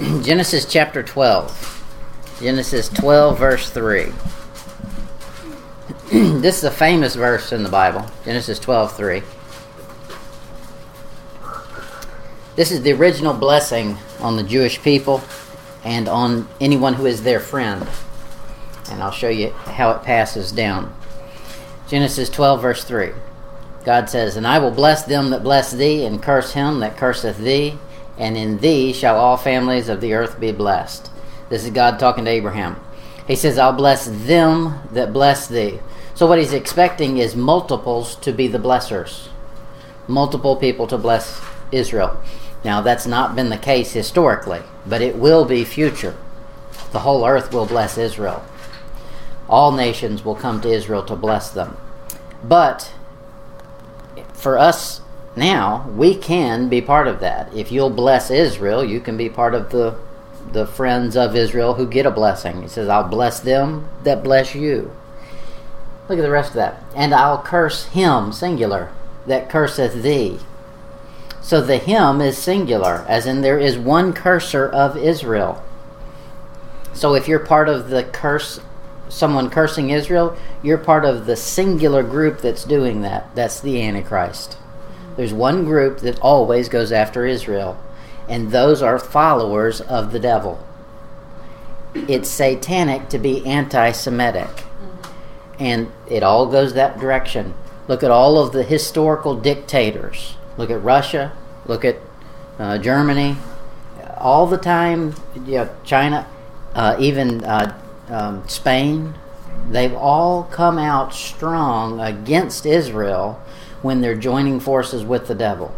Genesis chapter 12. Genesis 12, verse 3. this is a famous verse in the Bible, Genesis 12, 3. This is the original blessing on the Jewish people and on anyone who is their friend. And I'll show you how it passes down. Genesis 12, verse 3. God says, And I will bless them that bless thee, and curse him that curseth thee, and in thee shall all families of the earth be blessed. This is God talking to Abraham. He says, I'll bless them that bless thee. So, what he's expecting is multiples to be the blessers, multiple people to bless Israel. Now, that's not been the case historically, but it will be future. The whole earth will bless Israel. All nations will come to Israel to bless them. But for us now, we can be part of that. If you'll bless Israel, you can be part of the the friends of Israel who get a blessing. He says, I'll bless them that bless you. Look at the rest of that. And I'll curse him, singular, that curseth thee. So the him is singular, as in there is one curser of Israel. So if you're part of the curse, someone cursing Israel, you're part of the singular group that's doing that. That's the Antichrist. There's one group that always goes after Israel, and those are followers of the devil. It's satanic to be anti Semitic, and it all goes that direction. Look at all of the historical dictators Look at Russia. Look at uh, Germany. All the time, yeah, China, uh, even uh, um, Spain. They've all come out strong against Israel when they're joining forces with the devil.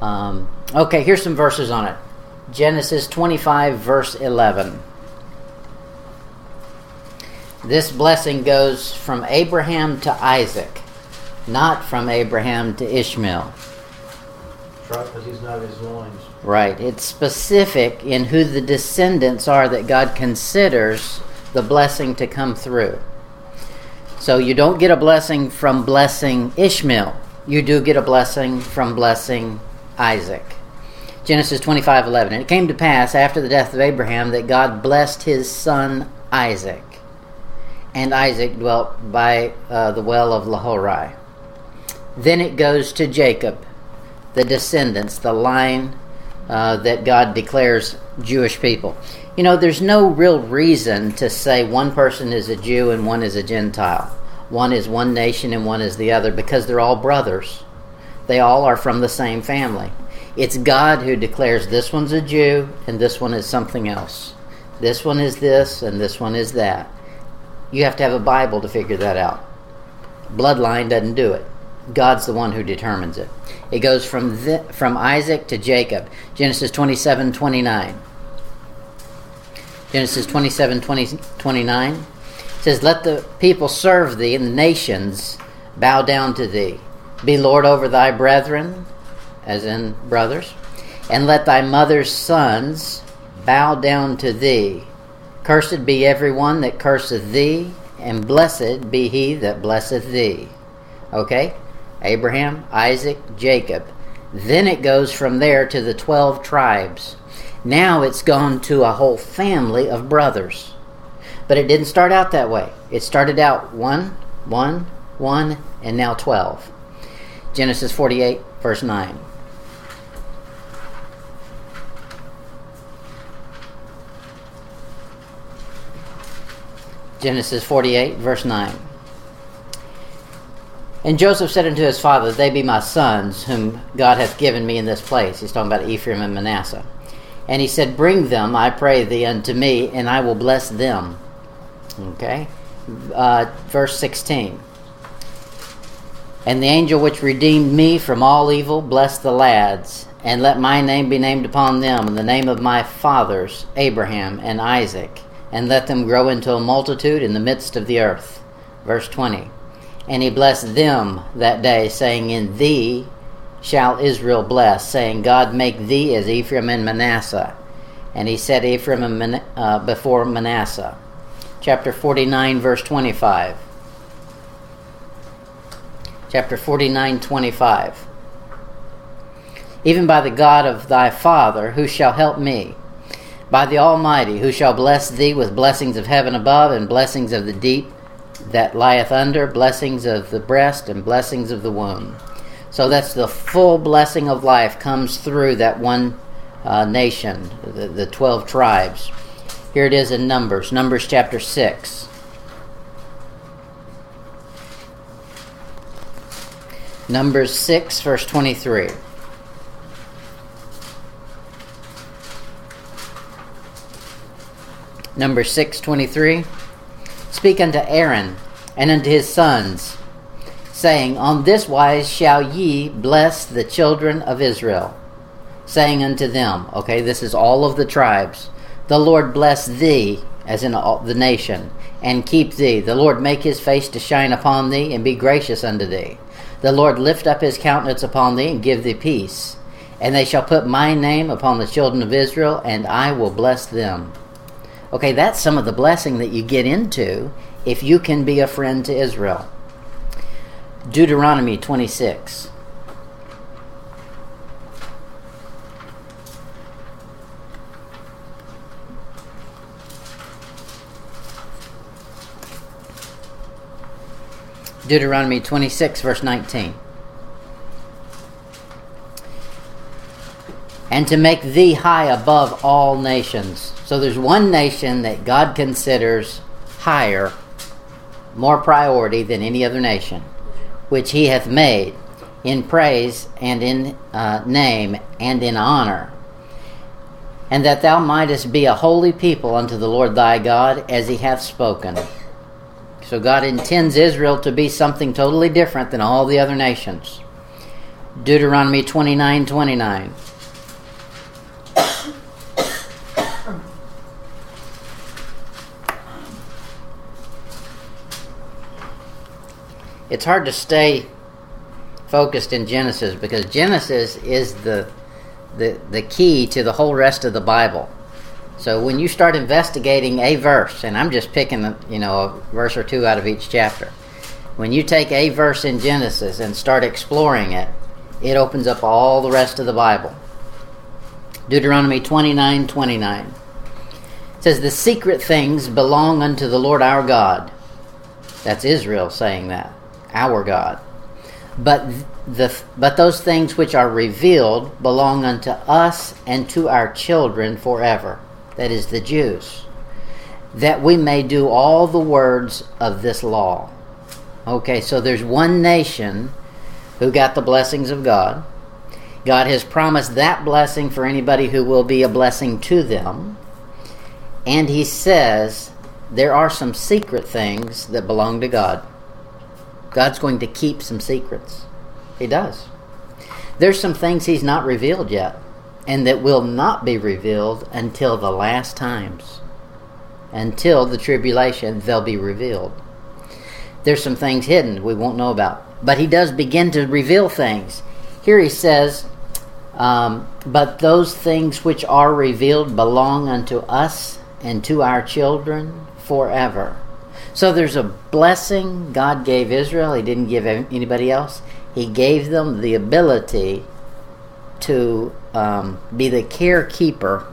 Um, okay, here's some verses on it. Genesis 25, verse 11. This blessing goes from Abraham to Isaac, not from Abraham to Ishmael. Right, because he's not his loins. Right. It's specific in who the descendants are that God considers the blessing to come through. So you don't get a blessing from blessing Ishmael. You do get a blessing from blessing Isaac. Genesis 25 11. And it came to pass after the death of Abraham that God blessed his son Isaac. And Isaac dwelt by uh, the well of Laharai. Then it goes to Jacob the descendants, the line uh, that God declares Jewish people. You know, there's no real reason to say one person is a Jew and one is a Gentile. One is one nation and one is the other because they're all brothers. They all are from the same family. It's God who declares this one's a Jew and this one is something else. This one is this and this one is that. You have to have a Bible to figure that out. Bloodline doesn't do it. God's the one who determines it. It goes from the, from Isaac to Jacob. Genesis 27 29. Genesis 27 20, 29 says, Let the people serve thee, and the nations bow down to thee. Be Lord over thy brethren, as in brothers, and let thy mother's sons bow down to thee. Cursed be every one that curseth thee, and blessed be he that blesseth thee. Okay? Abraham, Isaac, Jacob. Then it goes from there to the 12 tribes. Now it's gone to a whole family of brothers. But it didn't start out that way. It started out one, one, one, and now 12. Genesis 48, verse 9. Genesis 48, verse 9. And Joseph said unto his father, They be my sons, whom God hath given me in this place. He's talking about Ephraim and Manasseh. And he said, Bring them, I pray thee, unto me, and I will bless them. Okay? Uh, verse 16. And the angel which redeemed me from all evil, bless the lads, and let my name be named upon them, in the name of my fathers, Abraham and Isaac, and let them grow into a multitude in the midst of the earth. Verse 20. And he blessed them that day, saying, In thee shall Israel bless, saying, God make thee as Ephraim and Manasseh. And he set Ephraim Man- uh, before Manasseh. Chapter 49, verse 25. Chapter 49, 25. Even by the God of thy father, who shall help me, by the Almighty, who shall bless thee with blessings of heaven above, and blessings of the deep that lieth under, blessings of the breast, and blessings of the womb. So that's the full blessing of life comes through that one uh, nation, the, the 12 tribes. Here it is in Numbers, Numbers chapter 6. Numbers 6, verse 23. Number 623 Speak unto Aaron and unto his sons, saying, On this wise shall ye bless the children of Israel, saying unto them, okay, this is all of the tribes, the Lord bless thee, as in all, the nation, and keep thee. The Lord make his face to shine upon thee, and be gracious unto thee. The Lord lift up his countenance upon thee, and give thee peace. And they shall put my name upon the children of Israel, and I will bless them. Okay, that's some of the blessing that you get into if you can be a friend to Israel. Deuteronomy 26. Deuteronomy 26, verse 19. And to make thee high above all nations so there's one nation that God considers higher, more priority than any other nation, which he hath made in praise and in uh, name and in honor. And that thou mightest be a holy people unto the Lord thy God, as he hath spoken. So God intends Israel to be something totally different than all the other nations. Deuteronomy 29 29. It's hard to stay focused in Genesis because Genesis is the, the the key to the whole rest of the Bible. So when you start investigating a verse, and I'm just picking you know a verse or two out of each chapter, when you take a verse in Genesis and start exploring it, it opens up all the rest of the Bible. Deuteronomy 29 29 says, The secret things belong unto the Lord our God. That's Israel saying that our God. But the but those things which are revealed belong unto us and to our children forever. That is the Jews. That we may do all the words of this law. Okay, so there's one nation who got the blessings of God. God has promised that blessing for anybody who will be a blessing to them. And he says there are some secret things that belong to God. God's going to keep some secrets. He does. There's some things He's not revealed yet, and that will not be revealed until the last times. Until the tribulation, they'll be revealed. There's some things hidden we won't know about. But He does begin to reveal things. Here He says, um, But those things which are revealed belong unto us and to our children forever so there's a blessing God gave Israel, He didn't give anybody else. He gave them the ability to um, be the carekeeper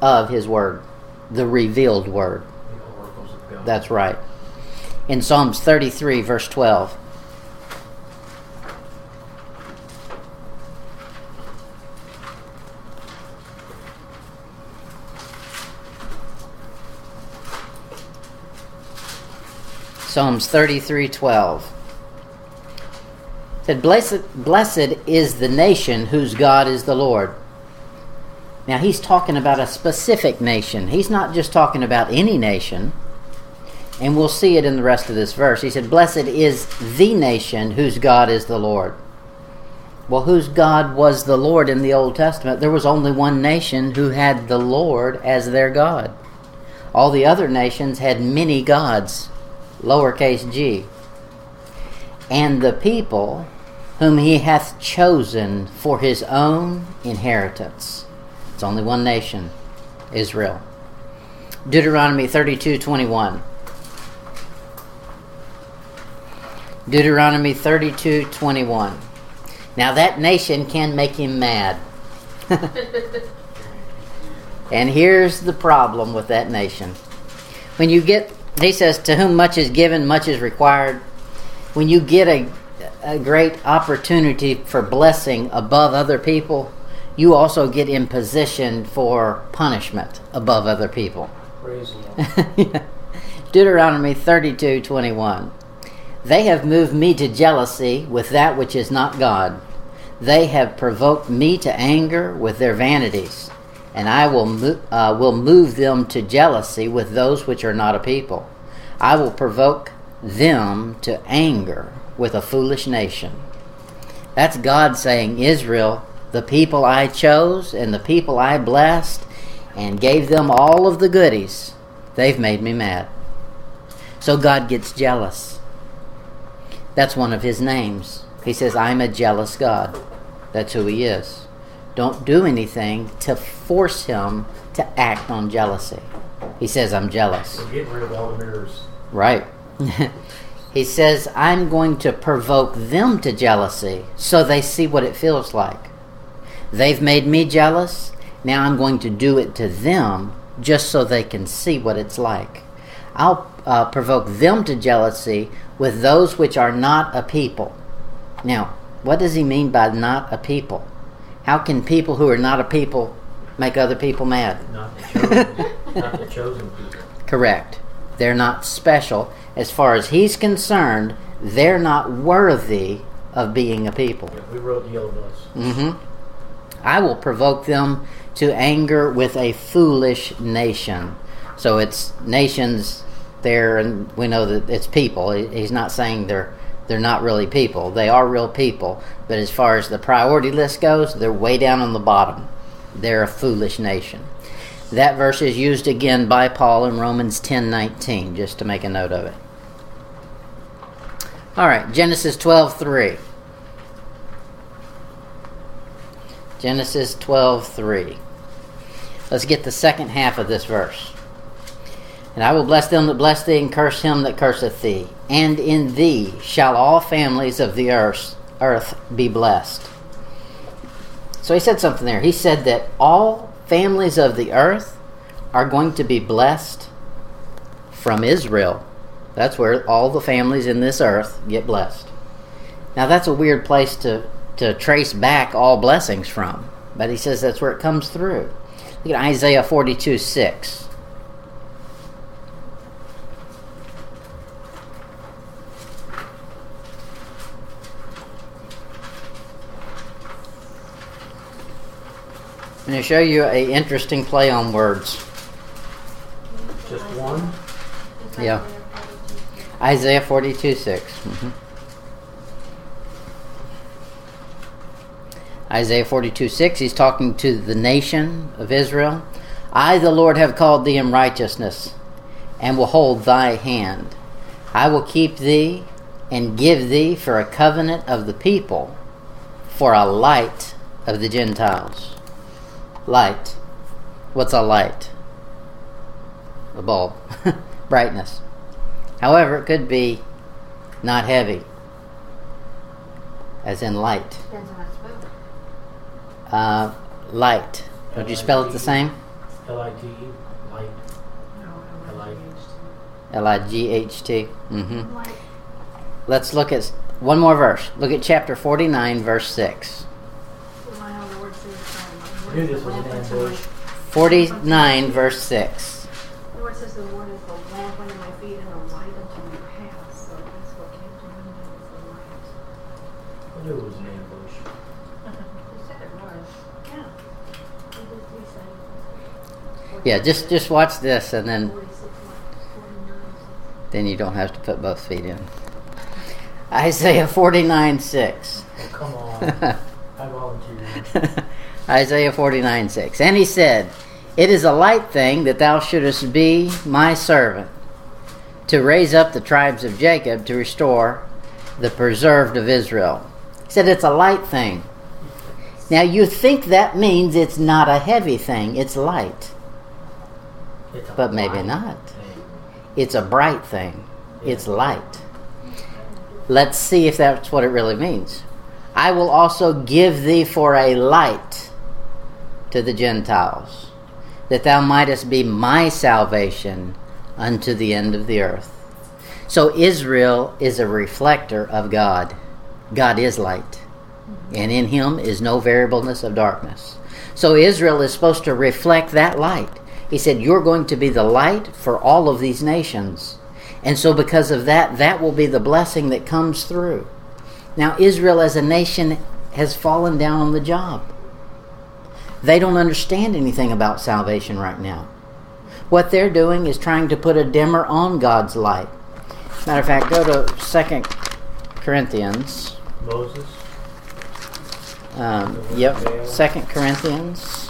of His Word, the revealed Word. That's right. In Psalms 33, verse 12. Psalms 33:12 said blessed blessed is the nation whose God is the Lord. Now he's talking about a specific nation. He's not just talking about any nation. And we'll see it in the rest of this verse. He said blessed is the nation whose God is the Lord. Well, whose God was the Lord in the Old Testament? There was only one nation who had the Lord as their God. All the other nations had many gods lowercase g, and the people whom he hath chosen for his own inheritance. It's only one nation, Israel. Deuteronomy 32 21. Deuteronomy 32 21. Now that nation can make him mad. And here's the problem with that nation. When you get, he says, to whom much is given, much is required. When you get a, a great opportunity for blessing above other people, you also get in position for punishment above other people. Praise the Lord. Deuteronomy 32 21. They have moved me to jealousy with that which is not God. They have provoked me to anger with their vanities, and I will, mo- uh, will move them to jealousy with those which are not a people. I will provoke them to anger with a foolish nation. That's God saying, Israel, the people I chose and the people I blessed and gave them all of the goodies, they've made me mad. So God gets jealous. That's one of his names. He says, I'm a jealous God. That's who he is. Don't do anything to force him to act on jealousy. He says, I'm jealous. We're getting rid of all the mirrors. Right. he says, I'm going to provoke them to jealousy so they see what it feels like. They've made me jealous. Now I'm going to do it to them just so they can see what it's like. I'll uh, provoke them to jealousy with those which are not a people. Now, what does he mean by not a people? How can people who are not a people make other people mad? Not the chosen, not the chosen people. Correct. They're not special. As far as he's concerned, they're not worthy of being a people. Yeah, we rode the yellow bus. Mm-hmm. I will provoke them to anger with a foolish nation. So it's nations there, and we know that it's people. He's not saying they're they're not really people. They are real people, but as far as the priority list goes, they're way down on the bottom. They're a foolish nation. That verse is used again by Paul in Romans ten nineteen, just to make a note of it. All right, Genesis twelve three. Genesis 12:3. Let's get the second half of this verse. And I will bless them that bless thee, and curse him that curseth thee. And in thee shall all families of the earth, earth be blessed. So he said something there. He said that all families of the earth are going to be blessed from Israel. That's where all the families in this earth get blessed. Now that's a weird place to, to trace back all blessings from, but he says that's where it comes through. Look at Isaiah 42 6. I'm going to show you a interesting play on words. Just one? Yeah. Isaiah 42 6. Mhm. Isaiah 42 6, he's talking to the nation of Israel. I, the Lord, have called thee in righteousness, and will hold thy hand. I will keep thee and give thee for a covenant of the people, for a light of the Gentiles. Light. What's a light? A bulb. Brightness. However, it could be not heavy, as in light. Depends on how it's spelled. Uh, light. Don't you spell it the same? L-I-T-E, light. No, Like- L I G H T. Mm-hmm. Like, Let's look at one more verse. Look at chapter 49, verse 6. my own Lord says, um, I knew this was an ambush. 49, verse 6. The Lord says the Lord is the lamp under my feet and the light unto my path. So that's what came to mind was the light. I knew it was an ambush. He said it was. Yeah. He did, he said it. Yeah, just just watch this, and then 46, like, 49, then you don't have to put both feet in. Isaiah 49, 6. Oh, come on. I volunteer. Isaiah 49 6. And he said, It is a light thing that thou shouldest be my servant, to raise up the tribes of Jacob, to restore the preserved of Israel. He said, It's a light thing. Now you think that means it's not a heavy thing, it's light. It's But maybe light not. thing. It's a bright thing, it's light. Let's see if that's what it really means. I will also give thee for a light to the Gentiles, that thou mightest be my salvation unto the end of the earth. So Israel is a reflector of God. God is light, and in him is no variableness of darkness. So Israel is supposed to reflect that light. He said, You're going to be the light for all of these nations. And so, because of that, that will be the blessing that comes through. Now, Israel as a nation has fallen down on the job. They don't understand anything about salvation right now. What they're doing is trying to put a dimmer on God's light. Matter of fact, go to Second Corinthians. Moses. Um, yep, Second Corinthians.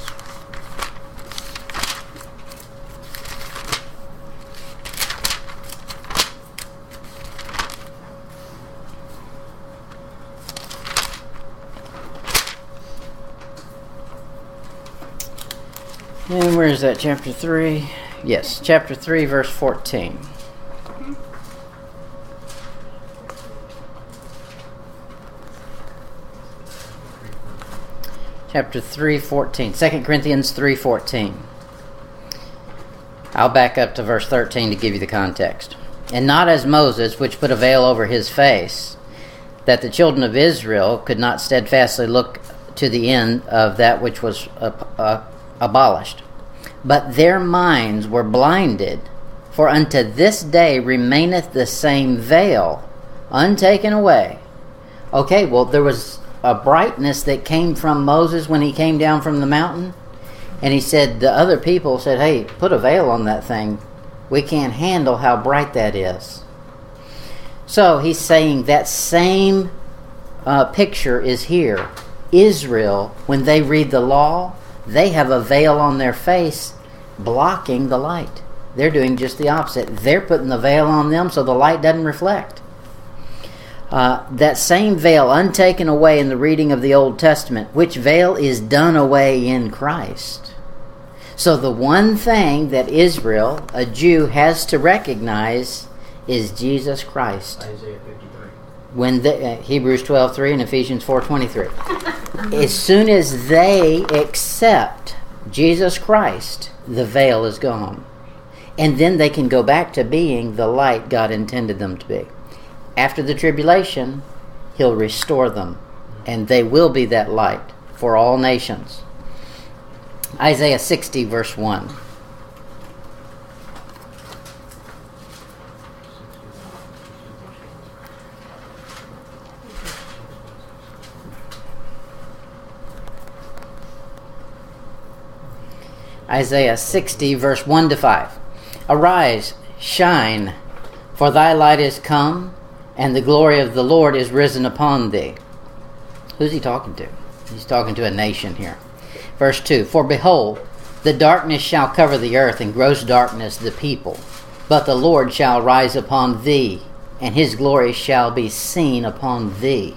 And where is that? Chapter 3? Yes, chapter 3, verse 14. Chapter 3, 14. 2 Corinthians 3, 14. I'll back up to verse 13 to give you the context. And not as Moses, which put a veil over his face, that the children of Israel could not steadfastly look to the end of that which was abolished. But their minds were blinded, for unto this day remaineth the same veil, untaken away. Okay, well, there was a brightness that came from Moses when he came down from the mountain. And he said, the other people said, hey, put a veil on that thing. We can't handle how bright that is. So he's saying that same uh, picture is here. Israel, when they read the law, they have a veil on their face blocking the light. They're doing just the opposite. They're putting the veil on them so the light doesn't reflect. Uh, that same veil untaken away in the reading of the Old Testament, which veil is done away in Christ. So the one thing that Israel, a Jew, has to recognize is Jesus Christ. Isaiah 53. When the, uh, Hebrews 12:3 and Ephesians 4:23. as soon as they accept Jesus Christ, the veil is gone. And then they can go back to being the light God intended them to be. After the tribulation, He'll restore them, and they will be that light for all nations. Isaiah 60, verse 1. Isaiah 60, verse 1 to 5. Arise, shine, for thy light is come, and the glory of the Lord is risen upon thee. Who's he talking to? He's talking to a nation here. Verse 2 For behold, the darkness shall cover the earth, and gross darkness the people. But the Lord shall rise upon thee, and his glory shall be seen upon thee.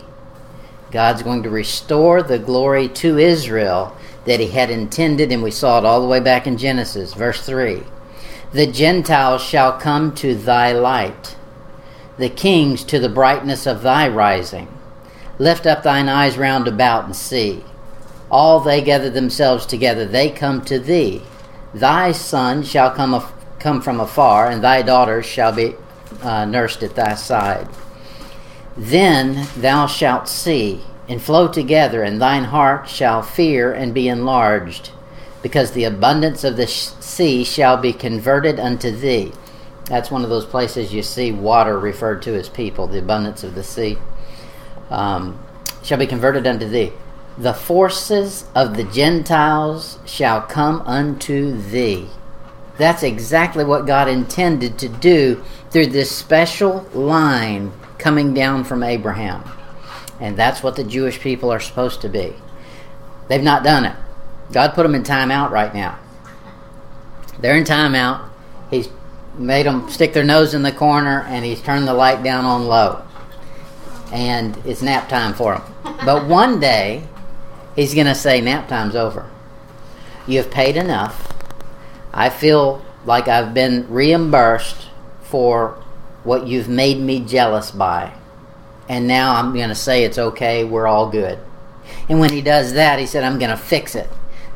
God's going to restore the glory to Israel that he had intended, and we saw it all the way back in Genesis, verse 3. The Gentiles shall come to thy light, the kings to the brightness of thy rising. Lift up thine eyes round about and see. All they gather themselves together, they come to thee. Thy son shall come, af- come from afar, and thy daughters shall be uh, nursed at thy side. Then thou shalt see and flow together, and thine heart shall fear and be enlarged, because the abundance of the sea shall be converted unto thee. That's one of those places you see water referred to as people, the abundance of the sea. Um, shall be converted unto thee. The forces of the Gentiles shall come unto thee. That's exactly what God intended to do through this special line coming down from Abraham. And that's what the Jewish people are supposed to be. They've not done it. God put them in timeout right now. They're in timeout. He's made them stick their nose in the corner and he's turned the light down on low. And it's nap time for them. But one day, he's going to say, Nap time's over. You've paid enough. I feel like I've been reimbursed for what you've made me jealous by. And now I'm going to say it's okay, we're all good. And when he does that, he said, I'm going to fix it.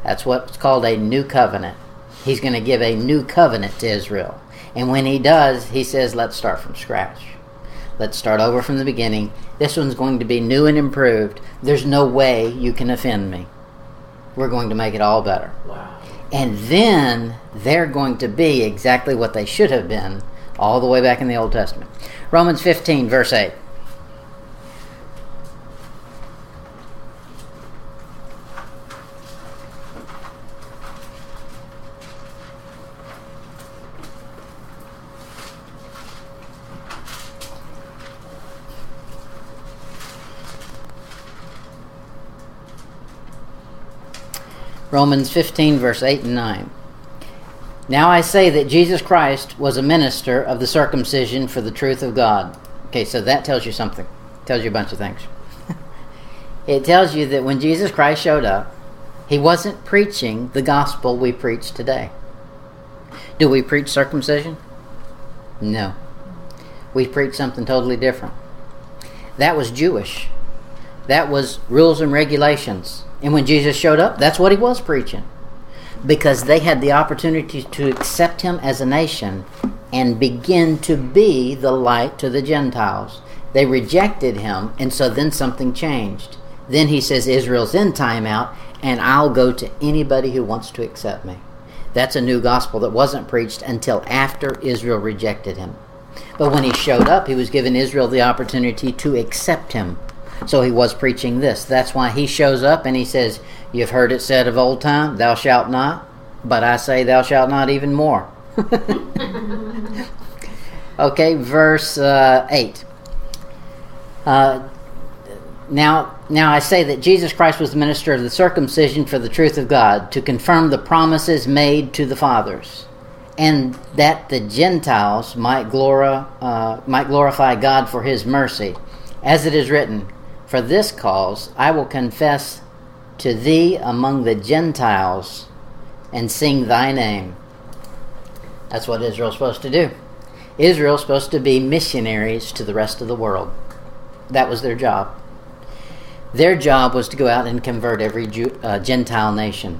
That's what's called a new covenant. He's going to give a new covenant to Israel. And when he does, he says, let's start from scratch. Let's start over from the beginning. This one's going to be new and improved. There's no way you can offend me. We're going to make it all better. Wow. And then they're going to be exactly what they should have been all the way back in the Old Testament. Romans 15, verse 8. Romans 15, verse 8 and 9. Now I say that Jesus Christ was a minister of the circumcision for the truth of God. Okay, so that tells you something. tells you a bunch of things. it tells you that when Jesus Christ showed up, he wasn't preaching the gospel we preach today. Do we preach circumcision? No. We preach something totally different. That was Jewish. That was rules and regulations. And when Jesus showed up, that's what he was preaching. Because they had the opportunity to accept him as a nation and begin to be the light to the Gentiles. They rejected him, and so then something changed. Then he says, Israel's in timeout, and I'll go to anybody who wants to accept me. That's a new gospel that wasn't preached until after Israel rejected him. But when he showed up, he was giving Israel the opportunity to accept him so he was preaching this. That's why he shows up and he says, You've heard it said of old time, thou shalt not, but I say, thou shalt not even more. okay, verse uh, 8. Uh, now, now I say that Jesus Christ was the minister of the circumcision for the truth of God, to confirm the promises made to the fathers, and that the Gentiles might, uh, might glorify God for his mercy. As it is written, For this cause I will confess to thee among the Gentiles and sing thy name. That's what Israel's supposed to do. Israel's supposed to be missionaries to the rest of the world. That was their job. Their job was to go out and convert every Jew, uh, Gentile nation,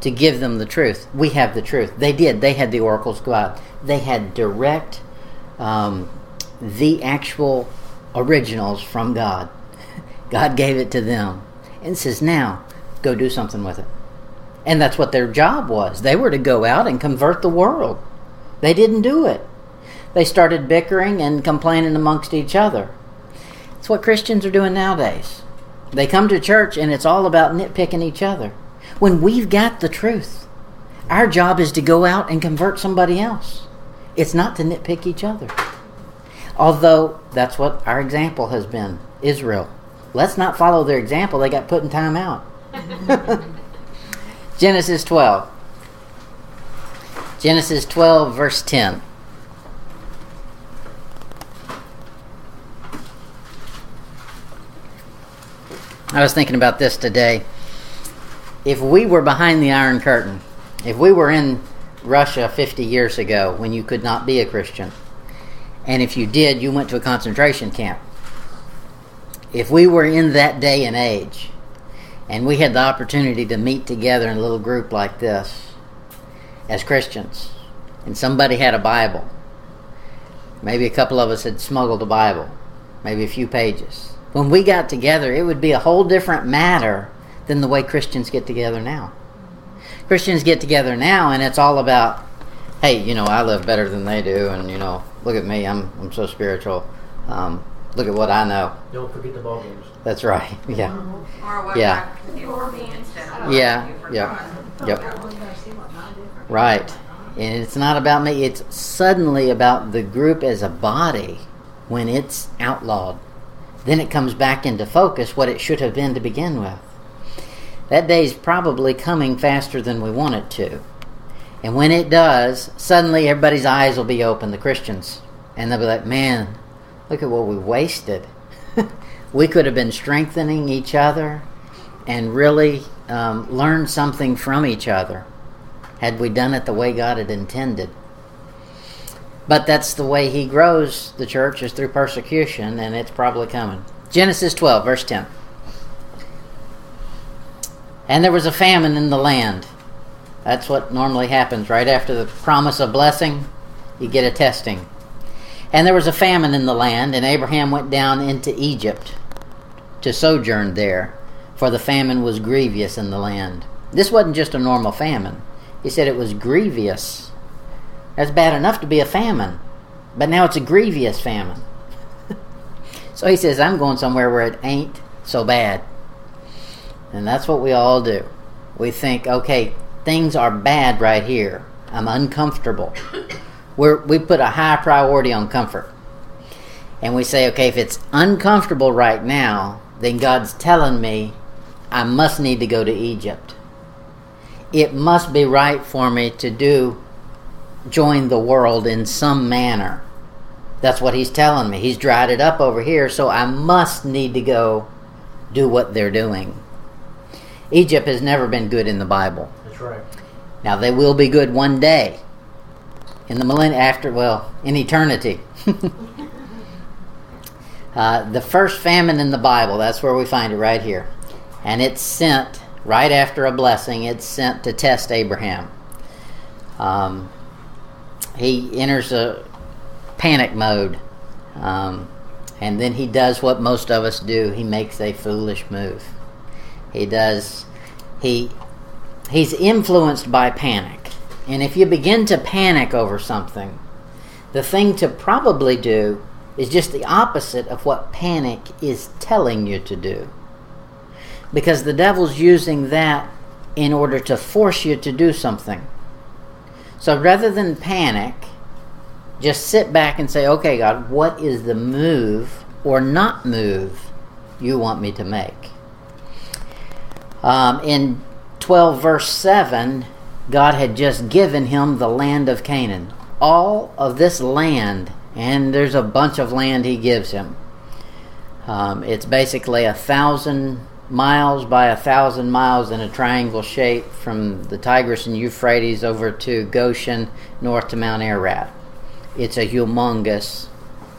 to give them the truth. We have the truth. They did. They had the oracles go out. They had direct, um, the actual originals from God. God gave it to them and says, now go do something with it. And that's what their job was. They were to go out and convert the world. They didn't do it. They started bickering and complaining amongst each other. It's what Christians are doing nowadays. They come to church and it's all about nitpicking each other. When we've got the truth, our job is to go out and convert somebody else. It's not to nitpick each other. Although that's what our example has been Israel. Let's not follow their example. They got put in time out. Genesis 12. Genesis 12, verse 10. I was thinking about this today. If we were behind the Iron Curtain, if we were in Russia 50 years ago when you could not be a Christian, and if you did, you went to a concentration camp. If we were in that day and age, and we had the opportunity to meet together in a little group like this as Christians, and somebody had a Bible, maybe a couple of us had smuggled a Bible, maybe a few pages. When we got together, it would be a whole different matter than the way Christians get together now. Christians get together now, and it's all about, hey, you know, I live better than they do, and you know, look at me, I'm I'm so spiritual. Um, look at what I know. Don't forget the ball games. That's right. Yeah. Or what Yeah. God can do for me instead of what Yeah, I do for yeah. God. Yep. Everyone's gonna see what my difference. Right. And it's not about me, it's suddenly about the group as a body when it's outlawed. Then it comes back into focus what it should have been to begin with. That day's probably coming faster than we want it to. And when it does, suddenly everybody's eyes will be open, the Christians. And they'll be like, man, look at what we wasted. we could have been strengthening each other and really um, learned something from each other had we done it the way God had intended. But that's the way He grows the church is through persecution, and it's probably coming. Genesis 12, verse 10. And there was a famine in the land. That's what normally happens right after the promise of blessing, you get a testing. And there was a famine in the land, and Abraham went down into Egypt to sojourn there, for the famine was grievous in the land. This wasn't just a normal famine. He said it was grievous. That's bad enough to be a famine, but now it's a grievous famine. so he says, I'm going somewhere where it ain't so bad. And that's what we all do. We think, okay, things are bad right here. I'm uncomfortable. We're, we put a high priority on comfort. And we say, okay, if it's uncomfortable right now, then God's telling me I must need to go to Egypt. It must be right for me to do join the world in some manner. That's what he's telling me. He's dried it up over here, so I must need to go do what they're doing. Egypt has never been good in the Bible. That's right. Now they will be good one day. In the millennium after well, in eternity. uh, the first famine in the Bible, that's where we find it right here. And it's sent right after a blessing, it's sent to test Abraham. Um, he enters a panic mode. Um, and then he does what most of us do he makes a foolish move. He does, he, he's influenced by panic. And if you begin to panic over something, the thing to probably do is just the opposite of what panic is telling you to do. Because the devil's using that in order to force you to do something. So rather than panic, just sit back and say, okay, God, what is the move or not move you want me to make? Um, in 12, verse 7, God had just given him the land of Canaan. All of this land, and there's a bunch of land he gives him. Um, it's basically a thousand miles by a thousand miles in a triangle shape from the Tigris and Euphrates over to Goshen, north to Mount Ararat. It's a humongous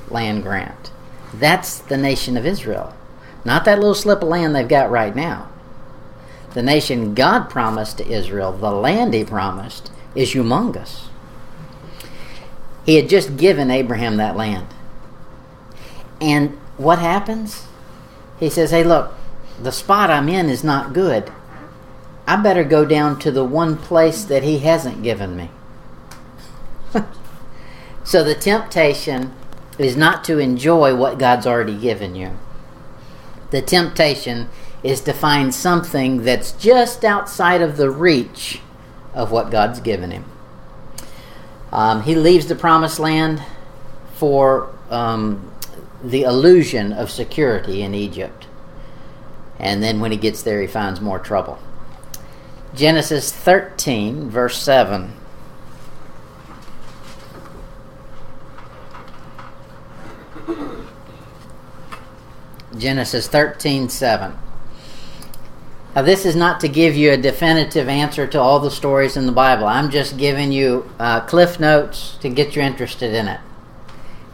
land grant. That's the nation of Israel, not that little slip of land they've got right now. The nation God promised to Israel, the land He promised, is humongous. He had just given Abraham that land. And what happens? He says, Hey, look, the spot I'm in is not good. I better go down to the one place that He hasn't given me. so the temptation is not to enjoy what God's already given you. The temptation is to find something that's just outside of the reach of what God's given him. Um, he leaves the promised land for um, the illusion of security in Egypt. And then when he gets there, he finds more trouble. Genesis 13, verse 7. Genesis 13, 7. Now, this is not to give you a definitive answer to all the stories in the Bible. I'm just giving you uh, cliff notes to get you interested in it.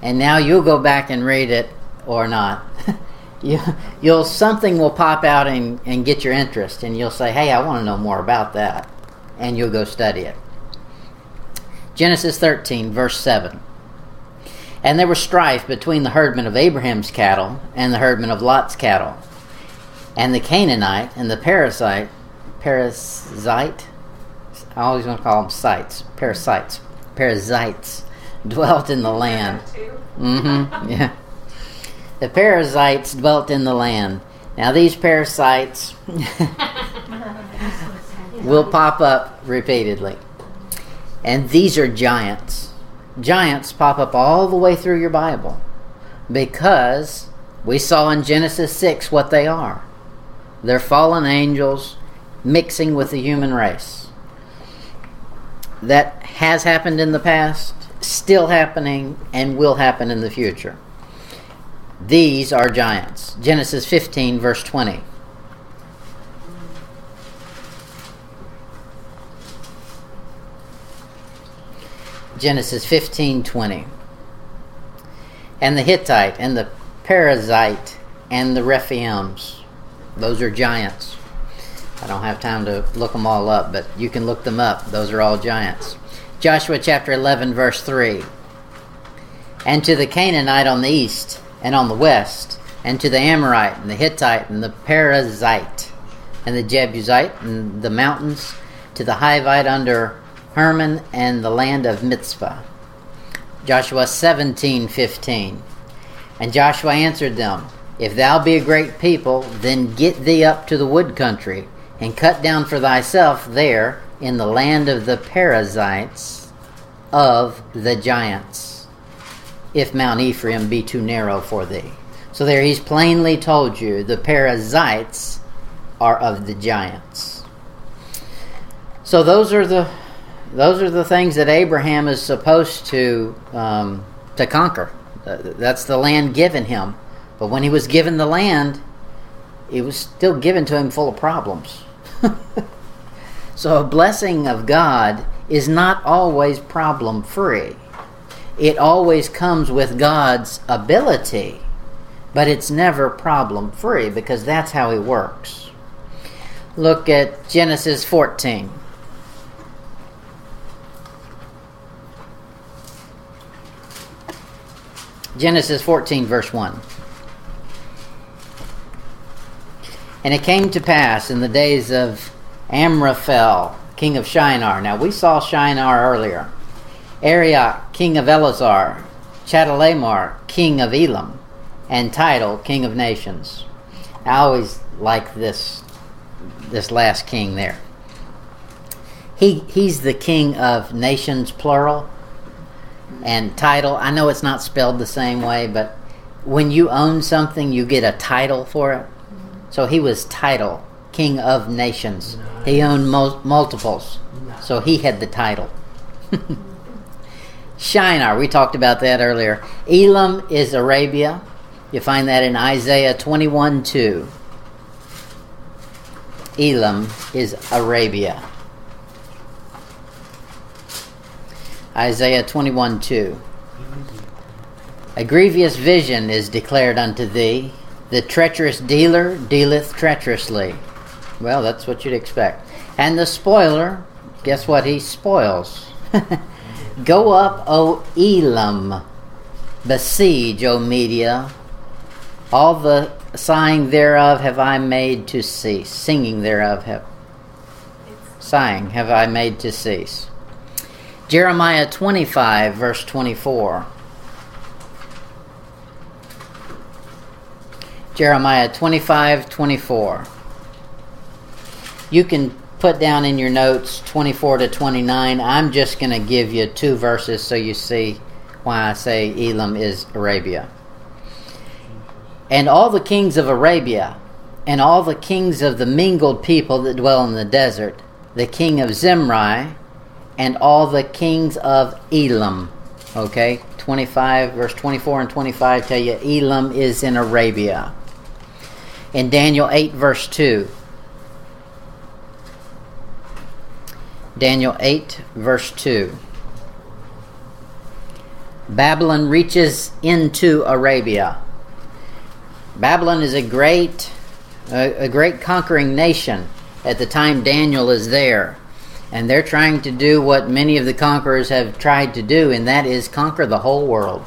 And now you'll go back and read it or not. you, you'll something will pop out and, and get your interest, and you'll say, "Hey, I want to know more about that," and you'll go study it. Genesis 13, verse 7. And there was strife between the herdmen of Abraham's cattle and the herdmen of Lot's cattle. And the Canaanite and the Parasite, Parasite, I always want to call them sites, parasites, parasites, dwelt in the land. Mm-hmm. Yeah. The parasites dwelt in the land. Now these parasites will pop up repeatedly. And these are giants. Giants pop up all the way through your Bible because we saw in Genesis 6 what they are. They're fallen angels mixing with the human race. That has happened in the past, still happening, and will happen in the future. These are giants. Genesis 15, verse 20. Genesis 15, 20. And the Hittite, and the Perizzite, and the Rephaims. Those are giants. I don't have time to look them all up, but you can look them up. Those are all giants. Joshua chapter 11, verse 3. And to the Canaanite on the east and on the west, and to the Amorite and the Hittite and the Perizzite and the Jebusite and the mountains, to the Hivite under Hermon and the land of Mizpeh. Joshua 17:15. And Joshua answered them, If thou be a great people, then get thee up to the wood country, and cut down for thyself there in the land of the Perizzites of the giants, if Mount Ephraim be too narrow for thee. So there he's plainly told you the Perizzites are of the giants. So those are the those are the things that Abraham is supposed to um, to conquer. That's the land given him. But when he was given the land, it was still given to him full of problems. so a blessing of God is not always problem free. It always comes with God's ability, but it's never problem free because that's how he works. Look at Genesis 14. Genesis 14, verse 1. And it came to pass in the days of Amraphel, king of Shinar. Now we saw Shinar earlier. Arioch, king of Ellasar. Chedorlaomer, king of Elam. And Tidal, king of nations. I always like this this last king there. He he's the king of nations plural and title. I know it's not spelled the same way, but when you own something, you get a title for it. So he was title, king of nations. He owned mul- multiples, so he had the title. Shinar, we talked about that earlier. Elam is Arabia. You find that in Isaiah 21 2. Elam is Arabia. Isaiah 21 2. A grievous vision is declared unto thee. The treacherous dealer dealeth treacherously. Well, that's what you'd expect. And the spoiler, guess what? He spoils. Go up, O Elam. Besiege, O Media. All the sighing thereof have I made to cease. Singing thereof have sighing have I made to cease. Jeremiah 25, verse 24. Jeremiah 25, 24. You can put down in your notes 24 to 29. I'm just going to give you two verses so you see why I say Elam is Arabia. And all the kings of Arabia, and all the kings of the mingled people that dwell in the desert, the king of Zimri, and all the kings of Elam. Okay, 25, verse 24 and 25 tell you Elam is in Arabia. In Daniel 8, verse 2. Daniel 8, verse 2. Babylon reaches into Arabia. Babylon is a great, a, a great conquering nation at the time Daniel is there and they're trying to do what many of the conquerors have tried to do, and that is conquer the whole world.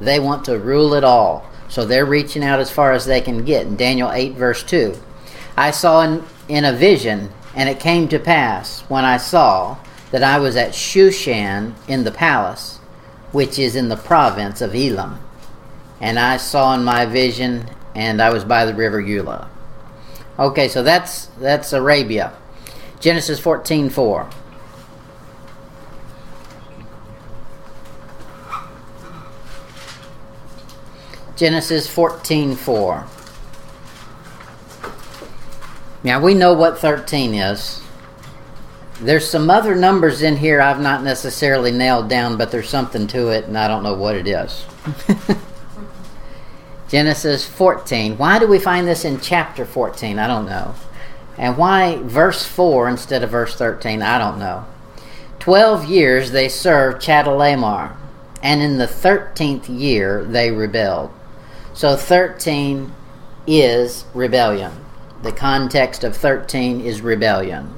They want to rule it all. So they're reaching out as far as they can get. In Daniel 8, verse 2, I saw in, in a vision, and it came to pass when I saw that I was at Shushan in the palace, which is in the province of Elam. And I saw in my vision, and I was by the river Ulai. Okay, so that's that's Arabia. Genesis 14 4. Genesis 14 4. Now we know what 13 is. There's some other numbers in here I've not necessarily nailed down, but there's something to it, and I don't know what it is. Genesis 14. Why do we find this in chapter 14? I don't know. And why verse 4 instead of verse 13? I don't know. Twelve years they served Chedorlaomer, and in the thirteenth year they rebelled. So 13 is rebellion. the context of 13 is rebellion.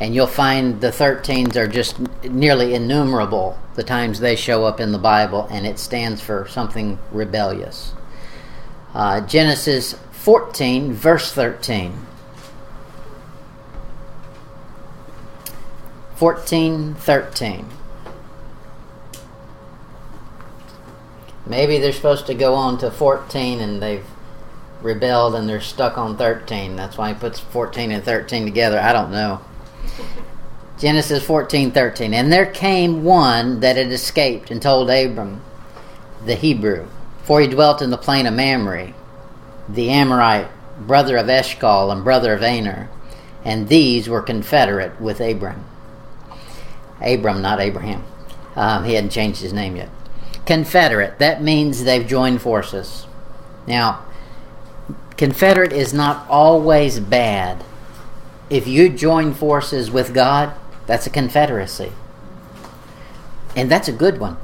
And you'll find the 13s are just nearly innumerable the times they show up in the Bible, and it stands for something rebellious. Uh, Genesis 14, verse 13. 14, 13. Maybe they're supposed to go on to 14 and they've rebelled and they're stuck on 13. That's why he puts 14 and 13 together. I don't know. Genesis 14, 13. And there came one that had escaped and told Abram, the Hebrew, for he dwelt in the plain of Mamre, the Amorite, brother of Eshcol and brother of Aner, and these were confederate with Abram. Abram, not Abraham. Um, he hadn't changed his name yet. Confederate, that means they've joined forces. Now, Confederate is not always bad. If you join forces with God, that's a confederacy. And that's a good one.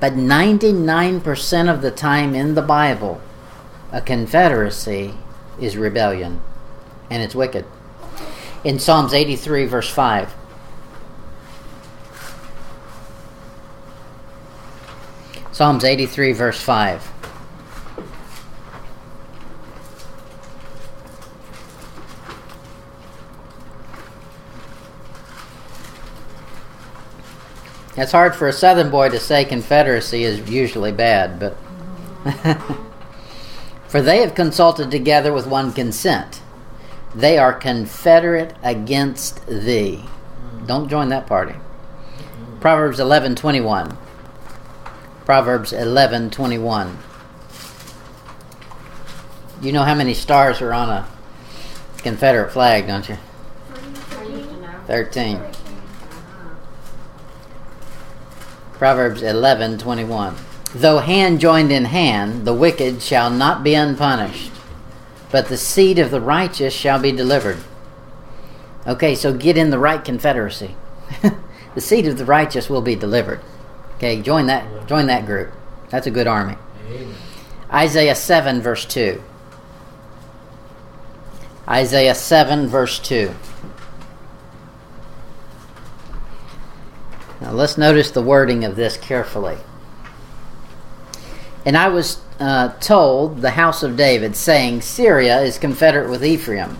But 99% of the time in the Bible, a confederacy is rebellion. And it's wicked. In Psalms 83, verse 5, Psalms 83, verse 5. It's hard for a southern boy to say Confederacy is usually bad, but. for they have consulted together with one consent. They are confederate against thee. Don't join that party. Proverbs 11:21. Proverbs 11:21. You know how many stars are on a Confederate flag, don't you? I used to know. 13. Proverbs 11:21. Though hand joined in hand, the wicked shall not be unpunished, but the seed of the righteous shall be delivered. Okay, so get in the right confederacy. the seed of the righteous will be delivered. Okay, join that join that group. That's a good army. Amen. Isaiah 7 verse 2. Isaiah 7 verse 2. Now let's notice the wording of this carefully. And I was uh, told, the house of David, saying, Syria is confederate with Ephraim.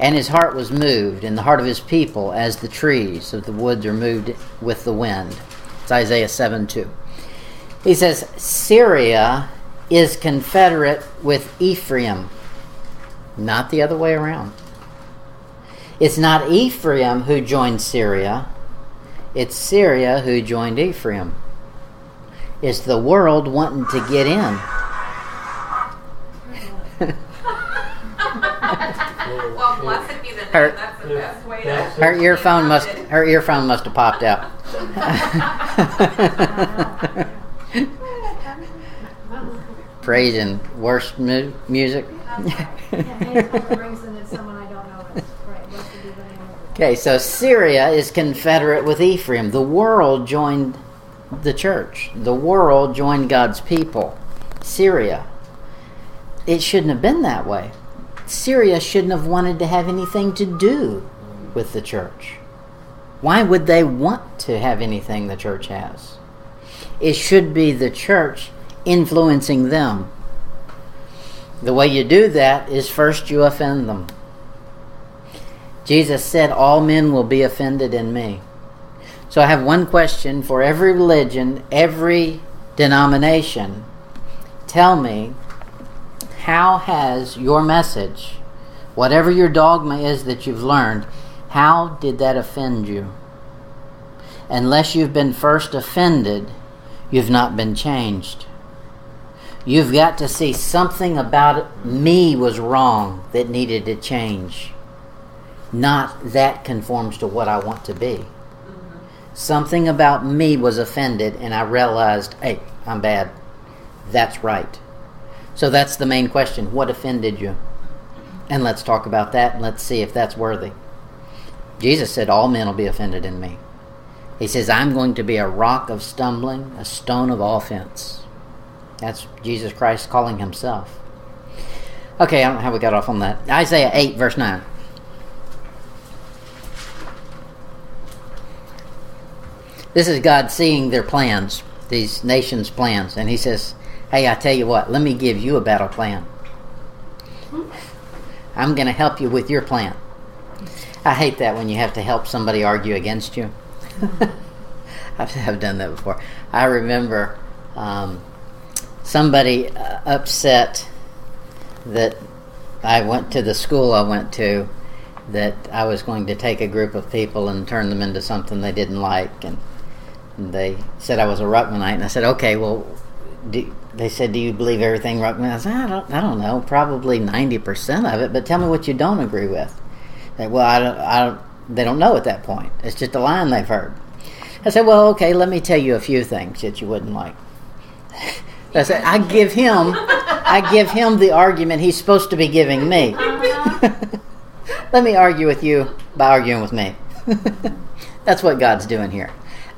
And his heart was moved, and the heart of his people, as the trees of the woods are moved with the wind. It's Isaiah 7 2. He says, Syria is confederate with Ephraim, not the other way around. It's not Ephraim who joined Syria, it's Syria who joined Ephraim. It's the world wanting to get in. Well, blessed be the name. Her- That's the best way to. Her earphone must her earphone must have popped out. Praise and worship mu- music. Yeah, anytime it rings and it's someone I don't know, it's right. Blessed be the name of it. Okay, so Syria is confederate with Ephraim. The world joined the church. The world joined God's people. Syria. It shouldn't have been that way. Syria shouldn't have wanted to have anything to do with the church. Why would they want to have anything the church has? It should be the church influencing them. The way you do that is first you offend them. Jesus said, All men will be offended in me. So I have one question for every religion, every denomination. Tell me, how has your message, whatever your dogma is that you've learned, how did that offend you? Unless you've been first offended, you've not been changed. You've got to see something about me was wrong that needed to change not that conforms to what I want to be. Something about me was offended, and I realized, hey, I'm bad. That's right. So that's the main question. What offended you? And let's talk about that and let's see if that's worthy. Jesus said, All men will be offended in me. He says, I'm going to be a rock of stumbling, a stone of offense. That's Jesus Christ calling himself. Okay, I don't know how we got off on that. Isaiah 8, verse 9. This is God seeing their plans, these nations' plans, and He says, Hey, I tell you what, let me give you a battle plan. I'm going to help you with your plan. I hate that when you have to help somebody argue against you. I've, done that before. I remember um, somebody uh, upset that I went to the school I went to that I was going to take a group of people and turn them into something they didn't like, and, and they said I was a Ruckmanite, and I said, okay, well, do, they said, do you believe everything Ruckman? I said, I don't, I don't know, probably ninety percent of it, but tell me what you don't agree with. They, well, I don't, I don't, they don't know at that point. It's just a line they've heard. I said, well, okay, let me tell you a few things that you wouldn't like. I said, I give him, I give him the argument he's supposed to be giving me. Let me argue with you by arguing with me. That's what God's doing here.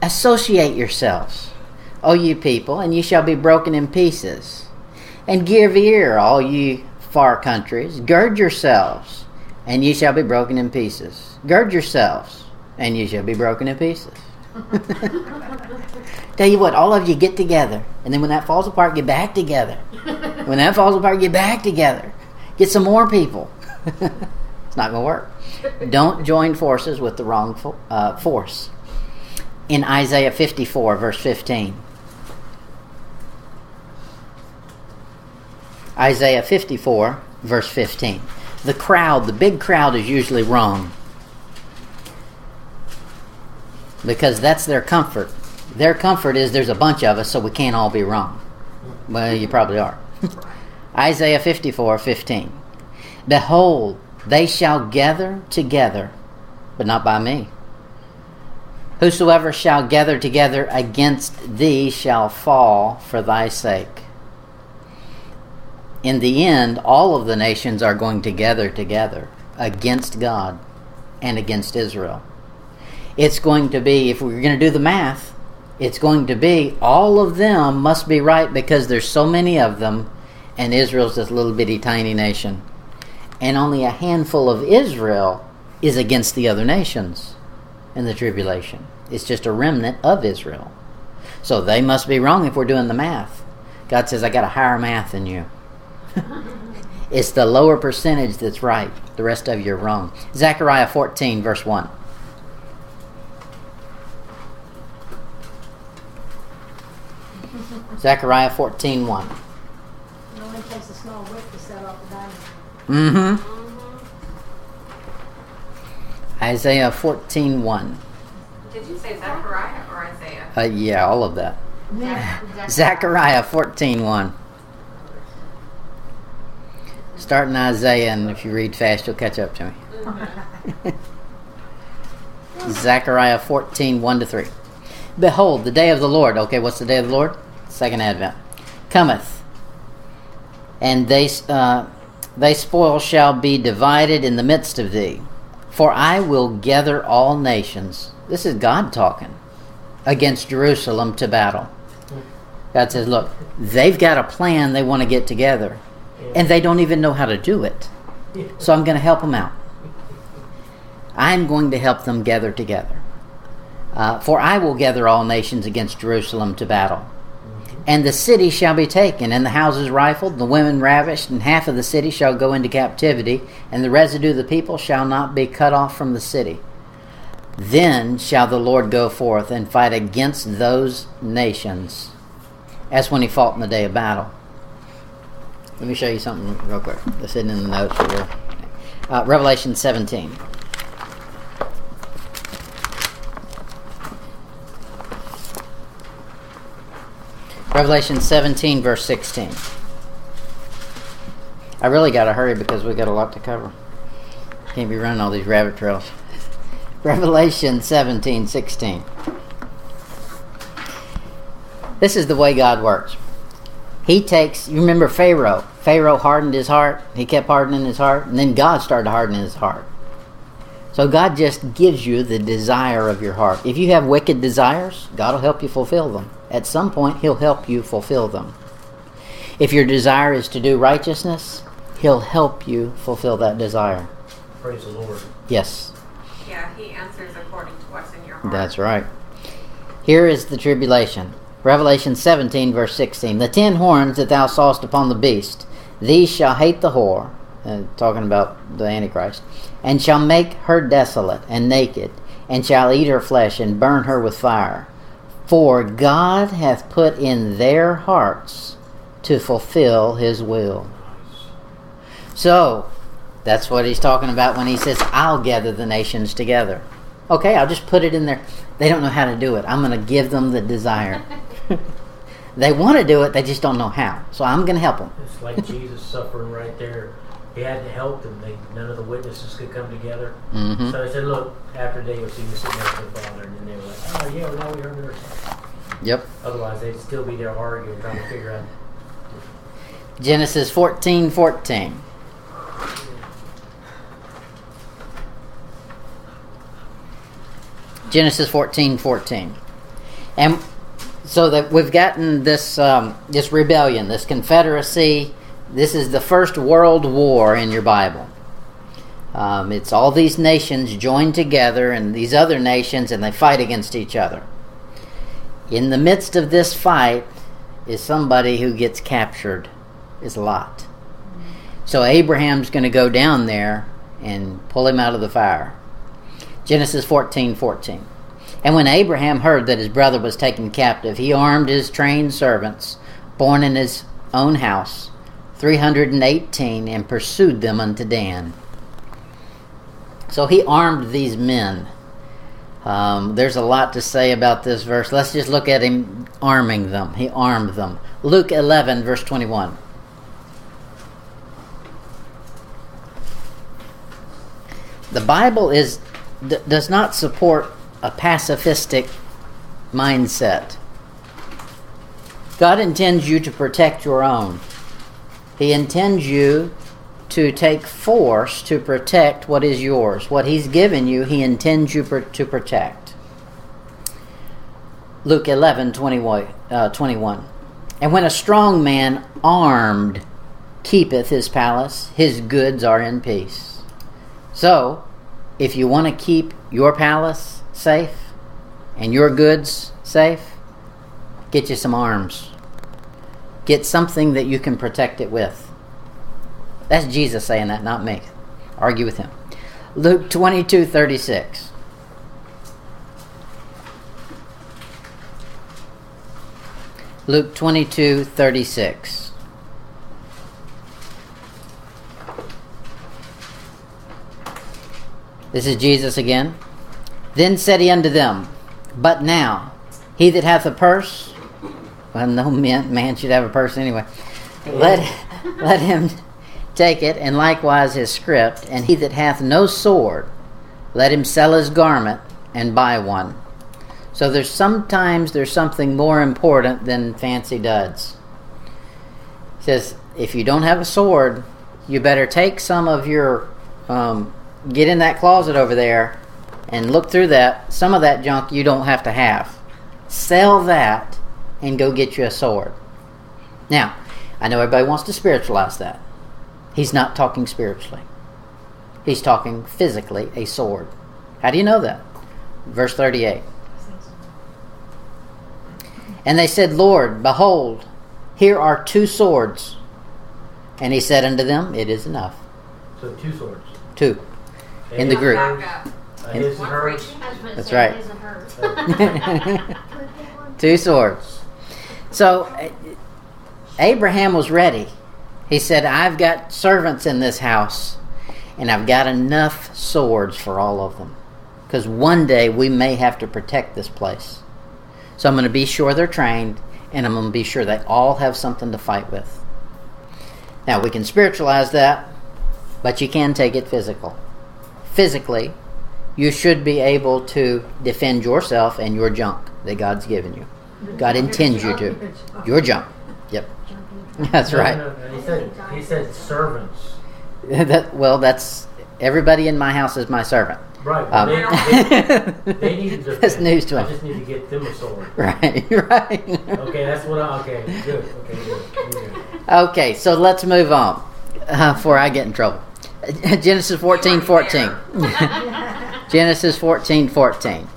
Associate yourselves, O you people, and ye shall be broken in pieces. And give ear, all ye far countries. Gird yourselves, and ye shall be broken in pieces. Gird yourselves, and ye shall be broken in pieces. Tell you what, all of you get together, and then when that falls apart, get back together. When that falls apart, get back together. Get some more people. it's not going to work. Don't join forces with the wrong fo- uh, force. In Isaiah 54, verse 15. Isaiah 54, verse 15. The crowd, the big crowd, is usually wrong because that's their comfort. Their comfort is there's a bunch of us, so we can't all be wrong. Well, you probably are. Isaiah 54 15. Behold, they shall gather together, but not by me. Whosoever shall gather together against thee shall fall for thy sake. In the end, all of the nations are going to gather together against God and against Israel it's going to be, if we're going to do the math, it's going to be all of them must be right because there's so many of them, and Israel's this little bitty tiny nation. And only a handful of Israel is against the other nations in the tribulation. It's just a remnant of Israel. So they must be wrong if we're doing the math. God says, I got a higher math than you. It's the lower percentage that's right. The rest of you are wrong. Zechariah 14, verse 1. Zechariah 14 1. It only takes a small wick to set off the dynamite. Mm hmm. Isaiah 14 1. Did you say Zechariah or Isaiah? Uh, yeah, all of that. Zach- Zechariah 14 1. Start in Isaiah, and if you read fast, you'll catch up to me. Zechariah 14 1 to 3. Behold, the day of the Lord. Okay, what's the day of the Lord? Second Advent. Cometh, and they, uh, they spoil shall be divided in the midst of thee. For I will gather all nations. This is God talking against Jerusalem to battle. God says, Look, they've got a plan they want to get together, and they don't even know how to do it. So I'm going to help them out. I'm going to help them gather together. Uh, for I will gather all nations against Jerusalem to battle. And the city shall be taken, and the houses rifled, the women ravished, and half of the city shall go into captivity, and the residue of the people shall not be cut off from the city. Then shall the Lord go forth and fight against those nations, as when he fought in the day of battle. Let me show you something real quick. That's hidden in the notes here. Uh, Revelation 17. Revelation 17, verse 16. I really got to hurry because we got a lot to cover. Can't be running all these rabbit trails. Revelation 17, 16. This is the way God works. He takes, you remember Pharaoh. Pharaoh hardened his heart. He kept hardening his heart. And then God started hardening his heart. So God just gives you the desire of your heart. If you have wicked desires, God will help you fulfill them. At some point, He'll help you fulfill them. If your desire is to do righteousness, He'll He'll help you fulfill that desire. Praise the Lord. Yes, Yeah, he answers according to what's in your heart. that's right. Here is the tribulation. Revelation 17, verse 16. The ten horns that thou sawest upon the beast, these shall hate the whore, uh, talking about the Antichrist, and shall make her desolate and naked, and shall eat her flesh and burn her with fire. For God hath put in their hearts to fulfill his will. So, that's what he's talking about when he says, I'll gather the nations together. Okay, I'll just put it in there. They don't know how to do it. I'm going to give them the desire. they want to do it, they just don't know how. So I'm going to help them. It's like Jesus suffering right there. He had to help them. They, none of the witnesses could come together. hmm So he said, look, after they would see sitting next to the Father, and then they were like, oh, yeah, well, now we heard their Yep. Otherwise, they'd still be there arguing, trying to figure out. Genesis 14 14. Genesis 14 14. And so that we've gotten this um, this rebellion, this confederacy. This is the first world war in your Bible. Um, it's all these nations joined together, and these other nations, and they fight against each other. In the midst of this fight is somebody who gets captured, is Lot. So Abraham's going to go down there and pull him out of the fire. Genesis 14 14. And when Abraham heard that his brother was taken captive, he armed his trained servants, born in his own house, 318, and pursued them unto Dan. So he armed these men. Um, there's a lot to say about this verse. Let's just look at him arming them. He armed them. Luke 11, verse 21. The Bible is d- does not support a pacifistic mindset. God intends you to protect your own. He intends you to take force to protect what is yours. What He's given you, He intends you pr- to protect. Luke 11 21, uh, 21. And when a strong man armed keepeth his palace, his goods are in peace. So, if you want to keep your palace safe and your goods safe, get you some arms. Get something that you can protect it with. That's Jesus saying that, not me. Argue with him. Luke 22 36. Luke 22 36. This is Jesus again. Then said he unto them, But now, he that hath a purse, well, no man, man should have a purse anyway, let, let him take it, and likewise his script, and he that hath no sword, let him sell his garment and buy one. So there's sometimes there's something more important than fancy duds. He says, if you don't have a sword, you better take some of your, um, get in that closet over there and look through that. Some of that junk you don't have to have. Sell that and go get you a sword. Now, I know everybody wants to spiritualize that. He's not talking spiritually. He's talking physically a sword. How do you know that? Verse 38. And they said, Lord, behold, here are two swords. And he said unto them, It is enough. So two swords. Two. In the His, group. Back up. his and hers. That's right. Two swords. So uh, Abraham was ready. He said, I've got servants in this house, and I've got enough swords for all of them. Because one day we may have to protect this place. So I'm going to be sure they're trained, and I'm going to be sure they all have something to fight with. Now, we can spiritualize that, but you can take it physical. Physically, you should be able to defend yourself and your junk that God's given you. God intends you to. Your junk. Yep. That's right. no, no, He said, he said servants. that, well, that's everybody in my house is my servant. Right. Um, Well, they, they need to that's news to I just need to get them a sword. Right, right. Okay, that's what I. Okay, good. Okay, good. good. Okay, so let's move on. uh, before I get in trouble. Genesis 14 14. Genesis 14 14.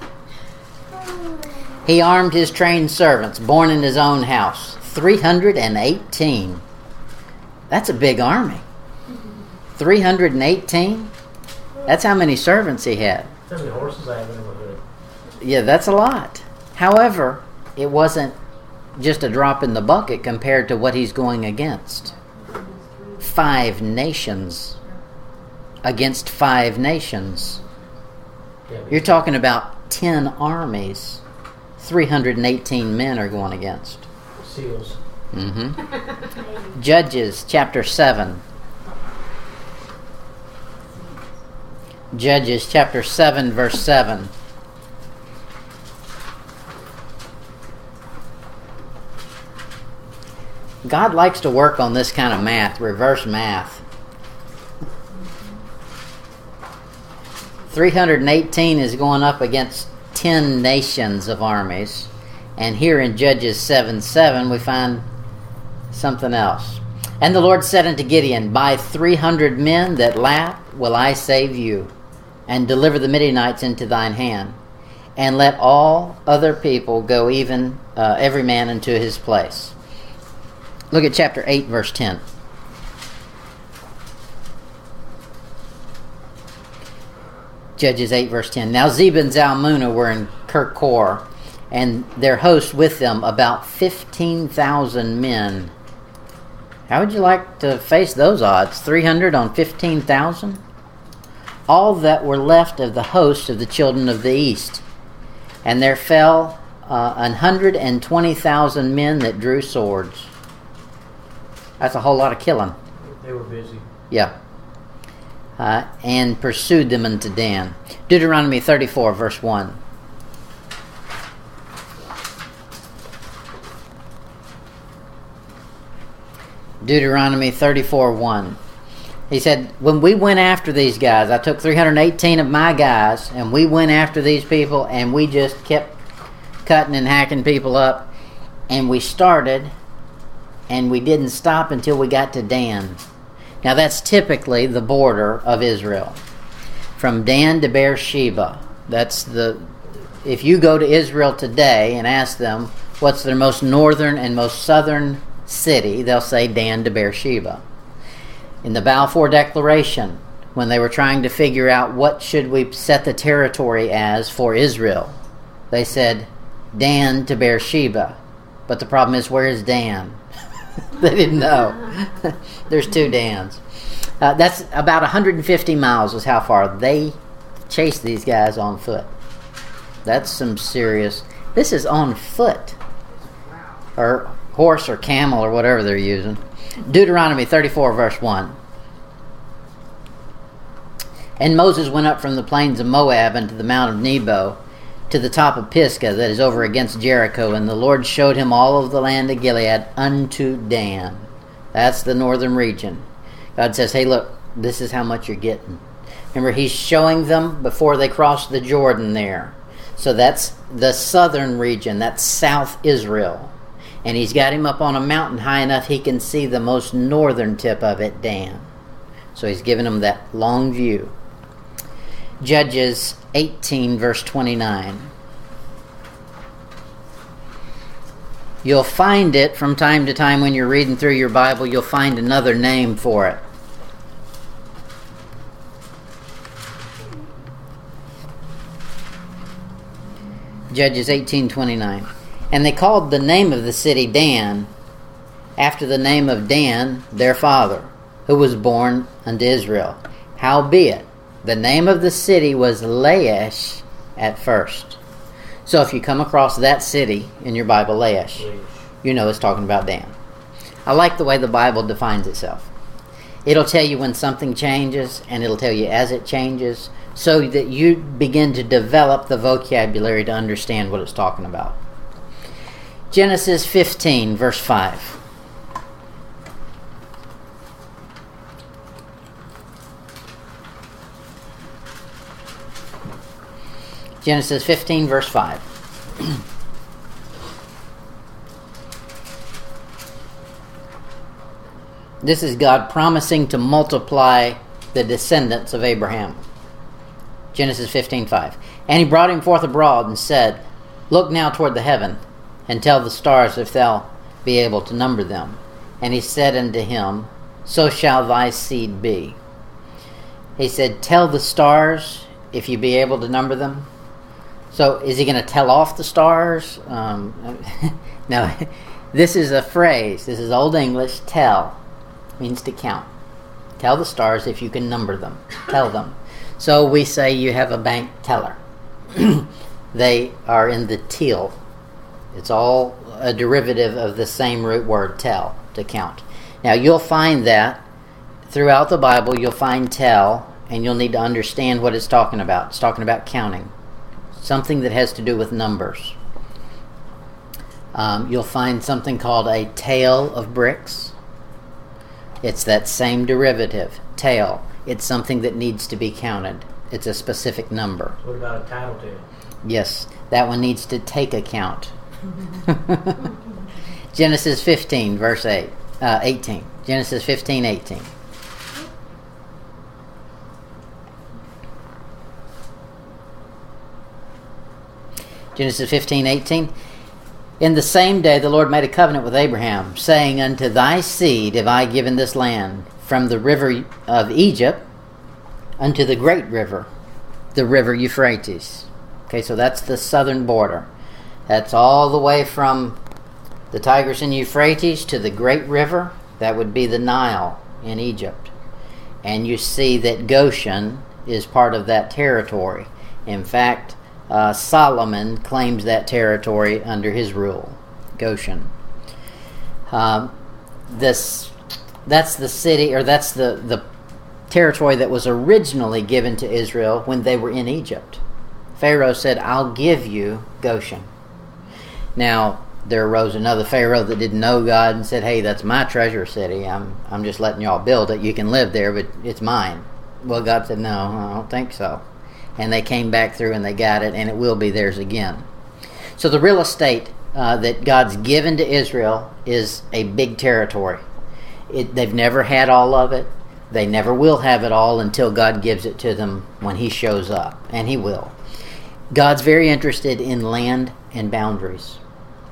He armed his trained servants, born in his own house, 318. That's a big army. 318? That's how many servants he had. How many horses I have in the hood? Yeah, that's a lot. However, it wasn't just a drop in the bucket compared to what he's going against. Five nations against five nations. Yeah, but You're talking about 10 armies. 318 men are going against. seals. hmm Judges chapter 7. Judges chapter 7, verse 7. God likes to work on this kind of math, reverse math. 318 is going up against 10 nations of armies. And here in Judges 7 7, we find something else. And the Lord said unto Gideon, By 300 men that laugh will I save you, and deliver the Midianites into thine hand. And let all other people go, even uh, every man into his place. Look at chapter 8, verse 10. Judges 8, verse 10. Now Zeba and Zalmunna were in Karkor, and their host with them about 15,000 men. How would you like to face those odds? 300 on 15,000? All that were left of the host of the children of the east. And there fell uh, an hundred and twenty thousand men that drew swords. That's a whole lot of killing. They were busy. Yeah. Uh, and pursued them unto Dan. Deuteronomy 34, verse 1. Deuteronomy 34, 1. He said, When we went after these guys, I took 318 of my guys, and we went after these people, and we just kept cutting and hacking people up. And we started, and we didn't stop until we got to Dan. Now that's typically the border of Israel. From Dan to Beersheba. That's the if you go to Israel today and ask them what's their most northern and most southern city, they'll say Dan to Beersheba. In the Balfour Declaration, when they were trying to figure out what should we set the territory as for Israel, they said Dan to Beersheba. But the problem is, where is Dan? they didn't know. There's two Dans. Uh, that's about 150 miles is how far they chased these guys on foot. That's some serious. This is on foot, or horse, or camel, or whatever they're using. Deuteronomy 34, verse 1. And Moses went up from the plains of Moab unto the mount of Nebo, to the top of Pisgah that is over against Jericho, and the Lord showed him all of the land of Gilead unto Dan. That's the northern region. God says, Hey, look, this is how much you're getting. Remember, He's showing them before they cross the Jordan there. So that's the southern region, that's South Israel. And He's got him up on a mountain high enough he can see the most northern tip of it, Dan. So He's giving him that long view. Judges 18, verse 29. You'll find it from time to time when you're reading through your Bible, you'll find another name for it. Judges 18:29. And they called the name of the city Dan after the name of Dan their father, who was born unto Israel. Howbeit, the name of the city was Laish at first. So if you come across that city in your Bible, Laish, you know it's talking about Dan. I like the way the Bible defines itself. It'll tell you when something changes, and it'll tell you as it changes, so that you begin to develop the vocabulary to understand what it's talking about. Genesis 15, verse 5. Genesis 15, verse 5. This is God promising to multiply the descendants of Abraham. Genesis 15:5. And he brought him forth abroad and said, Look now toward the heaven, and tell the stars if thou be able to number them. And he said unto him, So shall thy seed be. He said, Tell the stars if you be able to number them. So is he going to tell off the stars? Um, no, this is a phrase. This is Old English. Tell means to count. Tell the stars if you can number them. Tell them. So we say you have a bank teller. they are in the teal. It's all a derivative of the same root word tell, to count. Now you'll find that throughout the Bible, you'll find tell, and you'll need to understand what it's talking about. It's talking about counting, something that has to do with numbers. Um, you'll find something called a tale of bricks. It's that same derivative, tale. It's something that needs to be counted. It's a specific number. What about a title tale? Yes, that one needs to take account. Genesis 15, verse 8, uh, 18. Genesis 15, 18. Genesis 15, 18. In the same day the Lord made a covenant with Abraham, saying, Unto thy seed have I given this land, from the river of Egypt unto the great river, the river Euphrates. Okay, so that's the southern border. That's all the way from the Tigris and Euphrates to the great river. That would be the Nile in Egypt. And you see that Goshen is part of that territory. In fact, uh, Solomon claims that territory under his rule, Goshen. Um, this, that's the city, or that's the, the territory that was originally given to Israel when they were in Egypt. Pharaoh said, I'll give you Goshen. Now, there arose another Pharaoh that didn't know God and said, Hey, that's my treasure city. I'm, I'm just letting y'all build it. You can live there, but it's mine. Well, God said, No, I don't think so. And they came back through and they got it, and it will be theirs again. So the real estate uh, that God's given to Israel is a big territory. It, they've never had all of it. They never will have it all until God gives it to them when He shows up, and He will. God's very interested in land and boundaries.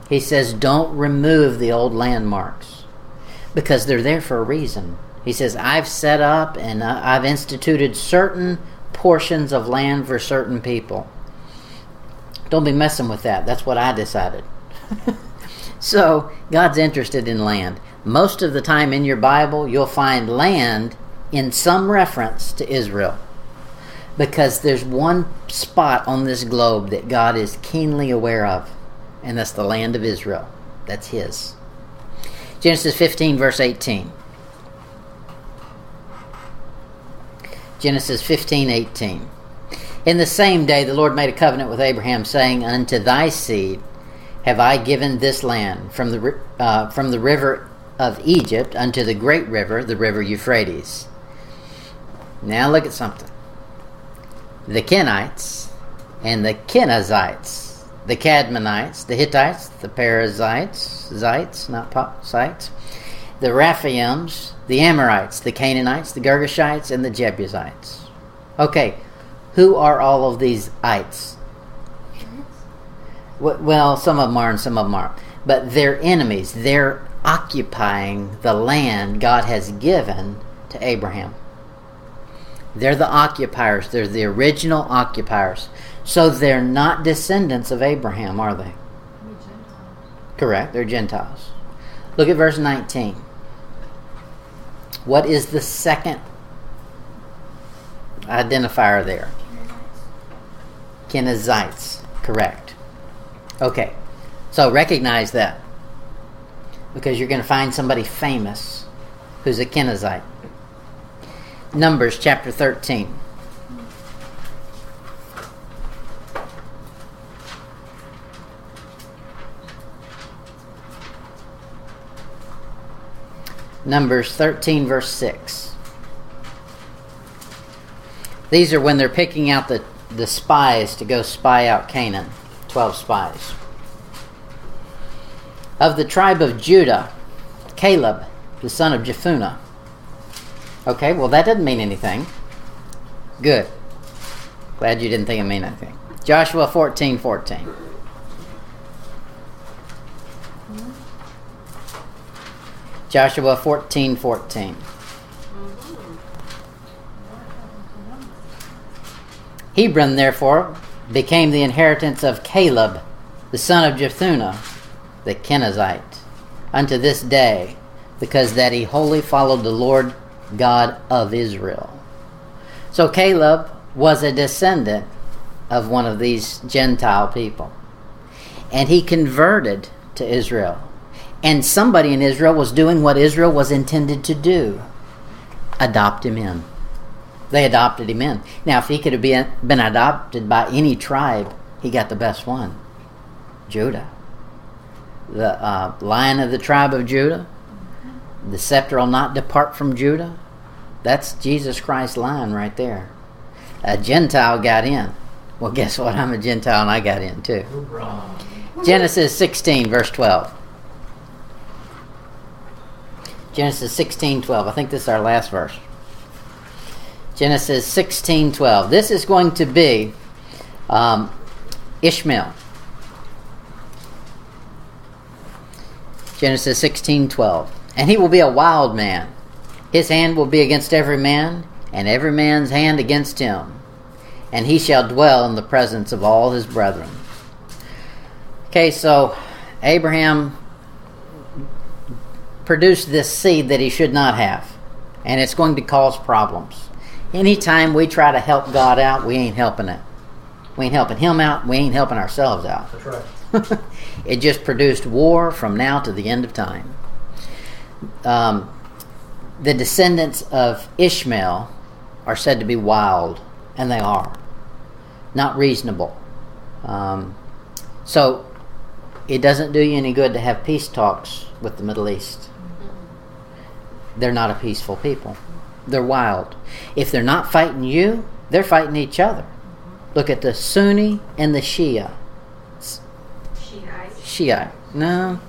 He says, don't remove the old landmarks because they're there for a reason. He says, I've set up and I've instituted certain portions of land for certain people. Don't be messing with that. That's what I decided. so, God's interested in land. Most of the time in your Bible, you'll find land in some reference to Israel because there's one spot on this globe that God is keenly aware of, and that's the land of Israel. That's His. Genesis 15, verse 18. Genesis 15, 18. In the same day the Lord made a covenant with Abraham, saying, Unto thy seed have I given this land, from the, uh, from the river of Egypt unto the great river, the river Euphrates. Now look at something the Kenites and the Kenizzites, the Cadmonites, the Hittites, the Perizzites, Zites, not Zites, the Rephaims, the Amorites, the Canaanites, the Girgashites, and the Jebusites. Okay, who are all of these ites? Well, some of them are and some of them aren't. But they're enemies. They're occupying the land God has given to Abraham. They're the occupiers. They're the original occupiers. So they're not descendants of Abraham, are they? Correct. They're Gentiles. Look at verse 19. What is the second identifier there? Kenizzites. Correct. Okay. So recognize that. Because you're going to find somebody famous who's a Kenizzite. Numbers chapter 13. Numbers 13, verse 6. These are when they're picking out the, the spies to go spy out Canaan. 12 spies. Of the tribe of Judah, Caleb the son of Jephunneh. Okay, well, that doesn't mean anything. Good. Glad you didn't think it meant anything. Joshua 14 14. Joshua 14 14. Hebron, therefore, became the inheritance of Caleb, the son of Jephunneh, the Kenizzite, unto this day, because that he wholly followed the Lord God of Israel. So Caleb was a descendant of one of these Gentile people. And he converted to Israel. And somebody in Israel was doing what Israel was intended to do adopt him in. They adopted him in. Now, if he could have been, been adopted by any tribe, he got the best one Judah. The uh, lion of the tribe of Judah. The scepter will not depart from Judah. That's Jesus Christ's line right there. A Gentile got in. Well, guess what? I'm a Gentile and I got in too. Genesis 16, verse 12. Genesis 16, 12. I think this is our last verse. Genesis 16, 12. This is going to be um, Ishmael. Genesis 16, 12. And he will be a wild man. His hand will be against every man, and every man's hand against him. And he shall dwell in the presence of all his brethren. Okay, so Abraham produced this seed that he should not have, and it's going to cause problems. Anytime we try to help God out, we ain't helping it. We ain't helping him out, we ain't helping ourselves out. That's right. it just produced war from now to the end of time. Um, the descendants of Ishmael are said to be wild, and they are. Not reasonable. Um, so, it doesn't do you any good to have peace talks with the Middle East. They're not a peaceful people. They're wild. If they're not fighting you, they're fighting each other. Look at the Sunni and the Shia. Shiite. No.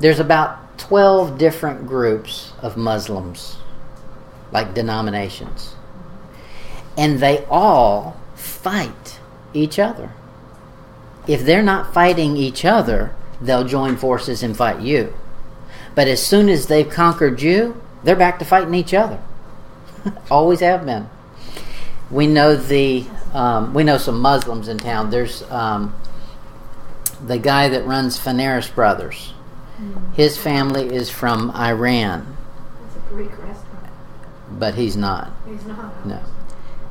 There's about 12 different groups of Muslims, like denominations. And they all fight each other. If they're not fighting each other, they'll join forces and fight you. But as soon as they've conquered you, they're back to fighting each other. Always have been. We know the um, we know some Muslims in town. There's um, the guy that runs Founaris Brothers. His family is from Iran, It's a Greek restaurant. but he's not. He's not. No.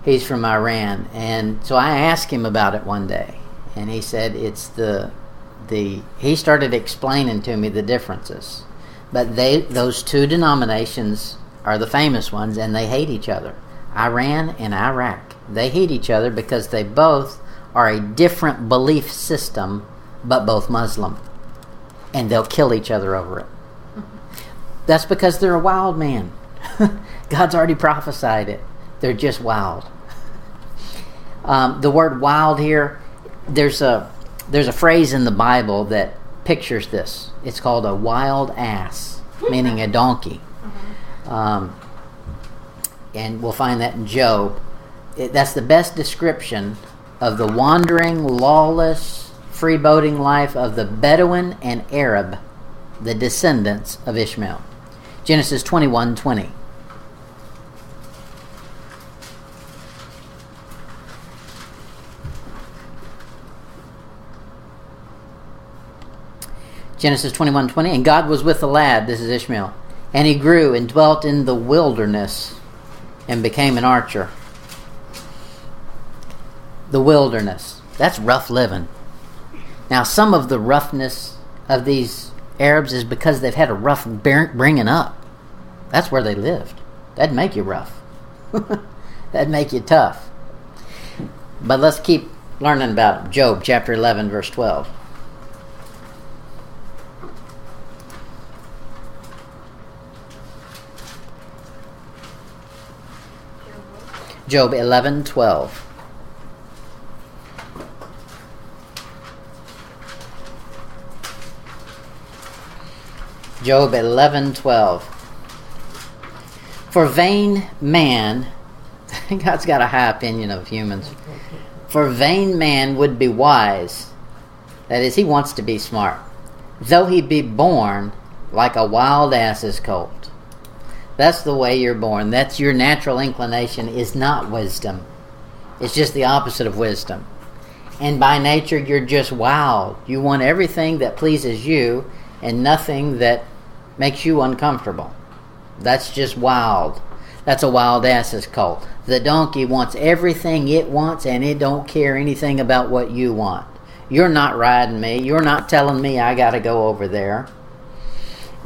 He's from Iran. And so I asked him about it one day. And he said it's the the he started explaining to me the differences. But they those two denominations are the famous ones and they hate each other. Iran and Iraq. They hate each other because they both are a different belief system but both Muslim. And they'll kill each other over it. That's because they're a wild man. God's already prophesied it. They're just wild. Um, the word "wild" here, there's a there's a phrase in the Bible that pictures this. It's called a wild ass, meaning a donkey. Um, and we'll find that in Job. It, that's the best description of the wandering, lawless, freeboating life of the Bedouin and Arab, the descendants of Ishmael. Genesis 21 20. Genesis 21 20. And God was with the lad, this is Ishmael, and he grew and dwelt in the wilderness and became an archer. The wilderness. That's rough living. Now, some of the roughness of these Arabs is because they've had a rough bringing up. That's where they lived. That'd make you rough. That'd make you tough. But let's keep learning about. Job chapter 11, verse 12. Job 11, 12. Job 11:12. For vain man, God's got a high opinion of humans. For vain man would be wise. That is, he wants to be smart. Though he be born like a wild ass's colt. That's the way you're born. That's your natural inclination is not wisdom. It's just the opposite of wisdom. And by nature, you're just wild. You want everything that pleases you and nothing that makes you uncomfortable. That's just wild. That's a wild ass's colt. The donkey wants everything it wants and it don't care anything about what you want. You're not riding me. You're not telling me I got to go over there.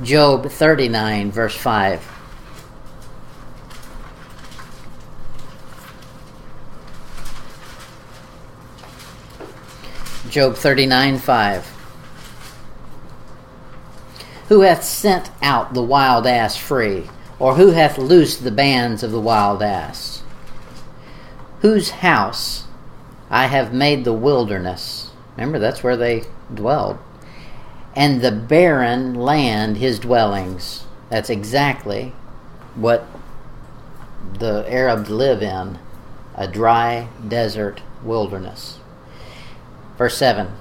Job 39, verse 5. Job 39, 5. Who hath sent out the wild ass free? Or who hath loosed the bands of the wild ass? Whose house I have made the wilderness. Remember, that's where they dwelled. And the barren land his dwellings. That's exactly what the Arabs live in a dry desert wilderness. Verse 7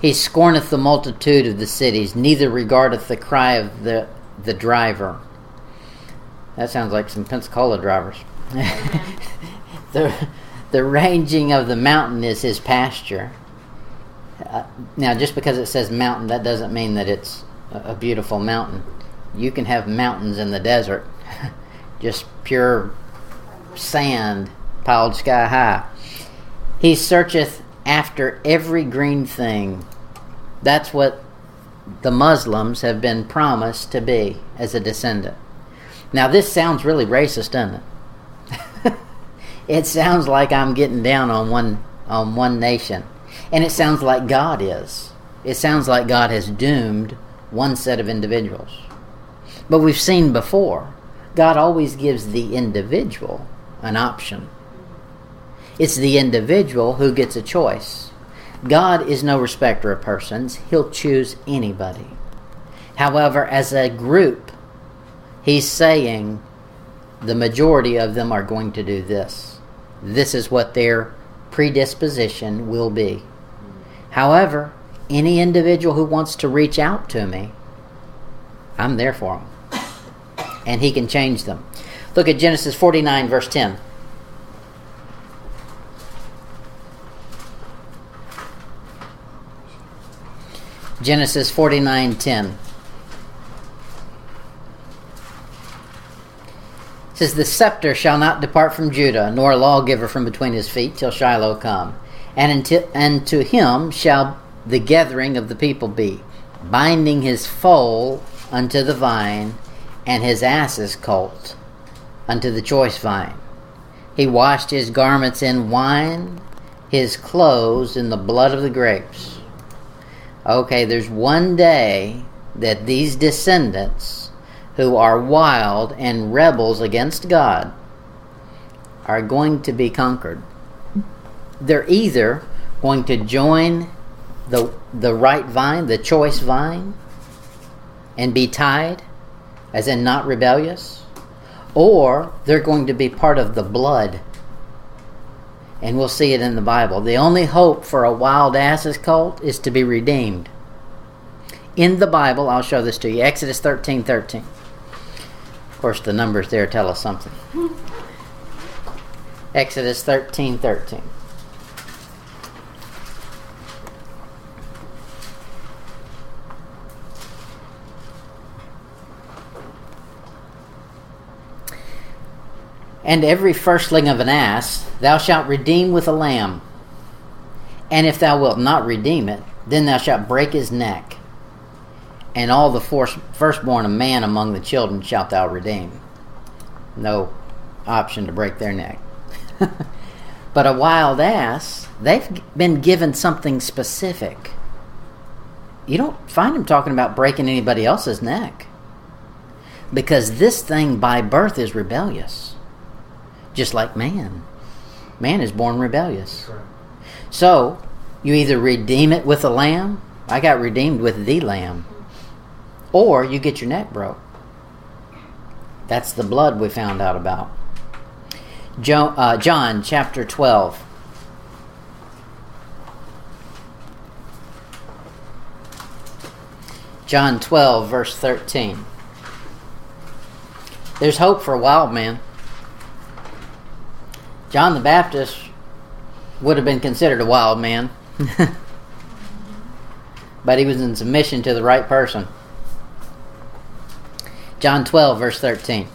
He scorneth the multitude of the cities, neither regardeth the cry of the, the driver. That sounds like some Pensacola drivers. the, the ranging of the mountain is his pasture. Uh, now, just because it says mountain, that doesn't mean that it's a, a beautiful mountain. You can have mountains in the desert, just pure sand piled sky high. He searcheth after every green thing. That's what the Muslims have been promised to be as a descendant. Now, this sounds really racist, doesn't it? it sounds like I'm getting down on one on one nation, and it sounds like God is. It sounds like God has doomed one set of individuals. But we've seen before, God always gives the individual an option. It's the individual who gets a choice. God is no respecter of persons, He'll choose anybody. However, as a group, He's saying the majority of them are going to do this. This is what their predisposition will be. However, any individual who wants to reach out to me, I'm there for them. And He can change them. Look at Genesis 49, verse 10. Genesis 49:10 says the scepter shall not depart from Judah nor a lawgiver from between his feet till Shiloh come. And until, and to him shall the gathering of the people be binding his foal unto the vine and his ass's colt unto the choice vine. He washed his garments in wine his clothes in the blood of the grapes okay, there's one day that these descendants who are wild and rebels against God are going to be conquered. They're either going to join the the right vine, the choice vine, and be tied, as in not rebellious, or they're going to be part of the blood. And we'll see it in the Bible. The only hope for a wild ass's colt is to be redeemed. In the Bible, I'll show this to you. Exodus 13 13. Of course, the numbers there tell us something. Exodus 13 13. And every firstling of an ass thou shalt redeem with a lamb. And if thou wilt not redeem it, then thou shalt break his neck. And all the firstborn of man among the children shalt thou redeem. No option to break their neck. but a wild ass, they've been given something specific. You don't find them talking about breaking anybody else's neck. Because this thing by birth is rebellious. Just like man. Man is born rebellious. So, you either redeem it with a lamb. I got redeemed with the lamb. or you get your neck broke. That's the blood we found out about. Jo- uh, John chapter 12. John 12, verse 13. There's hope for a wild man. John the Baptist would have been considered a wild man, but he was in submission to the right person. John 12, verse 13.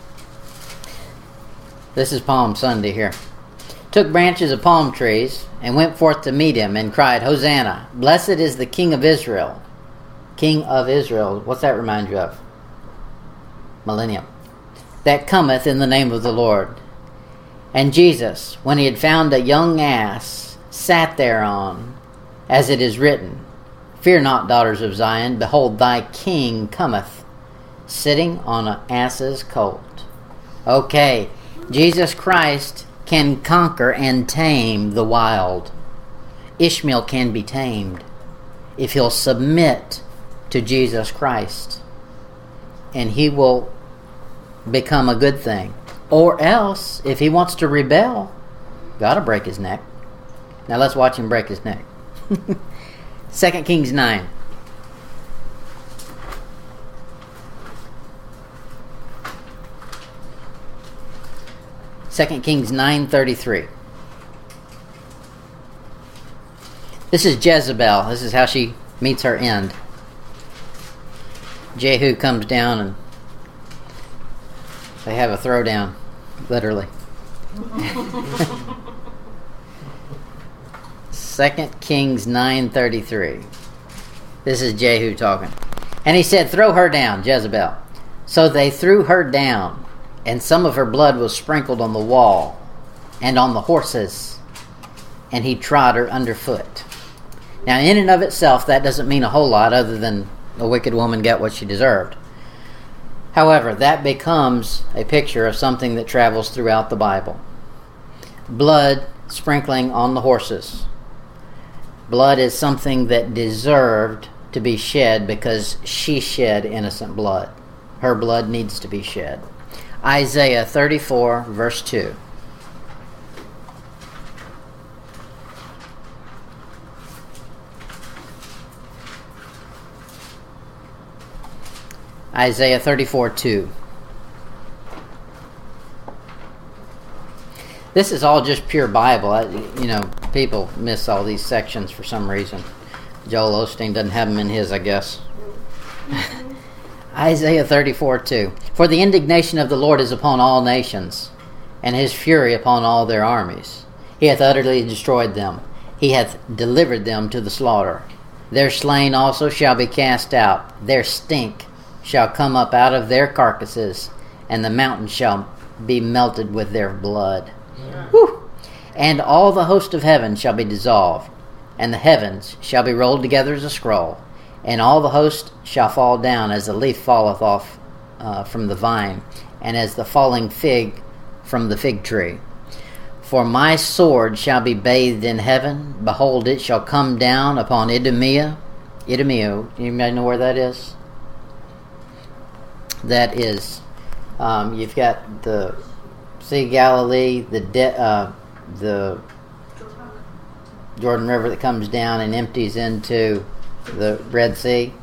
This is Palm Sunday here. Took branches of palm trees and went forth to meet him and cried, Hosanna! Blessed is the King of Israel. King of Israel. What's that remind you of? Millennium. That cometh in the name of the Lord. And Jesus, when he had found a young ass, sat thereon, as it is written, Fear not, daughters of Zion, behold, thy king cometh, sitting on an ass's colt. Okay, Jesus Christ can conquer and tame the wild. Ishmael can be tamed if he'll submit to Jesus Christ. And he will become a good thing. Or else, if he wants to rebel, gotta break his neck. Now let's watch him break his neck. 2 Kings 9. Second Kings 9:33. This is Jezebel. This is how she meets her end. Jehu comes down and they have a throwdown, literally. Second Kings nine thirty three. This is Jehu talking. And he said, Throw her down, Jezebel. So they threw her down, and some of her blood was sprinkled on the wall and on the horses, and he trod her underfoot. Now, in and of itself, that doesn't mean a whole lot other than the wicked woman got what she deserved. However, that becomes a picture of something that travels throughout the Bible. Blood sprinkling on the horses. Blood is something that deserved to be shed because she shed innocent blood. Her blood needs to be shed. Isaiah 34, verse 2. Isaiah 34 2. This is all just pure Bible. I, you know, people miss all these sections for some reason. Joel Osteen doesn't have them in his, I guess. Isaiah 34 2. For the indignation of the Lord is upon all nations, and his fury upon all their armies. He hath utterly destroyed them, he hath delivered them to the slaughter. Their slain also shall be cast out, their stink shall come up out of their carcasses, and the mountains shall be melted with their blood. Whew. And all the host of heaven shall be dissolved, and the heavens shall be rolled together as a scroll, and all the host shall fall down as the leaf falleth off uh, from the vine, and as the falling fig from the fig tree. For my sword shall be bathed in heaven. Behold, it shall come down upon Idumea. Idumea, you may know where that is? That is um, you've got the Sea of Galilee, the de- uh, the Jordan River that comes down and empties into the Red Sea.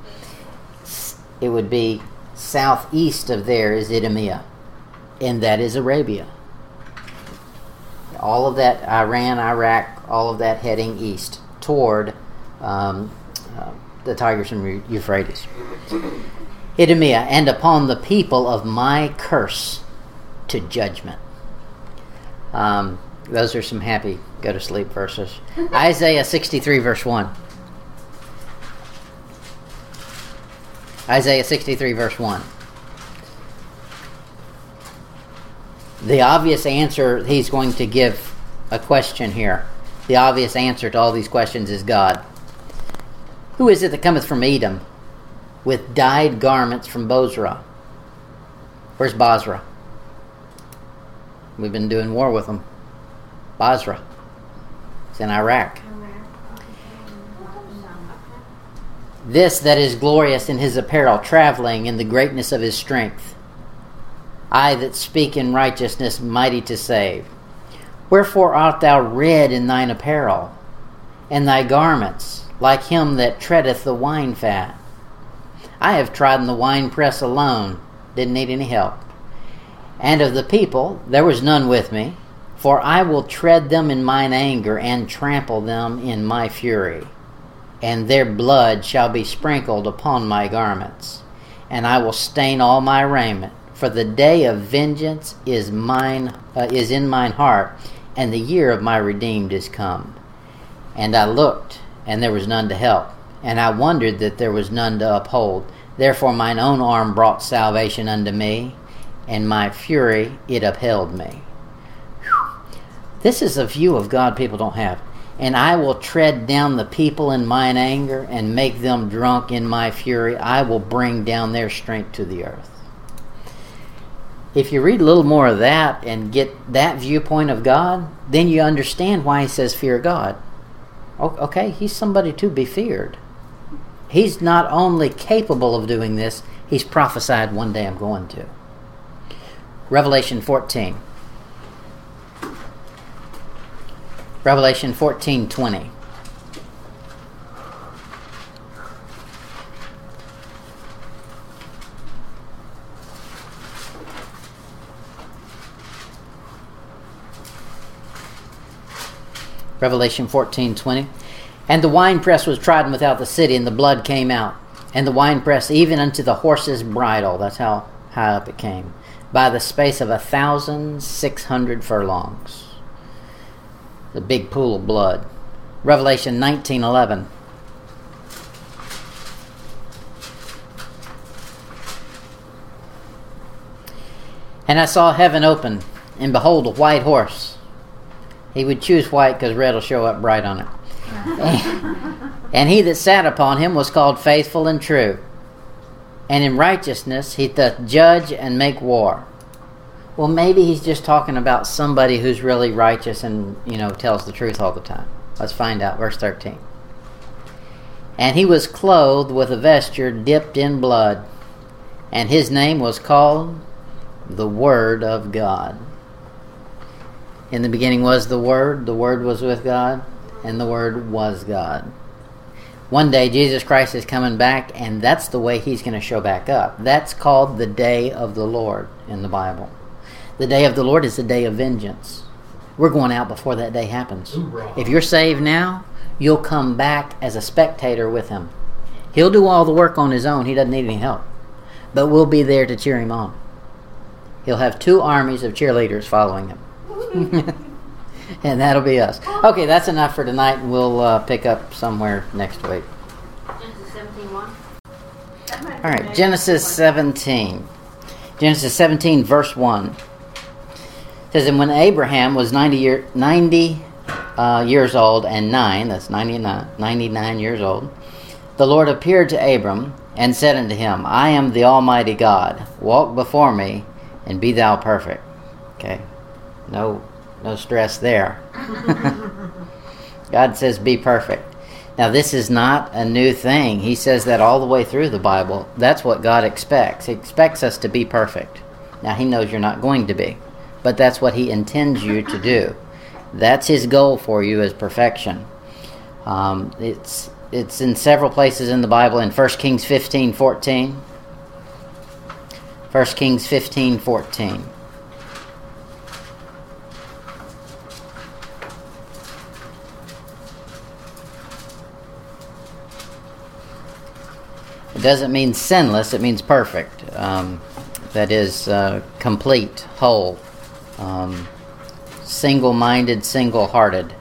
It would be southeast of there is Idumea, and that is Arabia. All of that, Iran, Iraq, all of that heading east toward um, uh, the Tigris and Euphrates. Idumea, and upon the people of my curse to judgment. Um, those are some happy go to sleep verses. Isaiah 63, verse 1. Isaiah 63, verse 1. The obvious answer he's going to give a question here. The obvious answer to all these questions is God. Who is it that cometh from Edom? With dyed garments from Bozrah. Where's Basra? We've been doing war with them. Basra. It's in Iraq. This that is glorious in his apparel, traveling in the greatness of his strength. I that speak in righteousness, mighty to save. Wherefore art thou red in thine apparel, and thy garments like him that treadeth the wine fat? I have trodden the winepress alone, didn't need any help. And of the people there was none with me, for I will tread them in mine anger and trample them in my fury. And their blood shall be sprinkled upon my garments, and I will stain all my raiment. For the day of vengeance is mine uh, is in mine heart, and the year of my redeemed is come. And I looked, and there was none to help, and I wondered that there was none to uphold. Therefore mine own arm brought salvation unto me, and my fury it upheld me. This is a view of God people don't have. And I will tread down the people in mine anger and make them drunk in my fury. I will bring down their strength to the earth. If you read a little more of that and get that viewpoint of God, then you understand why he says fear God. Okay, he's somebody to be feared. He's not only capable of doing this, he's prophesied one day I'm going to. Revelation 14. Revelation 14:20. Revelation 14:20. And the winepress was trodden without the city, and the blood came out, and the winepress even unto the horse's bridle. That's how high up it came, by the space of a thousand six hundred furlongs the big pool of blood. Revelation 19:11. And I saw heaven open, and behold, a white horse. He would choose white because red will show up bright on it. And he that sat upon him was called faithful and true. And in righteousness he doth judge and make war. Well, maybe he's just talking about somebody who's really righteous and, you know, tells the truth all the time. Let's find out. Verse 13. And he was clothed with a vesture dipped in blood, and his name was called the Word of God. In the beginning was the Word, the Word was with God, and the Word was God. One day Jesus Christ is coming back, and that's the way he's going to show back up. That's called the day of the Lord in the Bible. The day of the Lord is the day of vengeance. We're going out before that day happens. If you're saved now, you'll come back as a spectator with him. He'll do all the work on his own. He doesn't need any help. But we'll be there to cheer him on. He'll have two armies of cheerleaders following him. and that'll be us. Okay, that's enough for tonight, and we'll uh, pick up somewhere next week. Genesis 17 1. That might be All right, Genesis 17. Genesis 17, verse 1 says, And when Abraham was 90, year, 90 uh, years old and 9, that's 99, 99 years old, the Lord appeared to Abram and said unto him, I am the Almighty God. Walk before me and be thou perfect. Okay, no, no stress there. God says, be perfect. Now, this is not a new thing. He says that all the way through the Bible. That's what God expects. He expects us to be perfect. Now, He knows you're not going to be, but that's what He intends you to do. That's His goal for you is perfection. Um, it's it's in several places in the Bible. In 1 Kings 15, 14. 1 Kings 15, 14. Doesn't mean sinless, it means perfect. Um, that is uh, complete, whole, um, single minded, single hearted.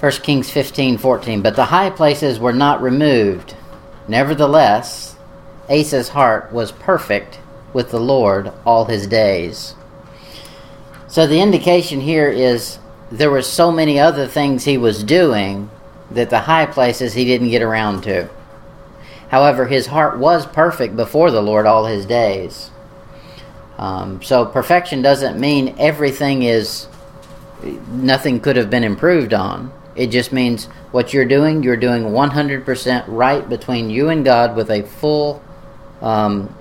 1 Kings 15 14. But the high places were not removed. Nevertheless, Asa's heart was perfect with the Lord all his days. So the indication here is there were so many other things he was doing that the high places he didn't get around to. However, his heart was perfect before the Lord all his days. Um, so perfection doesn't mean everything is, nothing could have been improved on. It just means what you're doing, you're doing 100% right between you and God with a full, um,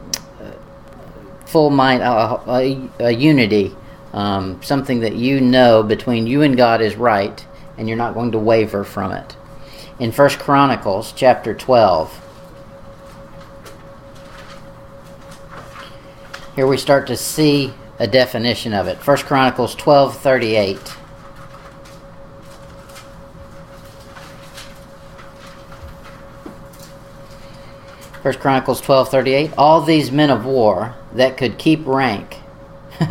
full mind, uh, a, a unity, um, something that you know between you and God is right, and you're not going to waver from it. In First Chronicles chapter 12, here we start to see a definition of it. First Chronicles 12:38. First Chronicles 12:38 All these men of war that could keep rank.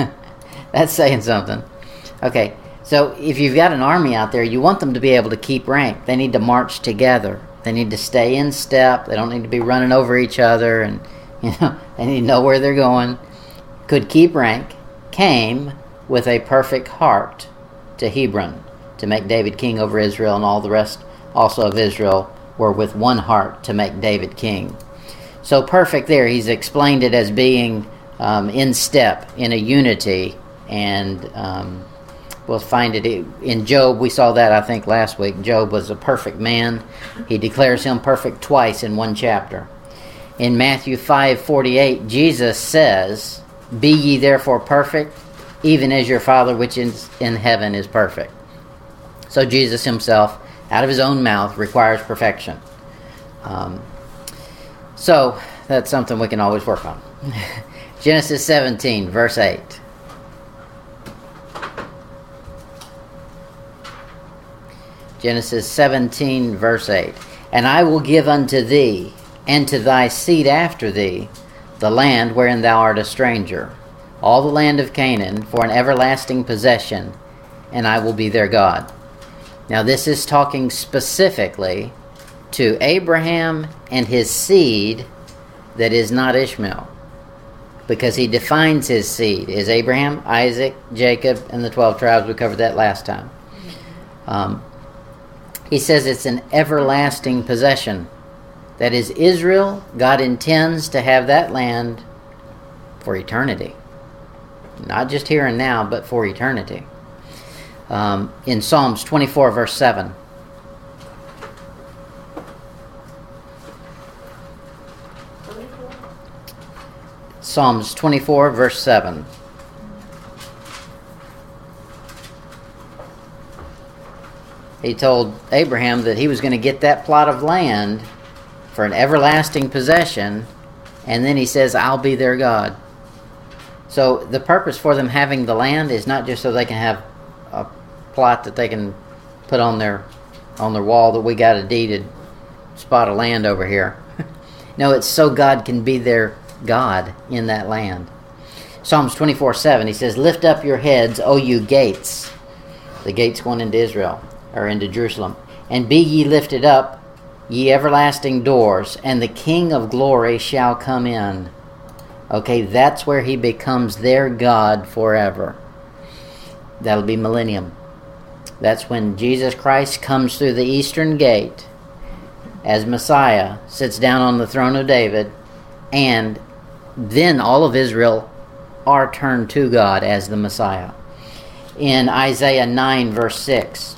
That's saying something. Okay. So if you've got an army out there, you want them to be able to keep rank. They need to march together. They need to stay in step. They don't need to be running over each other and you know, they need to know where they're going. Could keep rank came with a perfect heart to Hebron to make David king over Israel, and all the rest also of Israel were with one heart to make David king. So perfect there, he's explained it as being um, in step, in a unity, and um, we'll find it in Job. We saw that, I think, last week. Job was a perfect man. He declares him perfect twice in one chapter. In Matthew 5 48, Jesus says, Be ye therefore perfect, even as your Father which is in heaven is perfect. So Jesus himself, out of his own mouth, requires perfection. Um, so that's something we can always work on. Genesis 17, verse 8. Genesis 17, verse 8. And I will give unto thee, and to thy seed after thee, the land wherein thou art a stranger, all the land of Canaan, for an everlasting possession, and I will be their God. Now, this is talking specifically to Abraham and his seed that is not Ishmael. Because he defines his seed is Abraham, Isaac, Jacob, and the 12 tribes. We covered that last time. Um, he says it's an everlasting possession. That is, Israel, God intends to have that land for eternity. Not just here and now, but for eternity. Um, in Psalms 24, verse 7. Psalms 24, verse 7. He told Abraham that he was going to get that plot of land for an everlasting possession, and then he says, I'll be their God. So the purpose for them having the land is not just so they can have a plot that they can put on their on their wall that we got a deeded spot of land over here. no, it's so God can be their God in that land. Psalms 24 7, he says, Lift up your heads, O you gates. The gates going into Israel, or into Jerusalem. And be ye lifted up, ye everlasting doors, and the King of glory shall come in. Okay, that's where he becomes their God forever. That'll be millennium. That's when Jesus Christ comes through the eastern gate as Messiah, sits down on the throne of David, and then all of Israel are turned to God as the Messiah. In Isaiah 9, verse 6.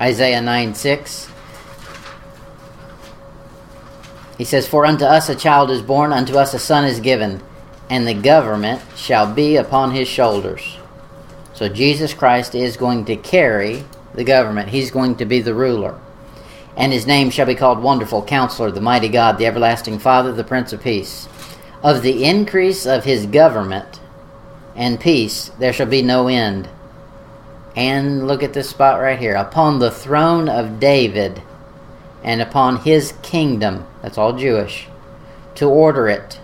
Isaiah 9, 6. He says, For unto us a child is born, unto us a son is given, and the government shall be upon his shoulders. So Jesus Christ is going to carry the government, he's going to be the ruler. And his name shall be called Wonderful Counselor, the Mighty God, the Everlasting Father, the Prince of Peace. Of the increase of his government and peace there shall be no end. And look at this spot right here. Upon the throne of David and upon his kingdom, that's all Jewish, to order it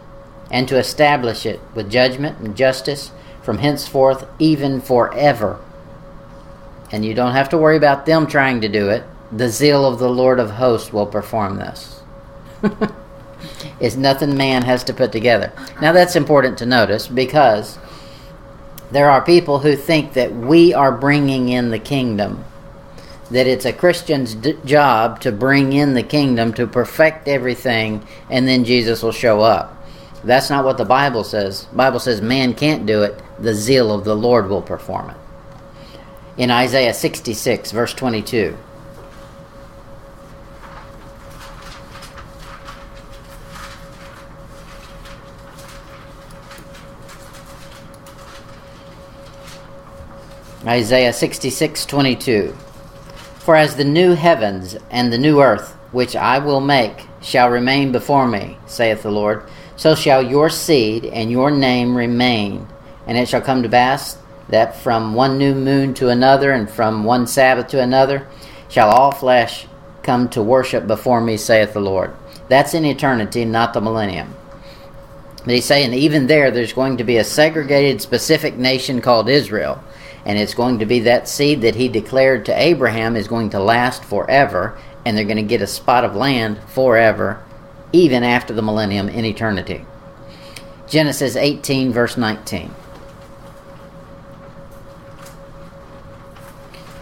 and to establish it with judgment and justice from henceforth, even forever. And you don't have to worry about them trying to do it. The zeal of the Lord of hosts will perform this. it's nothing man has to put together. Now, that's important to notice because there are people who think that we are bringing in the kingdom that it's a Christian's d- job to bring in the kingdom, to perfect everything, and then Jesus will show up. That's not what the Bible says. Bible says man can't do it. The zeal of the Lord will perform it. in Isaiah 66, verse 22. Isaiah 66:22 For as the new heavens and the new earth, which I will make, shall remain before me, saith the Lord, so shall your seed and your name remain. And it shall come to pass that from one new moon to another, and from one Sabbath to another, shall all flesh come to worship before me, saith the Lord. That's in eternity, not the millennium. But he's saying even there, there's going to be a segregated, specific nation called Israel. And it's going to be that seed that he declared to Abraham is going to last forever, and they're going to get a spot of land forever, even after the millennium in eternity. Genesis 18, verse 19.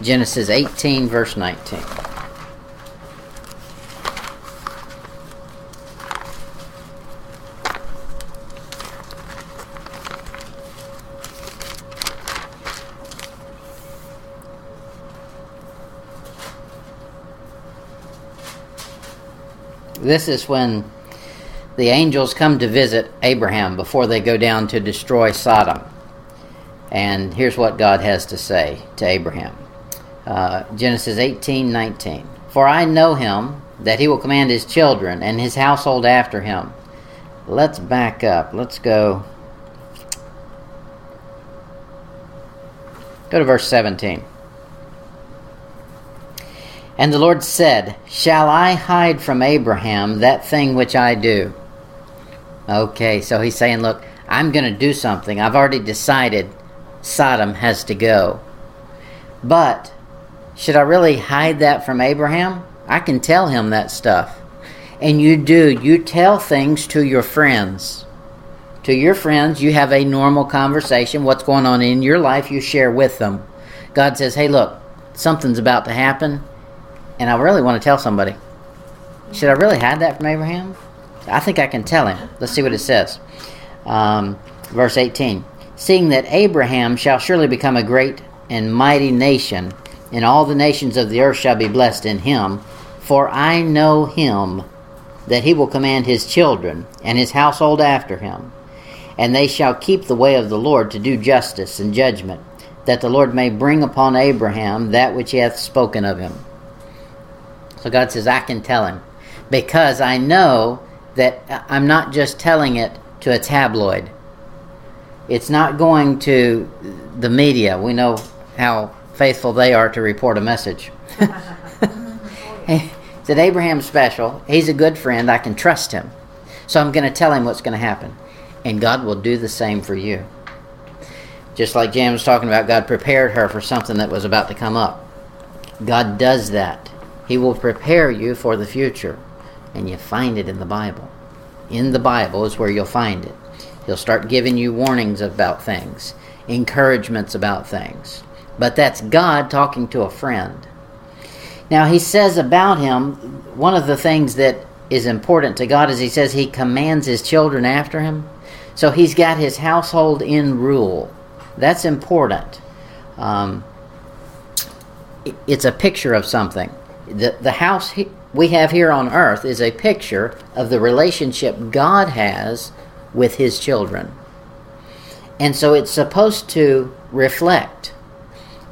Genesis 18, verse 19. This is when the angels come to visit Abraham before they go down to destroy Sodom. And here's what God has to say to Abraham uh, Genesis 18 19. For I know him, that he will command his children and his household after him. Let's back up. Let's go. Go to verse 17. And the Lord said, Shall I hide from Abraham that thing which I do? Okay, so he's saying, Look, I'm going to do something. I've already decided Sodom has to go. But should I really hide that from Abraham? I can tell him that stuff. And you do. You tell things to your friends. To your friends, you have a normal conversation. What's going on in your life, you share with them. God says, Hey, look, something's about to happen and I really want to tell somebody. Should I really hide that from Abraham? I think I can tell him. Let's see what it says. Um, verse 18 Seeing that Abraham shall surely become a great and mighty nation, and all the nations of the earth shall be blessed in him, for I know him that he will command his children and his household after him, and they shall keep the way of the Lord to do justice and judgment, that the Lord may bring upon Abraham that which he hath spoken of him. So God says, I can tell him because I know that I'm not just telling it to a tabloid. It's not going to the media. We know how faithful they are to report a message. said Abraham's special. He's a good friend. I can trust him. So I'm going to tell him what's going to happen. And God will do the same for you. Just like Jan was talking about, God prepared her for something that was about to come up. God does that. He will prepare you for the future. And you find it in the Bible. In the Bible is where you'll find it. He'll start giving you warnings about things, encouragements about things. But that's God talking to a friend. Now, he says about him, one of the things that is important to God is he says he commands his children after him. So he's got his household in rule. That's important. Um, it's a picture of something the, the house he, we have here on earth is a picture of the relationship God has with his children. And so it's supposed to reflect.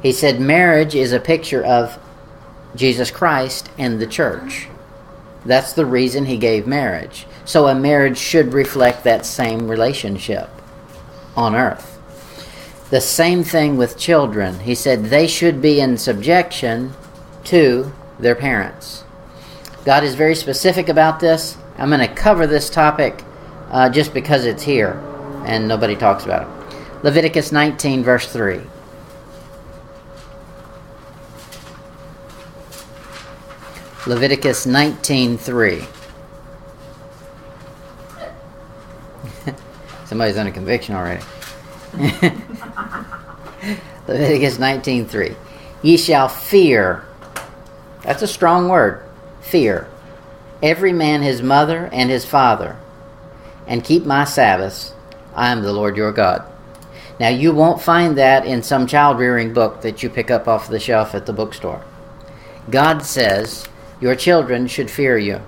He said marriage is a picture of Jesus Christ and the church. That's the reason he gave marriage. So a marriage should reflect that same relationship on earth. The same thing with children. He said they should be in subjection to their parents. God is very specific about this. I'm going to cover this topic uh, just because it's here and nobody talks about it. Leviticus 19, verse 3. Leviticus 19:3. Somebody's under conviction already. Leviticus 19:3. Ye shall fear that's a strong word. Fear. Every man his mother and his father, and keep my Sabbaths. I am the Lord your God. Now, you won't find that in some child rearing book that you pick up off the shelf at the bookstore. God says your children should fear you.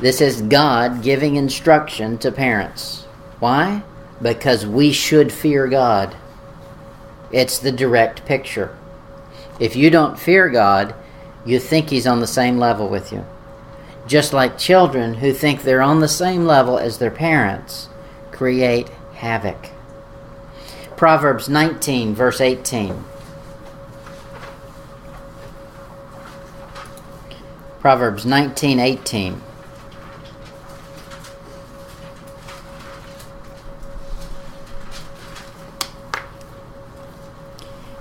This is God giving instruction to parents. Why? Because we should fear God. It's the direct picture. If you don't fear God, you think He's on the same level with you. Just like children who think they're on the same level as their parents create havoc. Proverbs 19, verse 18. Proverbs 19, 18.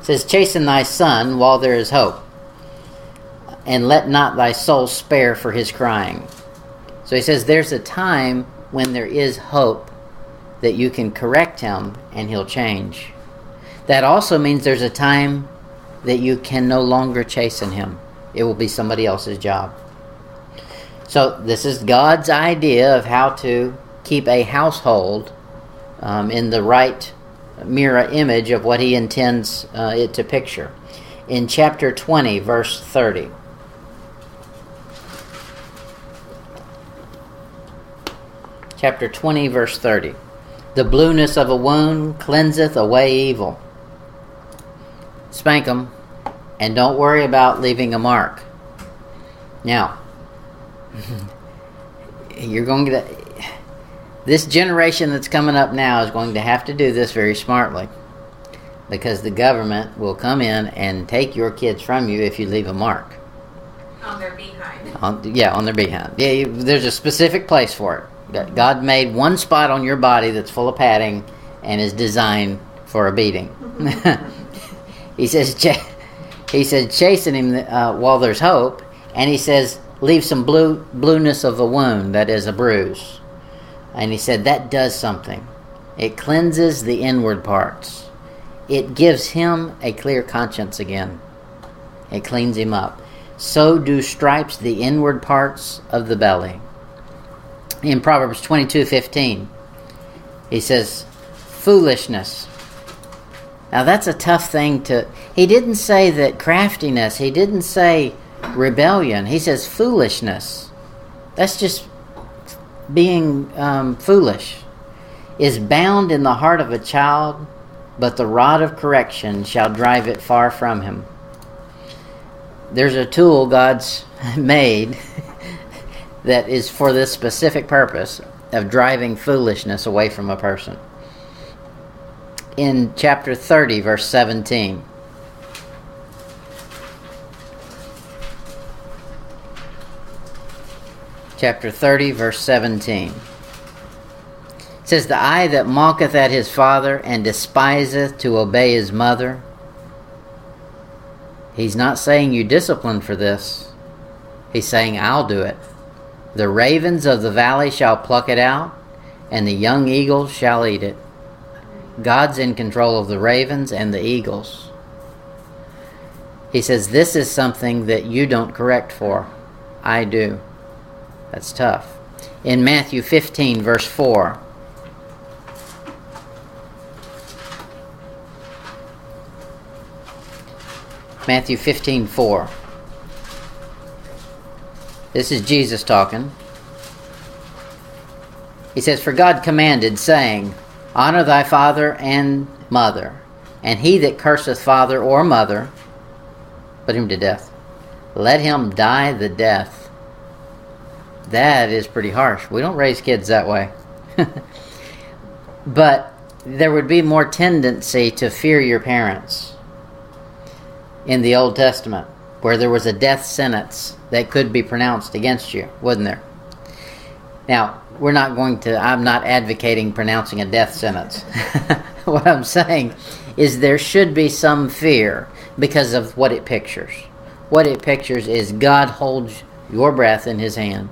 Says, Chasten thy son while there is hope, and let not thy soul spare for his crying. So he says, There's a time when there is hope that you can correct him and he'll change. That also means there's a time that you can no longer chasten him, it will be somebody else's job. So, this is God's idea of how to keep a household um, in the right mirror image of what he intends uh, it to picture. In chapter 20, verse 30. Chapter 20, verse 30. The blueness of a wound cleanseth away evil. Spank them, and don't worry about leaving a mark. Now, you're going to this generation that's coming up now is going to have to do this very smartly because the government will come in and take your kids from you if you leave a mark. On their behind. On, yeah, on their behind. Yeah, you, there's a specific place for it. God made one spot on your body that's full of padding and is designed for a beating. he says, he said, chasing him uh, while there's hope, and he says, leave some blue blueness of a wound that is a bruise. And he said that does something. It cleanses the inward parts. It gives him a clear conscience again. It cleans him up. So do stripes the inward parts of the belly. In Proverbs 22:15, he says, "Foolishness." Now that's a tough thing to He didn't say that craftiness, he didn't say rebellion. He says foolishness. That's just being um, foolish is bound in the heart of a child, but the rod of correction shall drive it far from him. There's a tool God's made that is for this specific purpose of driving foolishness away from a person. In chapter 30, verse 17. Chapter 30, verse 17. It says, The eye that mocketh at his father and despiseth to obey his mother. He's not saying you discipline for this. He's saying, I'll do it. The ravens of the valley shall pluck it out, and the young eagles shall eat it. God's in control of the ravens and the eagles. He says, This is something that you don't correct for. I do. That's tough. In Matthew 15, verse 4. Matthew 15, 4. This is Jesus talking. He says, For God commanded, saying, Honor thy father and mother, and he that curseth father or mother, put him to death. Let him die the death that is pretty harsh. We don't raise kids that way. but there would be more tendency to fear your parents in the Old Testament, where there was a death sentence that could be pronounced against you, wouldn't there? Now, we're not going to, I'm not advocating pronouncing a death sentence. what I'm saying is there should be some fear because of what it pictures. What it pictures is God holds your breath in his hand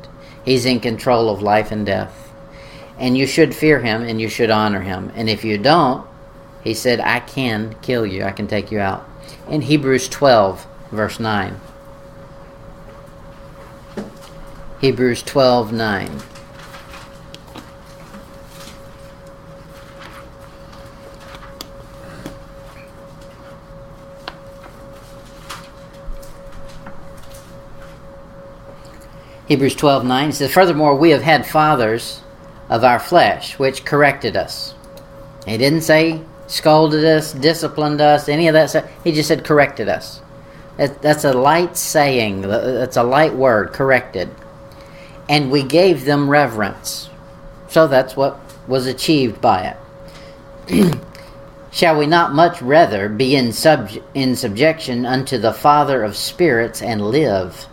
He's in control of life and death. And you should fear him and you should honor him. And if you don't, he said, I can kill you, I can take you out. In Hebrews 12, verse 9. Hebrews 12, 9. Hebrews 12 9 says, Furthermore, we have had fathers of our flesh, which corrected us. He didn't say scolded us, disciplined us, any of that stuff. He just said corrected us. That, that's a light saying, that's a light word, corrected. And we gave them reverence. So that's what was achieved by it. Shall we not much rather be in, sub- in subjection unto the Father of spirits and live?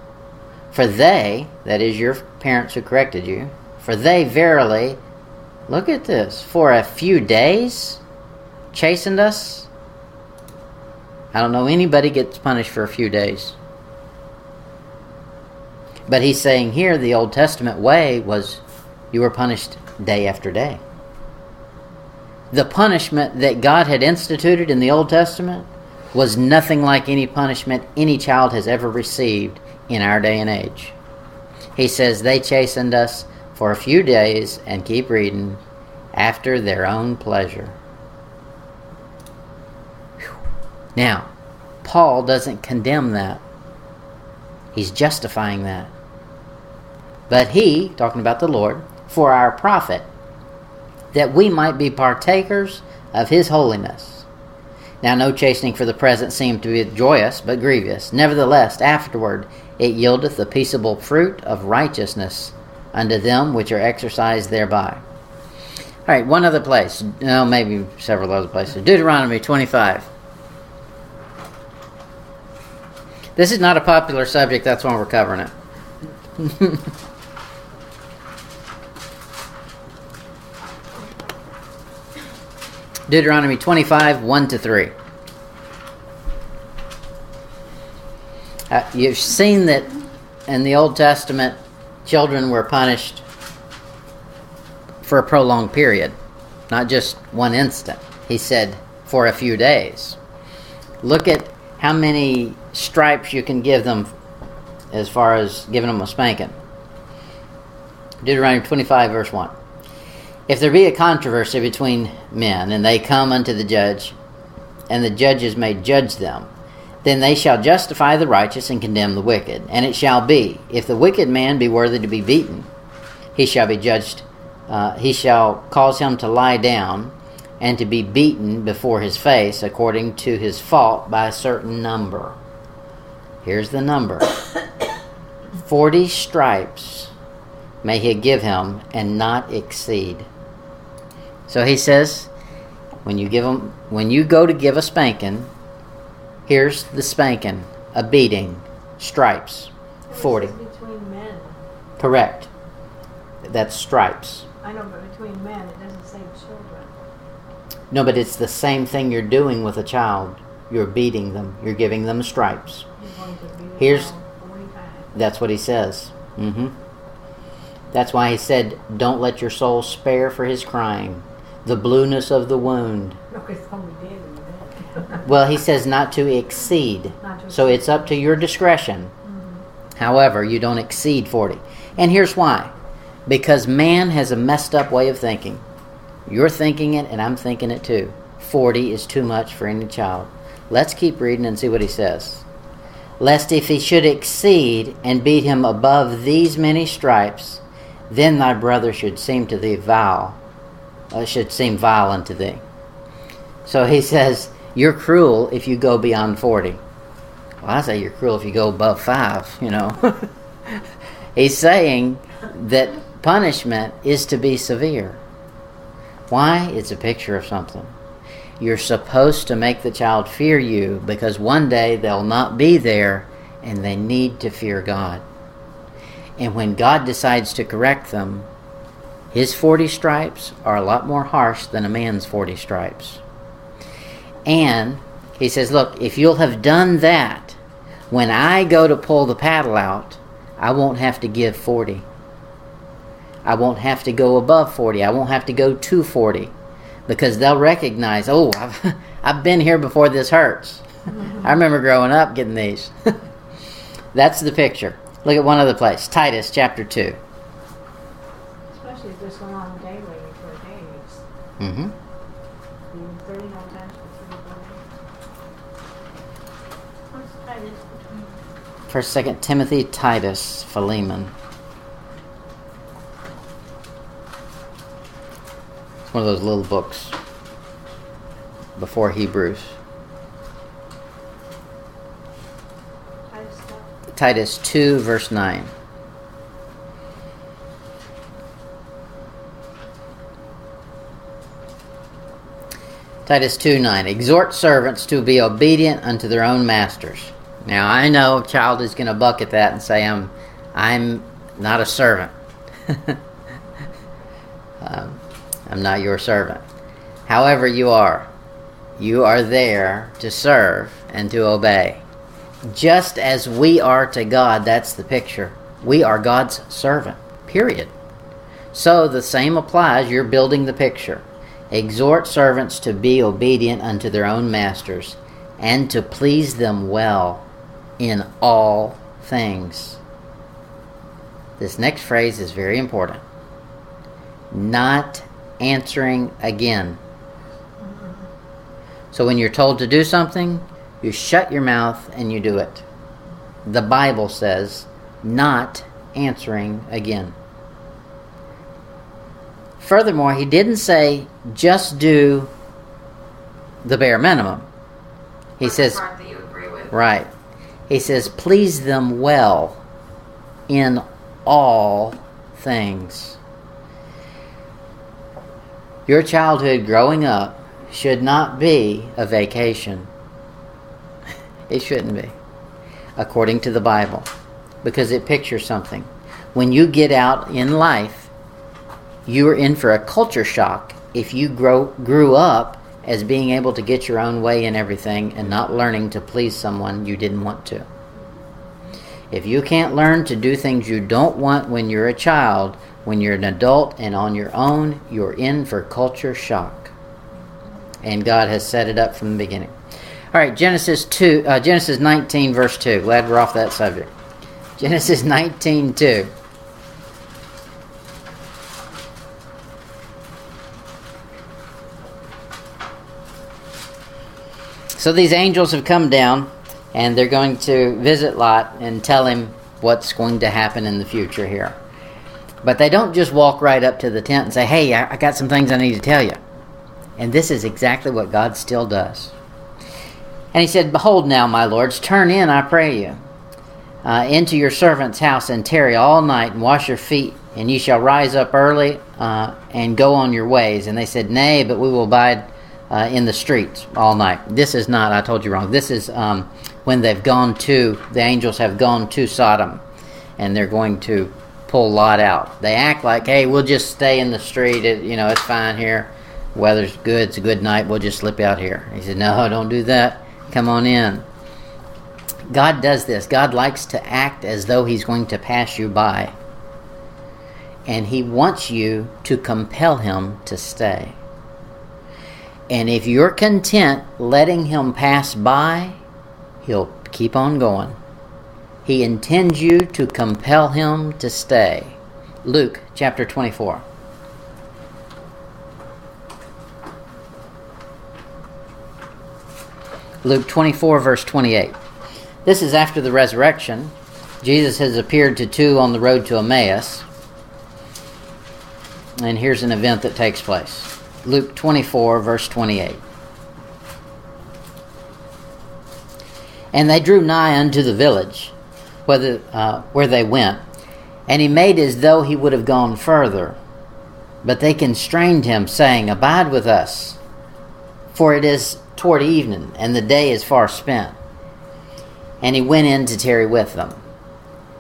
For they, that is your parents who corrected you, for they verily, look at this, for a few days chastened us. I don't know anybody gets punished for a few days. But he's saying here the Old Testament way was you were punished day after day. The punishment that God had instituted in the Old Testament was nothing like any punishment any child has ever received in our day and age. He says they chastened us for a few days and keep reading after their own pleasure. Whew. Now, Paul doesn't condemn that. He's justifying that. But he, talking about the Lord, for our profit, that we might be partakers of his holiness. Now, no chastening for the present seemed to be joyous, but grievous. Nevertheless, afterward it yieldeth the peaceable fruit of righteousness unto them which are exercised thereby. All right, one other place. No, maybe several other places. Deuteronomy 25. This is not a popular subject, that's why we're covering it. Deuteronomy 25, 1 to 3. Uh, you've seen that in the Old Testament, children were punished for a prolonged period, not just one instant. He said, for a few days. Look at how many stripes you can give them as far as giving them a spanking. Deuteronomy 25, verse 1. If there be a controversy between men, and they come unto the judge, and the judges may judge them, then they shall justify the righteous and condemn the wicked. And it shall be, if the wicked man be worthy to be beaten, he shall be judged, uh, he shall cause him to lie down and to be beaten before his face according to his fault by a certain number. Here's the number forty stripes may he give him and not exceed. So he says, when you give him, when you go to give a spanking, Here's the spanking, a beating, stripes, 40. between men. Correct. That's stripes. I know, but between men, it doesn't say children. No, but it's the same thing you're doing with a child. You're beating them, you're giving them stripes. You're going to be Here's- That's what he says. Mm-hmm. That's why he said, Don't let your soul spare for his crying, the blueness of the wound. No, Well, he says not to exceed. Not to So exceed. it's up to your discretion. Mhm. However, you don't exceed 40. And here's why because man has a messed up way of thinking. You're thinking it, and I'm thinking it too. 40 is too much for any child. Let's keep reading and see what he says. Lest if he should exceed and beat him above these many stripes, then thy brother should seem to thee vile, uh, should seem vile unto thee. So he says, You're cruel if you go beyond 40. Well, I say you're cruel if you go above five, you know. He's saying that punishment is to be severe. Why? It's a picture of something. You're supposed to make the child fear you because one day they'll not be there and they need to fear God. And when God decides to correct them, his 40 stripes are a lot more harsh than a man's 40 stripes. And he says, Look, if you'll have done that, when I go to pull the paddle out, I won't have to give 40. I won't have to go above 40. I won't have to go to 40 because they'll recognize, oh, I've, I've been here before this hurts. I remember growing up getting these. That's the picture. Look at one other place Titus chapter 2. Especially if this went on daily for days. Mm-hmm. Even First, Second Timothy, Titus, Philemon. It's one of those little books before Hebrews. Titus 2, verse 9. Titus 2 9. Exhort servants to be obedient unto their own masters now I know a child is going to buck at that and say, I'm, I'm not a servant. um, I'm not your servant. However, you are. You are there to serve and to obey. Just as we are to God, that's the picture. We are God's servant, period. So the same applies. You're building the picture. Exhort servants to be obedient unto their own masters and to please them well in all things. This next phrase is very important. Not answering again. So when you're told to do something, you shut your mouth and you do it. The Bible says, not answering again. Furthermore, he didn't say just do the bare minimum. He says, part that you agree with. right. He says, please them well in all things. Your childhood growing up should not be a vacation. It shouldn't be, according to the Bible, because it pictures something. When you get out in life, you are in for a culture shock if you grow grew up as being able to get your own way in everything and not learning to please someone you didn't want to. If you can't learn to do things you don't want when you're a child, when you're an adult and on your own, you're in for culture shock. And God has set it up from the beginning. All right, Genesis 2 uh, Genesis 19 verse 2. Glad we're off that subject. Genesis 19 2. So these angels have come down and they're going to visit Lot and tell him what's going to happen in the future here. But they don't just walk right up to the tent and say, Hey, I got some things I need to tell you. And this is exactly what God still does. And he said, Behold now, my lords, turn in, I pray you, uh, into your servant's house and tarry all night and wash your feet, and ye shall rise up early uh, and go on your ways. And they said, Nay, but we will abide uh, in the streets all night. This is not, I told you wrong. This is um, when they've gone to, the angels have gone to Sodom, and they're going to pull Lot out. They act like, hey, we'll just stay in the street. It, you know, it's fine here. Weather's good. It's a good night. We'll just slip out here. He said, no, don't do that. Come on in. God does this. God likes to act as though He's going to pass you by. And He wants you to compel Him to stay. And if you're content letting Him pass by, He'll keep on going. He intends you to compel Him to stay. Luke chapter 24. Luke 24, verse 28. This is after the resurrection. Jesus has appeared to two on the road to Emmaus. And here's an event that takes place Luke 24, verse 28. And they drew nigh unto the village whether, uh, where they went, and he made as though he would have gone further. But they constrained him, saying, Abide with us, for it is toward evening, and the day is far spent. And he went in to tarry with them.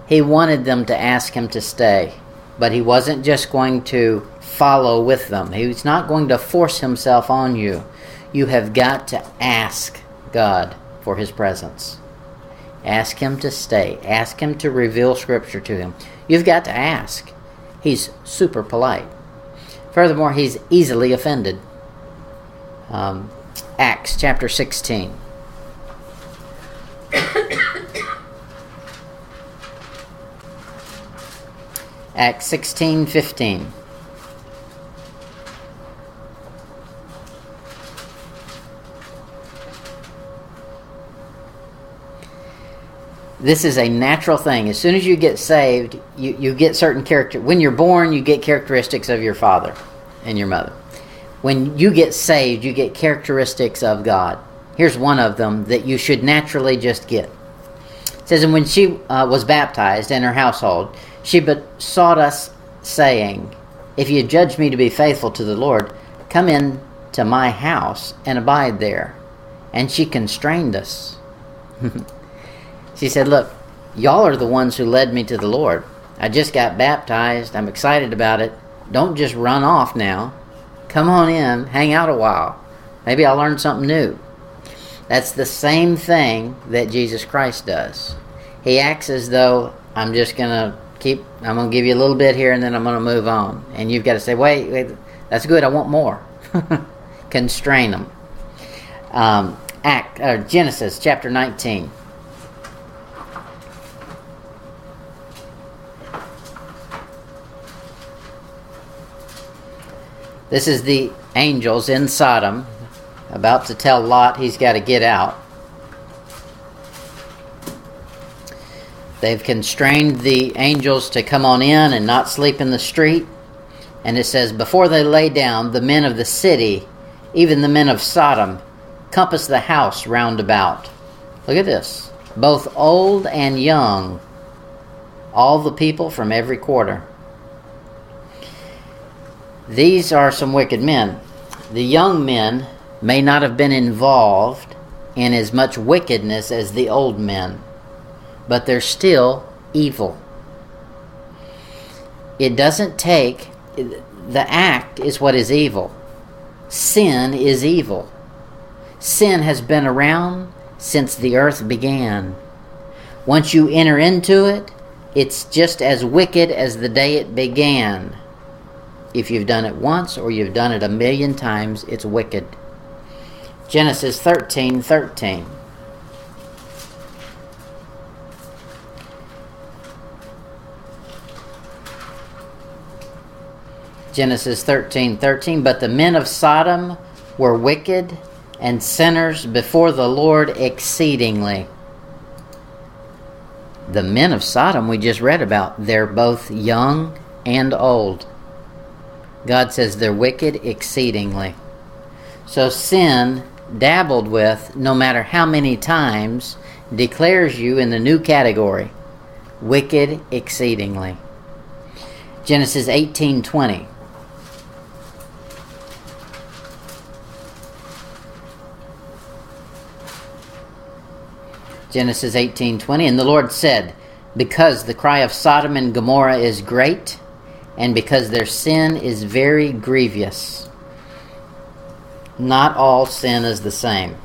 He wanted them to ask him to stay, but he wasn't just going to follow with them. He's not going to force himself on you. You have got to ask God for his presence. Ask him to stay. Ask him to reveal scripture to him. You've got to ask. He's super polite. Furthermore, he's easily offended. Um, Acts chapter 16. Acts 16 15. This is a natural thing. As soon as you get saved, you, you get certain character. When you're born, you get characteristics of your father and your mother. when you get saved, you get characteristics of God. Here's one of them that you should naturally just get. It says, And when she uh, was baptized in her household, she besought us, saying, If you judge me to be faithful to the Lord, come in to my house and abide there. And she constrained us. she said, Look, y'all are the ones who led me to the Lord. I just got baptized. I'm excited about it. Don't just run off now. Come on in, hang out a while. Maybe I'll learn something new. That's the same thing that Jesus Christ does. He acts as though I'm just going to keep, I'm going to give you a little bit here and then I'm going to move on. And you've got to say, wait, wait that's good, I want more. Constrain them. Um, Act, uh, Genesis chapter 19. This is the angels in Sodom about to tell Lot he's got to get out. They've constrained the angels to come on in and not sleep in the street. And it says, Before they lay down, the men of the city, even the men of Sodom, compassed the house round about. Look at this. Both old and young, all the people from every quarter. These are some wicked men. The young men may not have been involved in as much wickedness as the old men, but they're still evil. It doesn't take, the act is what is evil. Sin is evil. Sin has been around since the earth began. Once you enter into it, it's just as wicked as the day it began. If you've done it once or you've done it a million times, it's wicked. Genesis 13 13. Genesis 13 13. But the men of Sodom were wicked and sinners before the Lord exceedingly. The men of Sodom we just read about, they're both young and old. God says they're wicked exceedingly. So sin, dabbled with, no matter how many times, declares you in the new category wicked exceedingly. Genesis 18:20 Genesis 18:20 and the Lord said because the cry of Sodom and Gomorrah is great and because their sin is very grievous. Not all sin is the same.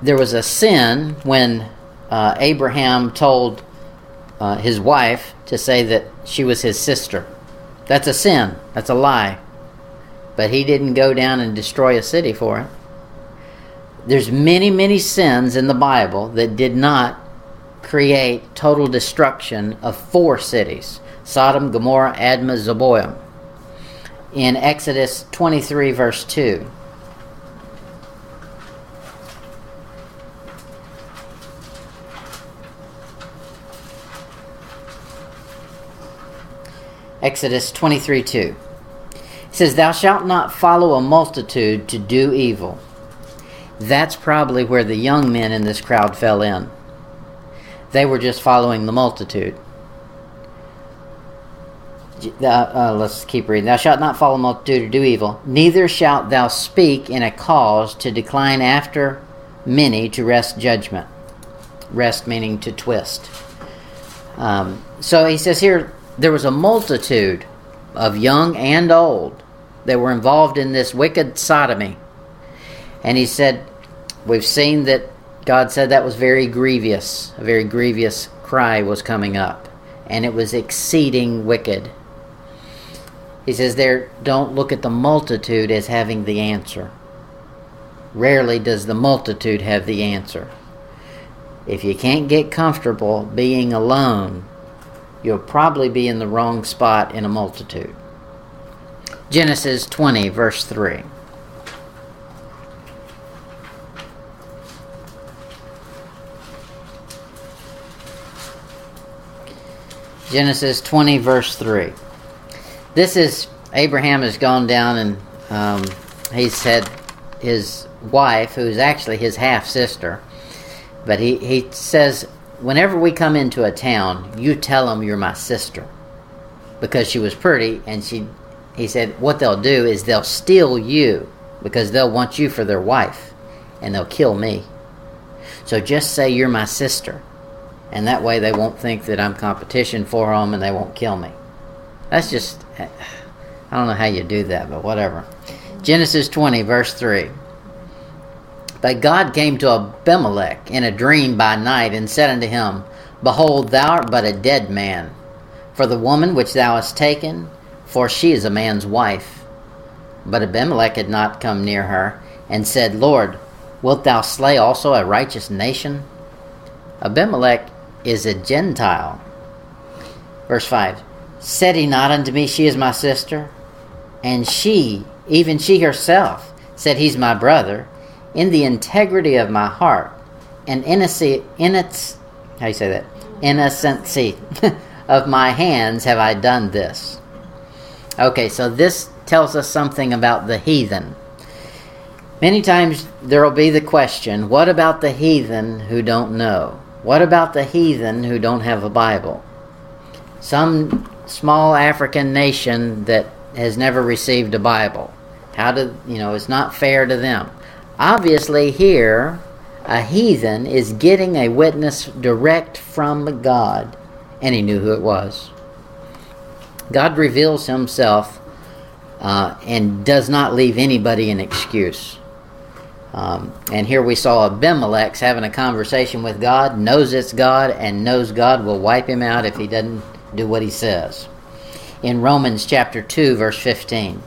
There was a sin when uh, Abraham told uh, his wife to say that she was his sister. That's a sin. That's a lie. But he didn't go down and destroy a city for it. There's many, many sins in the Bible that did not create total destruction of four cities Sodom, Gomorrah, Admah, Zeboim. In Exodus 23, verse 2. Exodus 23 2. It says, Thou shalt not follow a multitude to do evil. That's probably where the young men in this crowd fell in. They were just following the multitude. Uh, uh, let's keep reading. Thou shalt not follow multitude to do evil, neither shalt thou speak in a cause to decline after many to wrest judgment. Wrest meaning to twist. Um, so he says here there was a multitude of young and old that were involved in this wicked sodomy. And he said, We've seen that God said that was very grievous. A very grievous cry was coming up, and it was exceeding wicked. He says there, don't look at the multitude as having the answer. Rarely does the multitude have the answer. If you can't get comfortable being alone, you'll probably be in the wrong spot in a multitude. Genesis 20, verse 3. Genesis 20, verse 3. This is Abraham has gone down and um, he said his wife, who's actually his half sister, but he, he says, whenever we come into a town, you tell them you're my sister. Because she was pretty, and she, he said, what they'll do is they'll steal you because they'll want you for their wife, and they'll kill me. So just say you're my sister, and that way they won't think that I'm competition for them and they won't kill me. That's just, I don't know how you do that, but whatever. Genesis 20, verse 3. But God came to Abimelech in a dream by night and said unto him, Behold, thou art but a dead man. For the woman which thou hast taken, for she is a man's wife. But Abimelech had not come near her, and said, Lord, wilt thou slay also a righteous nation? Abimelech is a Gentile. Verse 5 Said he not unto me, She is my sister? And she, even she herself, said, He's my brother in the integrity of my heart and innocency, innocence, how you say that? Innocency of my hands have I done this. Okay, so this tells us something about the heathen. Many times there will be the question what about the heathen who don't know? What about the heathen who don't have a Bible? Some small African nation that has never received a Bible. How do you know? It's not fair to them. Obviously, here, a heathen is getting a witness direct from God, and he knew who it was. God reveals himself uh, and does not leave anybody an excuse. Um, and here we saw Abimelech having a conversation with God, knows it's God, and knows God will wipe him out if he doesn't do what he says. In Romans chapter 2, verse 15.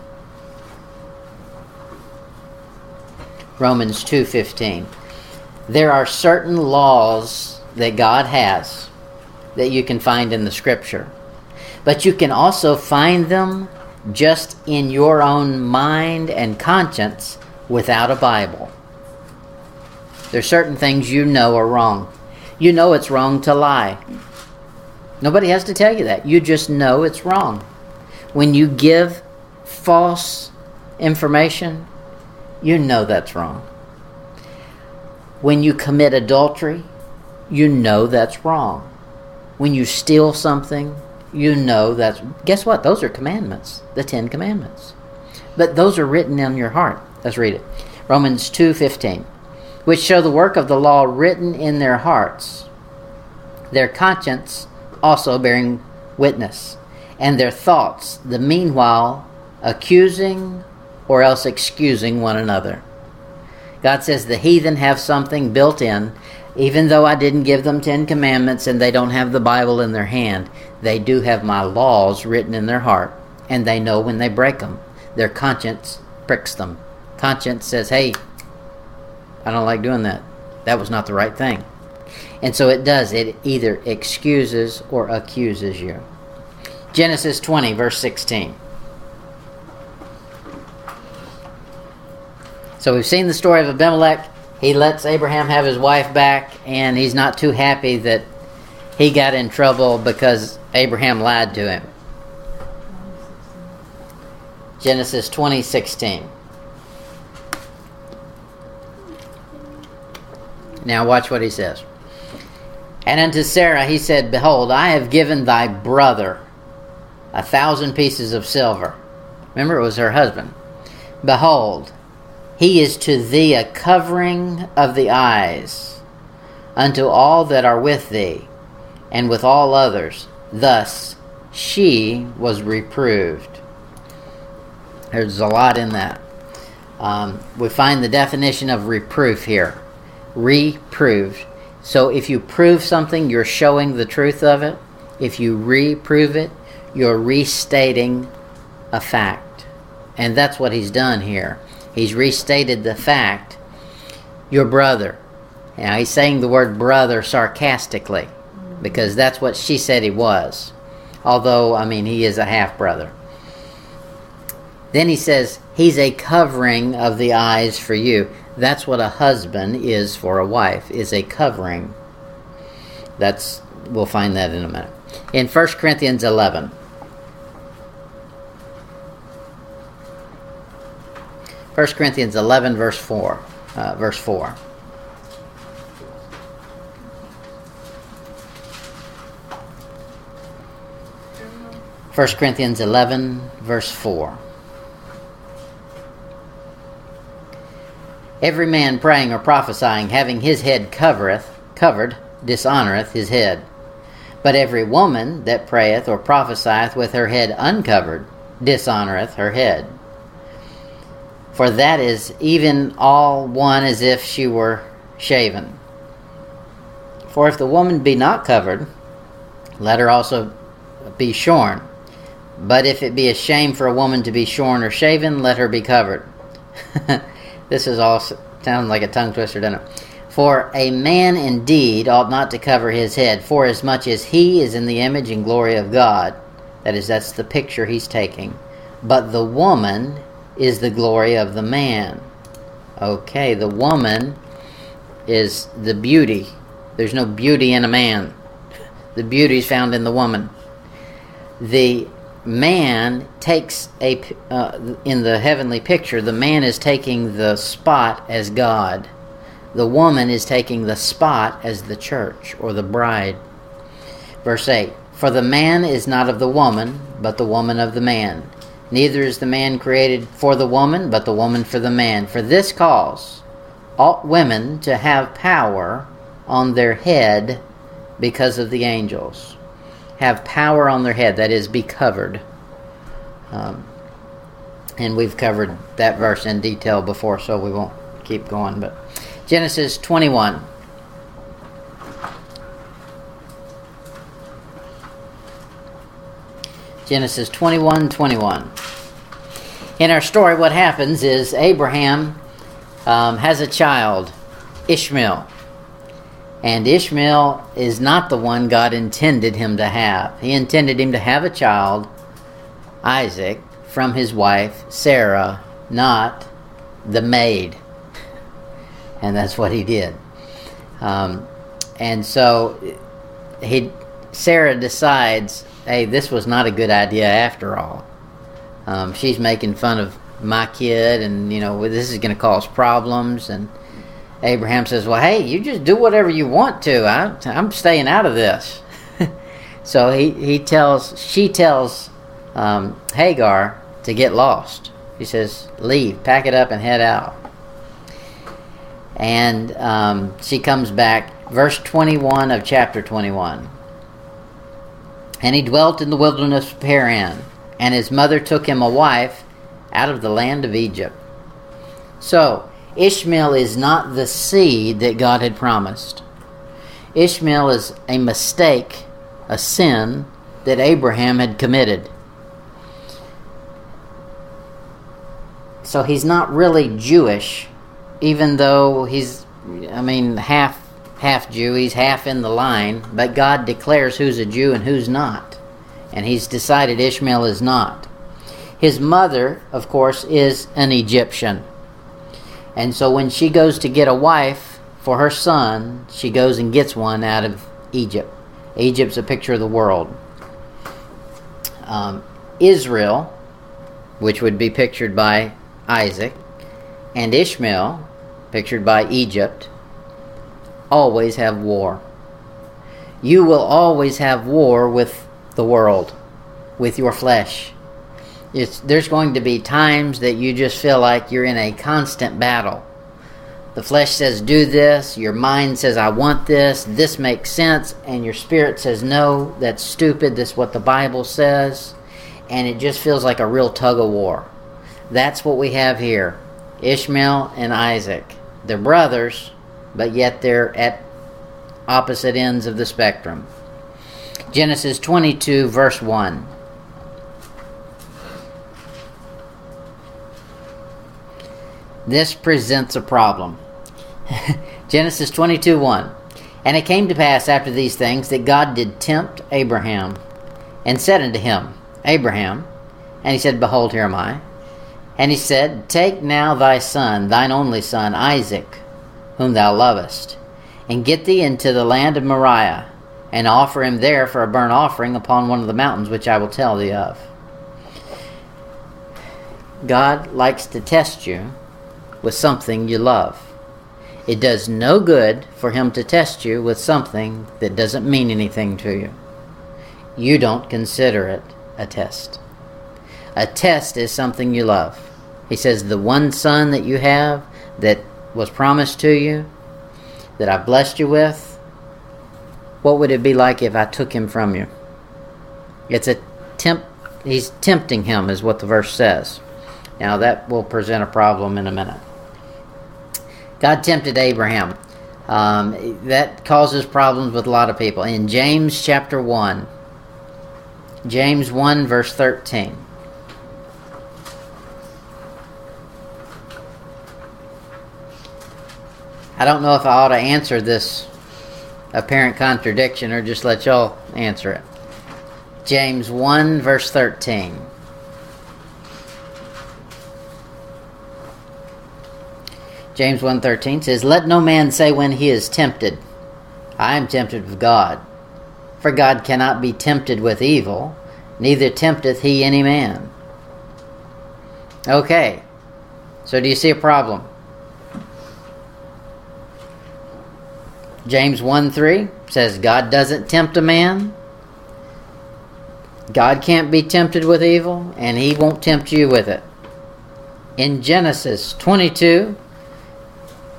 Romans 2:15. There are certain laws that God has that you can find in the scripture. But you can also find them just in your own mind and conscience without a Bible. There's certain things you know are wrong. You know it's wrong to lie. Nobody has to tell you that. You just know it's wrong. When you give false information, you know that's wrong. When you commit adultery, you know that's wrong. When you steal something, you know that's. Guess what? Those are commandments, the Ten Commandments. But those are written in your heart. Let's read it. Romans 2:15, which show the work of the law written in their hearts, their conscience also bearing witness, and their thoughts the meanwhile accusing or else excusing one another. God says the heathen have something built in. Even though I didn't give them Ten Commandments and they don't have the Bible in their hand, they do have my laws written in their heart, and they know when they break them. Their conscience pricks them. Conscience says, hey, I don't like doing that. That was not the right thing. And so it does. It either excuses or accuses you. Genesis 20, verse 16. So we've seen the story of Abimelech. He lets Abraham have his wife back, and he's not too happy that he got in trouble because Abraham lied to him. Genesis 20:16. Now watch what he says. And unto Sarah he said, Behold, I have given thy brother a thousand pieces of silver. Remember, it was her husband. Behold, he is to thee a covering of the eyes unto all that are with thee, and with all others. Thus she was reproved. There's a lot in that. Um, we find the definition of reproof here reproved. So if you prove something, you're showing the truth of it. If you reprove it, you're restating a fact. And that's what he's done here. He's restated the fact, your brother. Now, he's saying the word brother sarcastically because that's what she said he was. Although, I mean, he is a half brother. Then he says, He's a covering of the eyes for you. That's what a husband is for a wife, is a covering. That's we'll find that in a minute. In 1 Corinthians 11, 1 Corinthians 11, verse 4. Uh, verse 4. First Corinthians 11, verse 4. Every man praying or prophesying, having his head covereth, covered, dishonoureth his head. But every woman that prayeth or prophesieth with her head uncovered, dishonoureth her head. For that is even all one as if she were shaven. For if the woman be not covered, let her also be shorn. But if it be a shame for a woman to be shorn or shaven, let her be covered. this is all sounds like a tongue twister, doesn't it? For a man indeed ought not to cover his head, for as much as he is in the image and glory of God. That is, that's the picture he's taking. But the woman is the glory of the man. Okay, the woman is the beauty. There's no beauty in a man. The beauty is found in the woman. The man takes a uh, in the heavenly picture the man is taking the spot as god. The woman is taking the spot as the church or the bride. Verse 8 for the man is not of the woman but the woman of the man. Neither is the man created for the woman but the woman for the man. For this cause ought women to have power on their head because of the angels have power on their head, that is, be covered. Um, and we've covered that verse in detail before, so we won't keep going. But Genesis 21. Genesis 21 21. In our story, what happens is Abraham um, has a child, Ishmael. And Ishmael is not the one God intended him to have. He intended him to have a child, Isaac, from his wife, Sarah, not the maid. And that's what he did. Um, and so he, Sarah decides, hey, this was not a good idea after all. Um, she's making fun of my kid, and you know this is going to cause problems. And Abraham says, "Well, hey, you just do whatever you want to. I, I'm staying out of this." so he he tells she tells um, Hagar to get lost. He says, "Leave, pack it up, and head out." And um, she comes back, verse 21 of chapter 21. And he dwelt in the wilderness of Paran, and his mother took him a wife out of the land of Egypt. So, Ishmael is not the seed that God had promised. Ishmael is a mistake, a sin that Abraham had committed. So he's not really Jewish, even though he's, I mean, half half Jew. He's half in the line, but God declares who's a Jew and who's not, and He's decided Ishmael is not. His mother, of course, is an Egyptian, and so when she goes to get a wife for her son, she goes and gets one out of Egypt. Egypt's a picture of the world. Um, Israel, which would be pictured by Isaac, and Ishmael, pictured by Egypt, always have war. You will always have war with the world, with your flesh. It's, there's going to be times that you just feel like you're in a constant battle. The flesh says, Do this. Your mind says, I want this. This makes sense. And your spirit says, No, that's stupid. That's what the Bible says. And it just feels like a real tug of war. That's what we have here Ishmael and Isaac. They're brothers, but yet they're at opposite ends of the spectrum. Genesis 22, verse 1. This presents a problem. Genesis 22 1. And it came to pass after these things that God did tempt Abraham, and said unto him, Abraham, and he said, Behold, here am I. And he said, Take now thy son, thine only son, Isaac, whom thou lovest, and get thee into the land of Moriah, and offer him there for a burnt offering upon one of the mountains which I will tell thee of. God likes to test you with something you love. It does no good for him to test you with something that doesn't mean anything to you. You don't consider it a test. A test is something you love. He says, The one son that you have that was promised to you, that I blessed you with, what would it be like if I took him from you? It's a temp he's tempting him is what the verse says. Now that will present a problem in a minute. God tempted Abraham. Um, that causes problems with a lot of people. In James chapter 1, James 1, verse 13. I don't know if I ought to answer this apparent contradiction or just let y'all answer it. James 1, verse 13. James 1:13 says, "Let no man say when he is tempted, I am tempted of God. For God cannot be tempted with evil, neither tempteth he any man." Okay. So do you see a problem? James 1 3 says God doesn't tempt a man. God can't be tempted with evil, and he won't tempt you with it. In Genesis 22,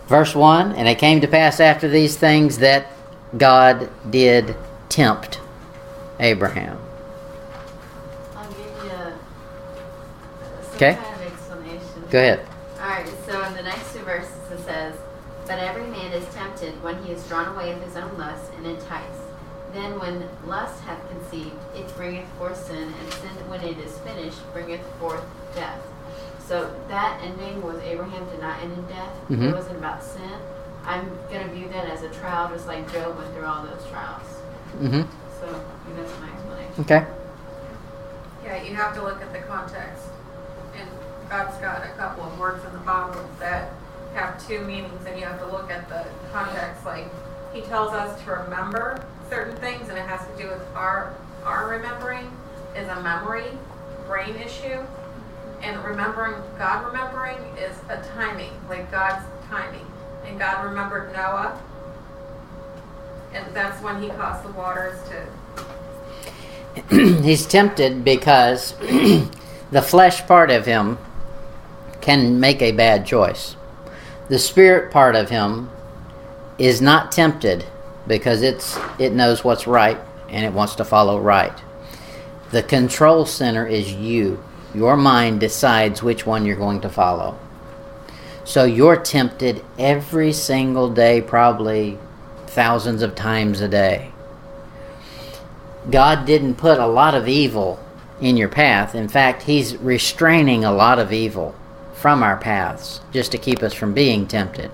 verse 1 And it came to pass after these things that God did tempt Abraham. I'll give you a, some Okay. kind of explanation. Go ahead. Alright, so in the next two verses it says, But every man is tempted when he is drawn away of his own lust and enticed. Then when lust hath conceived, it bringeth forth sin, and sin when it is finished bringeth forth death. So that ending was Abraham did not end in death. Mhm. It wasn't about sin. I'm gonna view that as a trial, just like Job went through all those trials. Mm-hmm. So that's my explanation. Okay. Yeah, you have to look at the context. And God's got a couple of words in the Bible that have two meanings, and you have to look at the context. Like, He tells us to remember certain things, and it has to do with our our remembering is a memory brain issue, and remembering God remembering is a timing, like God's timing. And God remembered Noah, and that's when He caused the waters to He's tempted because the flesh part of him can make a bad choice. The spirit part of him is not tempted because it's it knows what's right and it wants to follow right. The control center is you. Your mind decides which one you're going to follow. So you're tempted every single day, probably thousands of times a day. God didn't put a lot of evil in your path. In fact, He's restraining a lot of evil from our paths just to keep us from being tempted.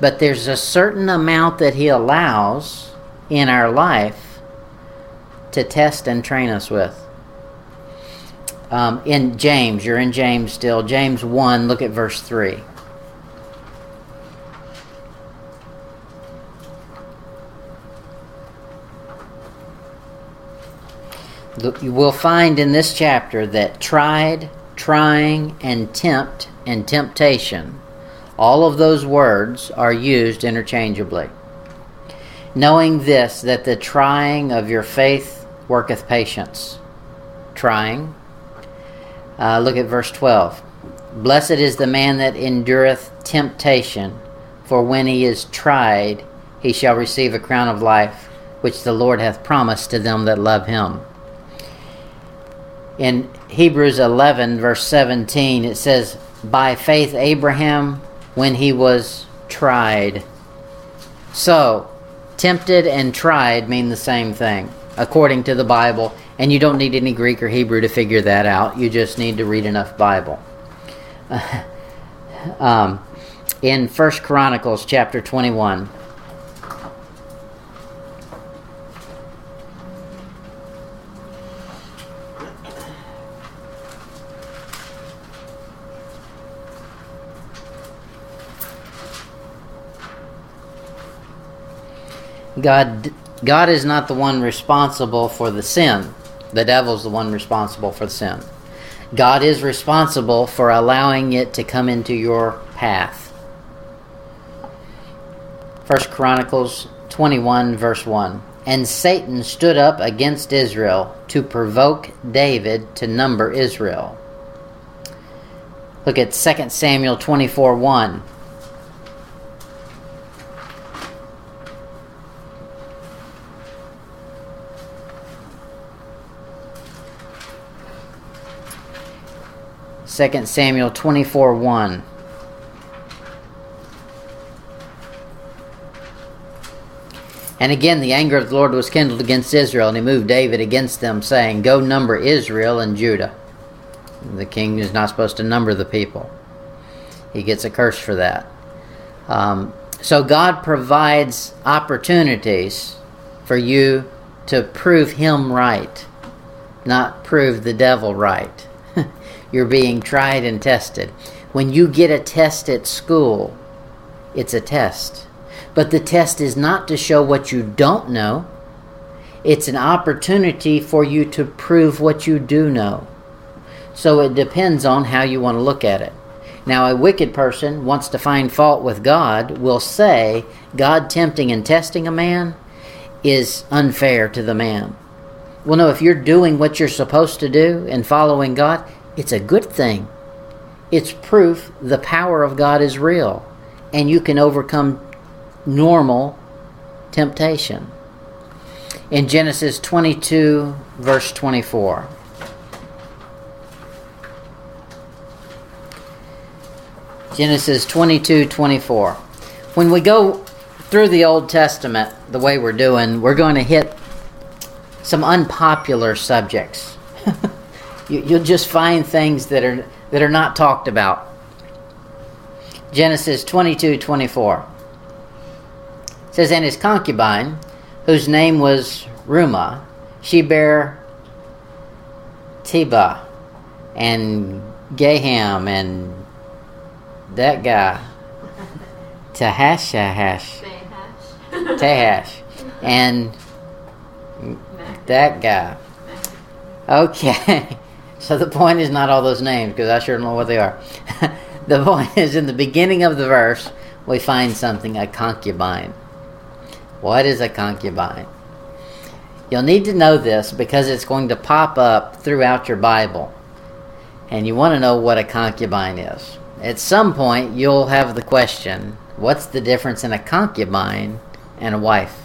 But there's a certain amount that He allows in our life to test and train us with. Um, in James, you're in James still. James 1, look at verse 3. Look, You will find in this chapter that tried, trying, and tempt and temptation, all of those words are used interchangeably. Knowing this, that the trying of your faith worketh patience. Trying. Uh, look at verse 12. Blessed is the man that endureth temptation, for when he is tried, he shall receive a crown of life, which the Lord hath promised to them that love him. In Hebrews 11, verse 17, it says, By faith Abraham, when he was tried. So, tempted and tried mean the same thing, according to the Bible, and you don't need any Greek or Hebrew to figure that out. You just need to read enough Bible. um, in First Chronicles chapter 21, God God is not the one responsible for the sin. The devil's the one responsible for the sin. God is responsible for allowing it to come into your path. 1 Chronicles 21, verse 1. And Satan stood up against Israel to provoke David to number Israel. Look at 2 Samuel 24, 1. Second Samuel 24 1. And again, the anger of the Lord was kindled against Israel, and he moved David against them, saying, Go number Israel and Judah. The king is not supposed to number the people, he gets a curse for that. Um, so, God provides opportunities for you to prove him right, not prove the devil right. You're being tried and tested. When you get a test at school, it's a test. But the test is not to show what you don't know, it's an opportunity for you to prove what you do know. So it depends on how you want to look at it. Now, a wicked person wants to find fault with God will say God tempting and testing a man is unfair to the man. Well, no, if you're doing what you're supposed to do and following God, it's a good thing. It's proof the power of God is real and you can overcome normal temptation. In Genesis 22, verse 24. Genesis 22, 24. When we go through the Old Testament the way we're doing, we're going to hit some unpopular subjects. you, will just find things that are that are not talked about. Genesis 22, 24 it says, And his concubine, whose name was Reumah, she bare Tebah and Gaham and that guy, Tahash, Tahash, Tahash, and that guy. Okay, so the point is not all those names because I sure don't know what they are. the point is in the beginning of the verse we find something a concubine. What is a concubine? You'll need to know this because it's going to pop up throughout your Bible. And you want to know what a concubine is. At some point, you'll have the question what's the difference in a concubine and a wife?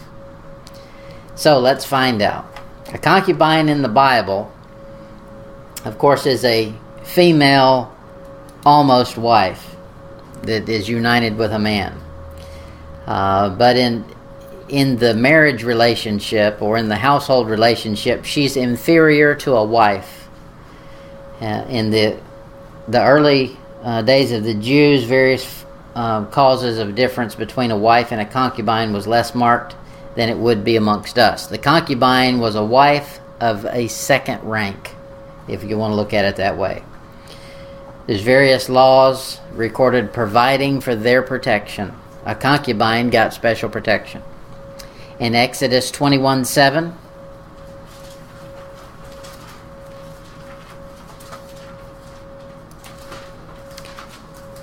So let's find out. A concubine in the Bible, of course, is a female almost wife that is united with a man. Uh, but in in the marriage relationship or in the household relationship, she's inferior to a wife. Uh, in the the early uh, days of the Jews, various uh, causes of difference between a wife and a concubine was less marked than it would be amongst us. The concubine was a wife of a second rank, if you want to look at it that way. There's various laws recorded providing for their protection. A concubine got special protection. In Exodus 21 7,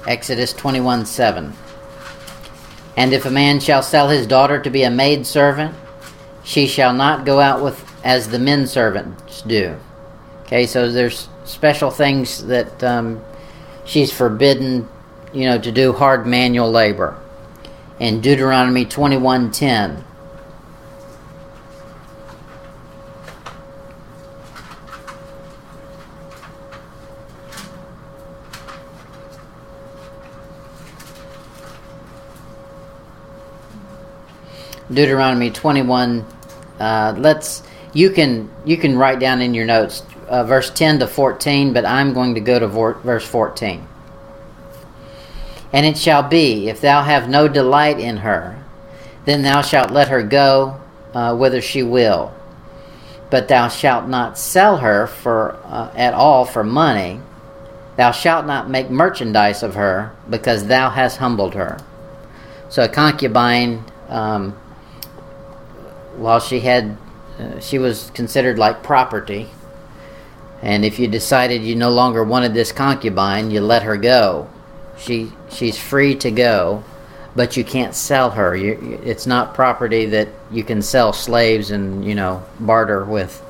Exodus 21 7. And if a man shall sell his daughter to be a maid servant, she shall not go out with as the men servants do. Okay, so there's special things that um, she's forbidden, you know, to do hard manual labor. In Deuteronomy 21:10, Deuteronomy 21. Uh, let's you can you can write down in your notes uh, verse 10 to 14, but I'm going to go to verse 14. And it shall be, if thou have no delight in her, then thou shalt let her go uh, whither she will. But thou shalt not sell her for uh, at all for money. Thou shalt not make merchandise of her, because thou hast humbled her. So a concubine um, while she had, uh, she was considered like property. And if you decided you no longer wanted this concubine, you let her go. She she's free to go, but you can't sell her. You, it's not property that you can sell slaves and you know barter with.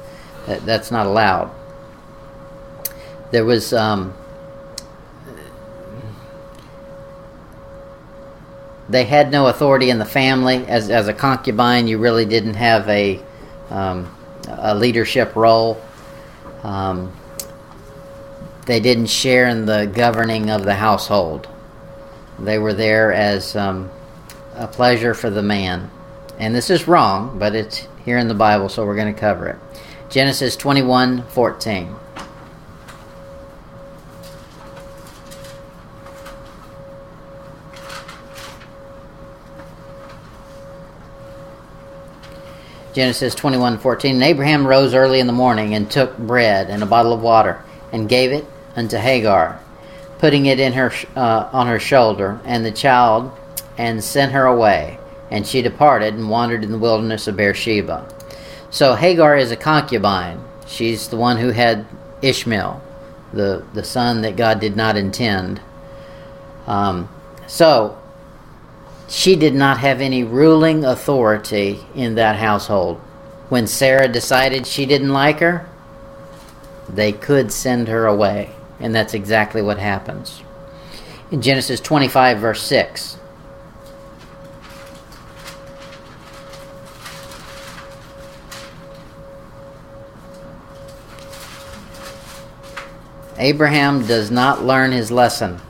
That, that's not allowed. There was um, they had no authority in the family as as a concubine. You really didn't have a um, a leadership role. Um, they didn't share in the governing of the household. They were there as um, a pleasure for the man. And this is wrong, but it's here in the Bible, so we're going to cover it. Genesis 21 14. Genesis 21:14 And Abraham rose early in the morning and took bread and a bottle of water and gave it unto Hagar putting it in her uh, on her shoulder and the child and sent her away. And she departed and wandered in the wilderness of Beersheba. So Hagar is a concubine. She's the one who had Ishmael the the son that God did not intend. Um, so she did not have any ruling authority in that household. When Sarah decided she didn't like her, they could send her away. And that's exactly what happens. In Genesis 25, verse 6. Abraham does not learn his lesson.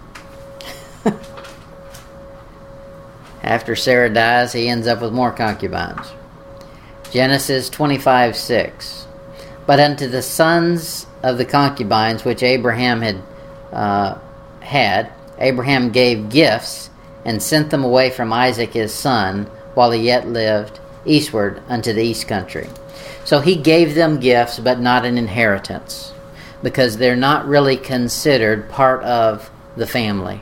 After Sarah dies, he ends up with more concubines. Genesis 25 6. But unto the sons of the concubines which Abraham had uh, had, Abraham gave gifts and sent them away from Isaac his son while he yet lived eastward unto the east country. So he gave them gifts, but not an inheritance, because they're not really considered part of the family.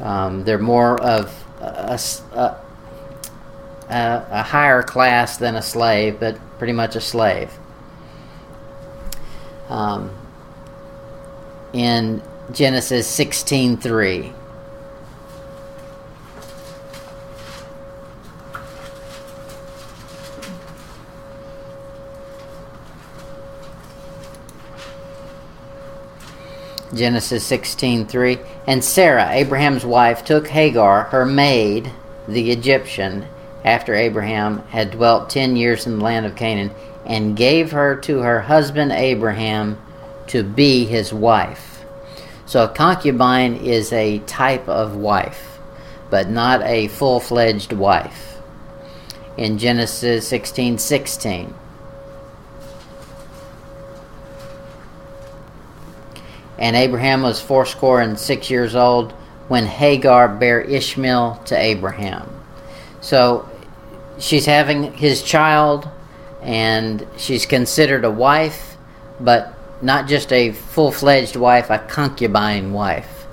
Um, they're more of a, a, a, higher class than a slave, but pretty much a slave. Um, in Genesis 16:3. Genesis 16:3 And Sarah Abraham's wife took Hagar her maid the Egyptian after Abraham had dwelt 10 years in the land of Canaan and gave her to her husband Abraham to be his wife. So a concubine is a type of wife, but not a full-fledged wife. In Genesis 16:16 16, And Abraham was fourscore and six years old when Hagar bare Ishmael to Abraham. So she's having his child, and she's considered a wife, but not just a full fledged wife, a concubine wife.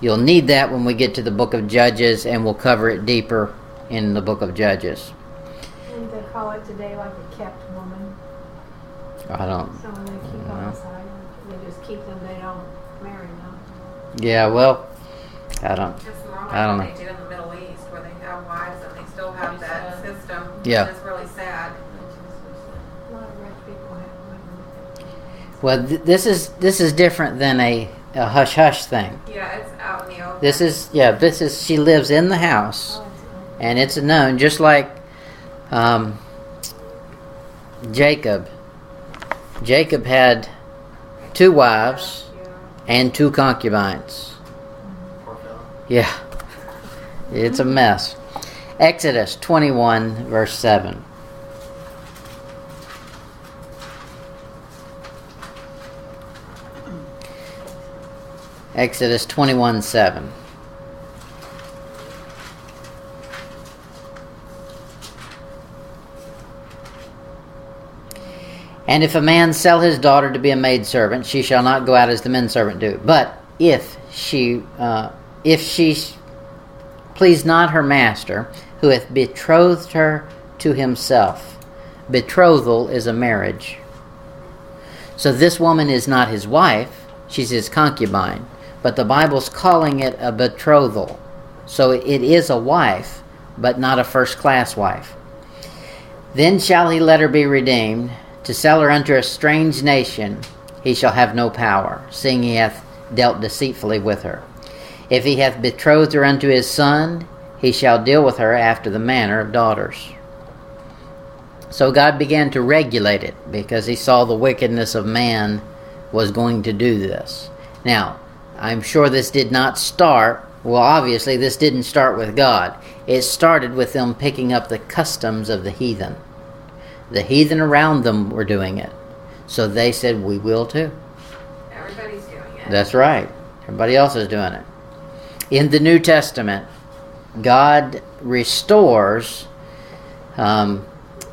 You'll need that when we get to the book of Judges, and we'll cover it deeper in the book of Judges. And they call it today like a kept woman. I don't. So when they keep them No. aside, they just keep them, they don't marry them. Yeah, well, I don't. It's more like I don't what know. they do in the Middle East, where they have wives and they still have that system. Yeah. It's really sad. A lot of rich people have. Well, th- this is this is different than a, a hush hush thing. Yeah, it's out in the open. This is yeah. This is she lives in the house. Oh, it's, and it's known just like um, Jacob. Jacob had two wives Yeah. And two concubines. Yeah, it's a mess. Exodus 21, verse 7. Exodus 21, 7. And if a man sell his daughter to be a maidservant, she shall not go out as the men servant do. But if she, uh, if she sh- please not her master, who hath betrothed her to himself, betrothal is a marriage. So this woman is not his wife; she's his concubine. But the Bible's calling it a betrothal. So it is a wife, but not a first class wife. Then shall he let her be redeemed. To sell her unto a strange nation, he shall have no power, seeing he hath dealt deceitfully with her. If he hath betrothed her unto his son, he shall deal with her after the manner of daughters. So God began to regulate it because he saw the wickedness of man was going to do this. Now, I'm sure this did not start, well, obviously, this didn't start with God. It started with them picking up the customs of the heathen. The heathen around them were doing it. So they said, We will too. Everybody's doing it. That's right. Everybody else is doing it. In the New Testament, God restores um,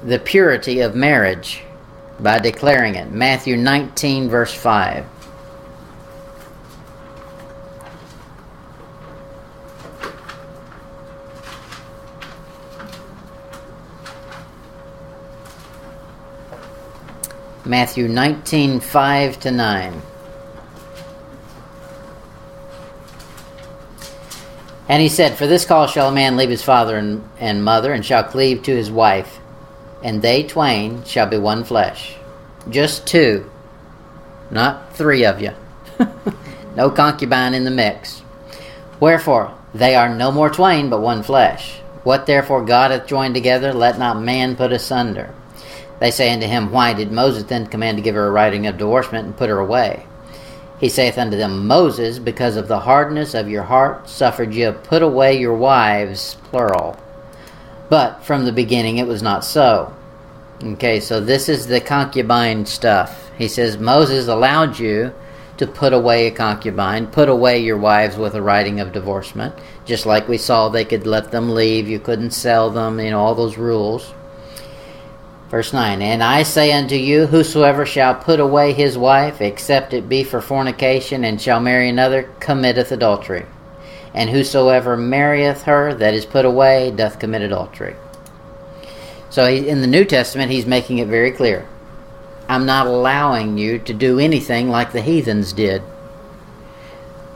the purity of marriage by declaring it. Matthew 19, verse 5. Matthew 19, 5 to 9. And he said, For this cause shall a man leave his father and, and mother, and shall cleave to his wife, and they twain shall be one flesh. Just two, not three of you. no concubine in the mix. Wherefore, they are no more twain, but one flesh. What therefore God hath joined together, let not man put asunder. They say unto him, Why did Moses then command to give her a writing of divorcement and put her away? He saith unto them, Moses, because of the hardness of your heart, suffered you put away your wives, plural. But from the beginning it was not so. Okay, so this is the concubine stuff. He says, Moses allowed you to put away a concubine, put away your wives with a writing of divorcement, just like we saw they could let them leave, you couldn't sell them, you know, all those rules. Verse 9 And I say unto you, whosoever shall put away his wife, except it be for fornication, and shall marry another, committeth adultery. And whosoever marrieth her that is put away doth commit adultery. So in the New Testament, he's making it very clear. I'm not allowing you to do anything like the heathens did.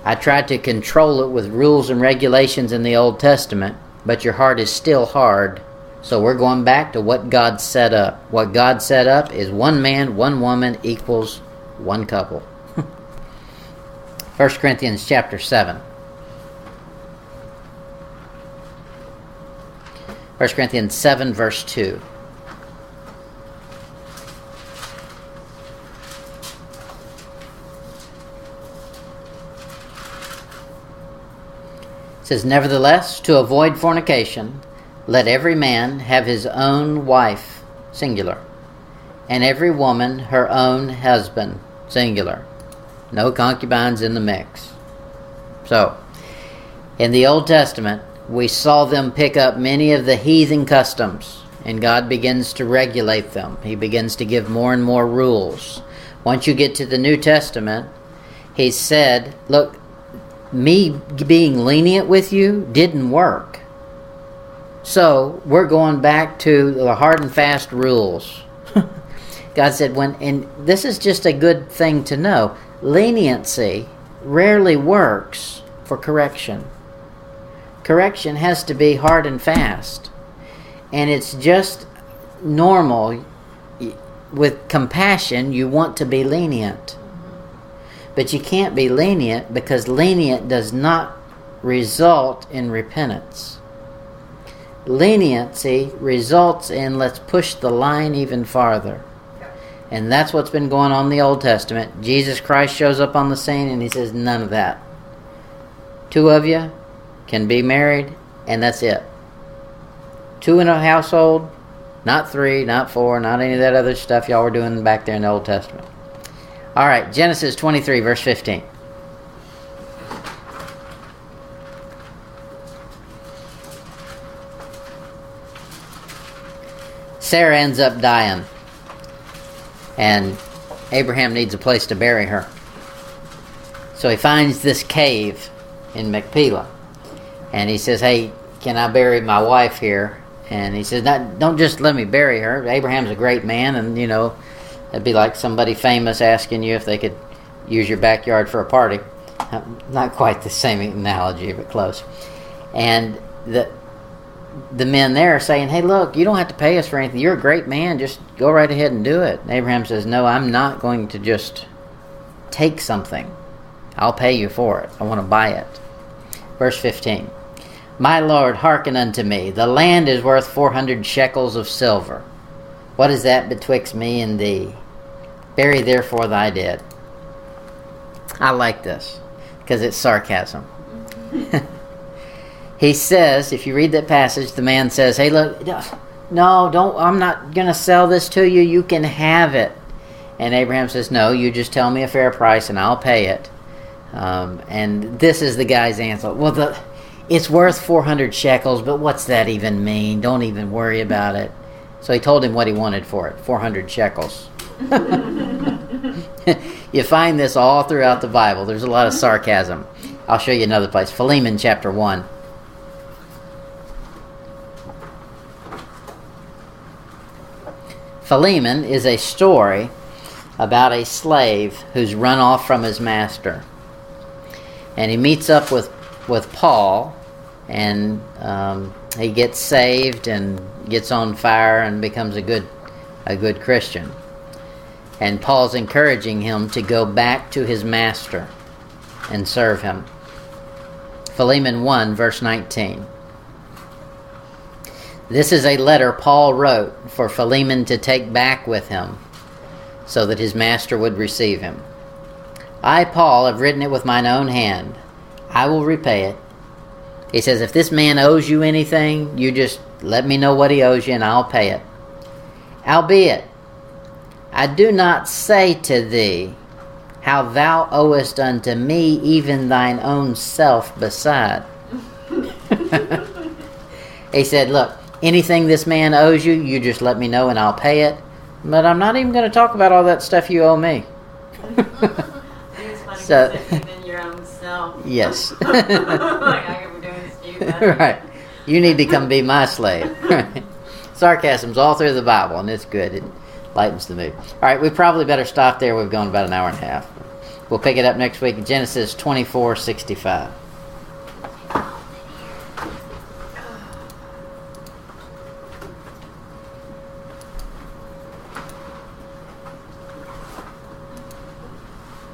I tried to control it with rules and regulations in the Old Testament, but your heart is still hard so we're going back to what God set up. What God set up is one man, one woman equals one couple. 1 Corinthians chapter 7. 1 Corinthians 7, verse 2. It says, Nevertheless, to avoid fornication, let every man have his own wife, singular, and every woman her own husband, singular. No concubines in the mix. So, in the Old Testament, we saw them pick up many of the heathen customs, and God begins to regulate them. He begins to give more and more rules. Once you get to the New Testament, He said, Look, me being lenient with you didn't work. So we're going back to the hard and fast rules. God said, when, and this is just a good thing to know leniency rarely works for correction. Correction has to be hard and fast. And it's just normal. With compassion, you want to be lenient. But you can't be lenient because lenient does not result in repentance leniency results in let's push the line even farther. And that's what's been going on in the Old Testament. Jesus Christ shows up on the scene and he says, None of that. Two of you can be married, and that's it. Two in a household, not three, not four, not any of that other stuff y'all were doing back there in the Old Testament. All right, Genesis 23, verse 15. Sarah ends up dying. And Abraham needs a place to bury her. So he finds this cave in Machpelah. And he says, Hey, can I bury my wife here? And he says, Don't just let me bury her. Abraham's a great man, and, you know, it'd be like somebody famous asking you if they could use your backyard for a party. Uh, not quite the same analogy, but close. And the the men there saying, "Hey, look, you don't have to pay us for anything. You're a great man. Just go right ahead and do it." And Abraham says, "No, I'm not going to just take something. I'll pay you for it. I want to buy it." Verse 15. My Lord, hearken unto me. The land is worth 400 shekels of silver. What is that betwixt me and thee? Bury therefore thy dead. I like this because it's sarcasm. he says, if you read that passage, the man says, "Hey, look, no, don't. I'm not going to sell this to you. You can have it." And Abraham says, "No, you just tell me a fair price, and I'll pay it." Um, and this is the guy's answer. Well, the it's worth 400 shekels, but what's that even mean? Don't even worry about it. So he told him what he wanted for it 400 shekels. you find this all throughout the Bible. There's a lot of sarcasm. I'll show you another place. Philemon chapter 1. Philemon is a story about a slave who's run off from his master. And he meets up with, with Paul, and um, he gets saved and gets on fire and becomes a good, a good Christian. And Paul's encouraging him to go back to his master and serve him. Philemon 1, verse 19. This is a letter Paul wrote for Philemon to take back with him so that his master would receive him. I, Paul, have written it with mine own hand. I will repay it. He says, If this man owes you anything, you just let me know what he owes you and I'll pay it. Albeit, I do not say to thee how thou owest unto me even thine own self beside. he said, Look, anything this man owes you, you just let me know and I'll pay it. But I'm not even going to talk about all that stuff you owe me. so, even your own self. Yes. like I doing this you. right. You need to come be my slave. Sarcasm's all through the Bible, and it's good. It lightens the mood. All right, we probably better stop there. We've gone about an hour and a half. We'll pick it up next week. Genesis twenty-four sixty-five.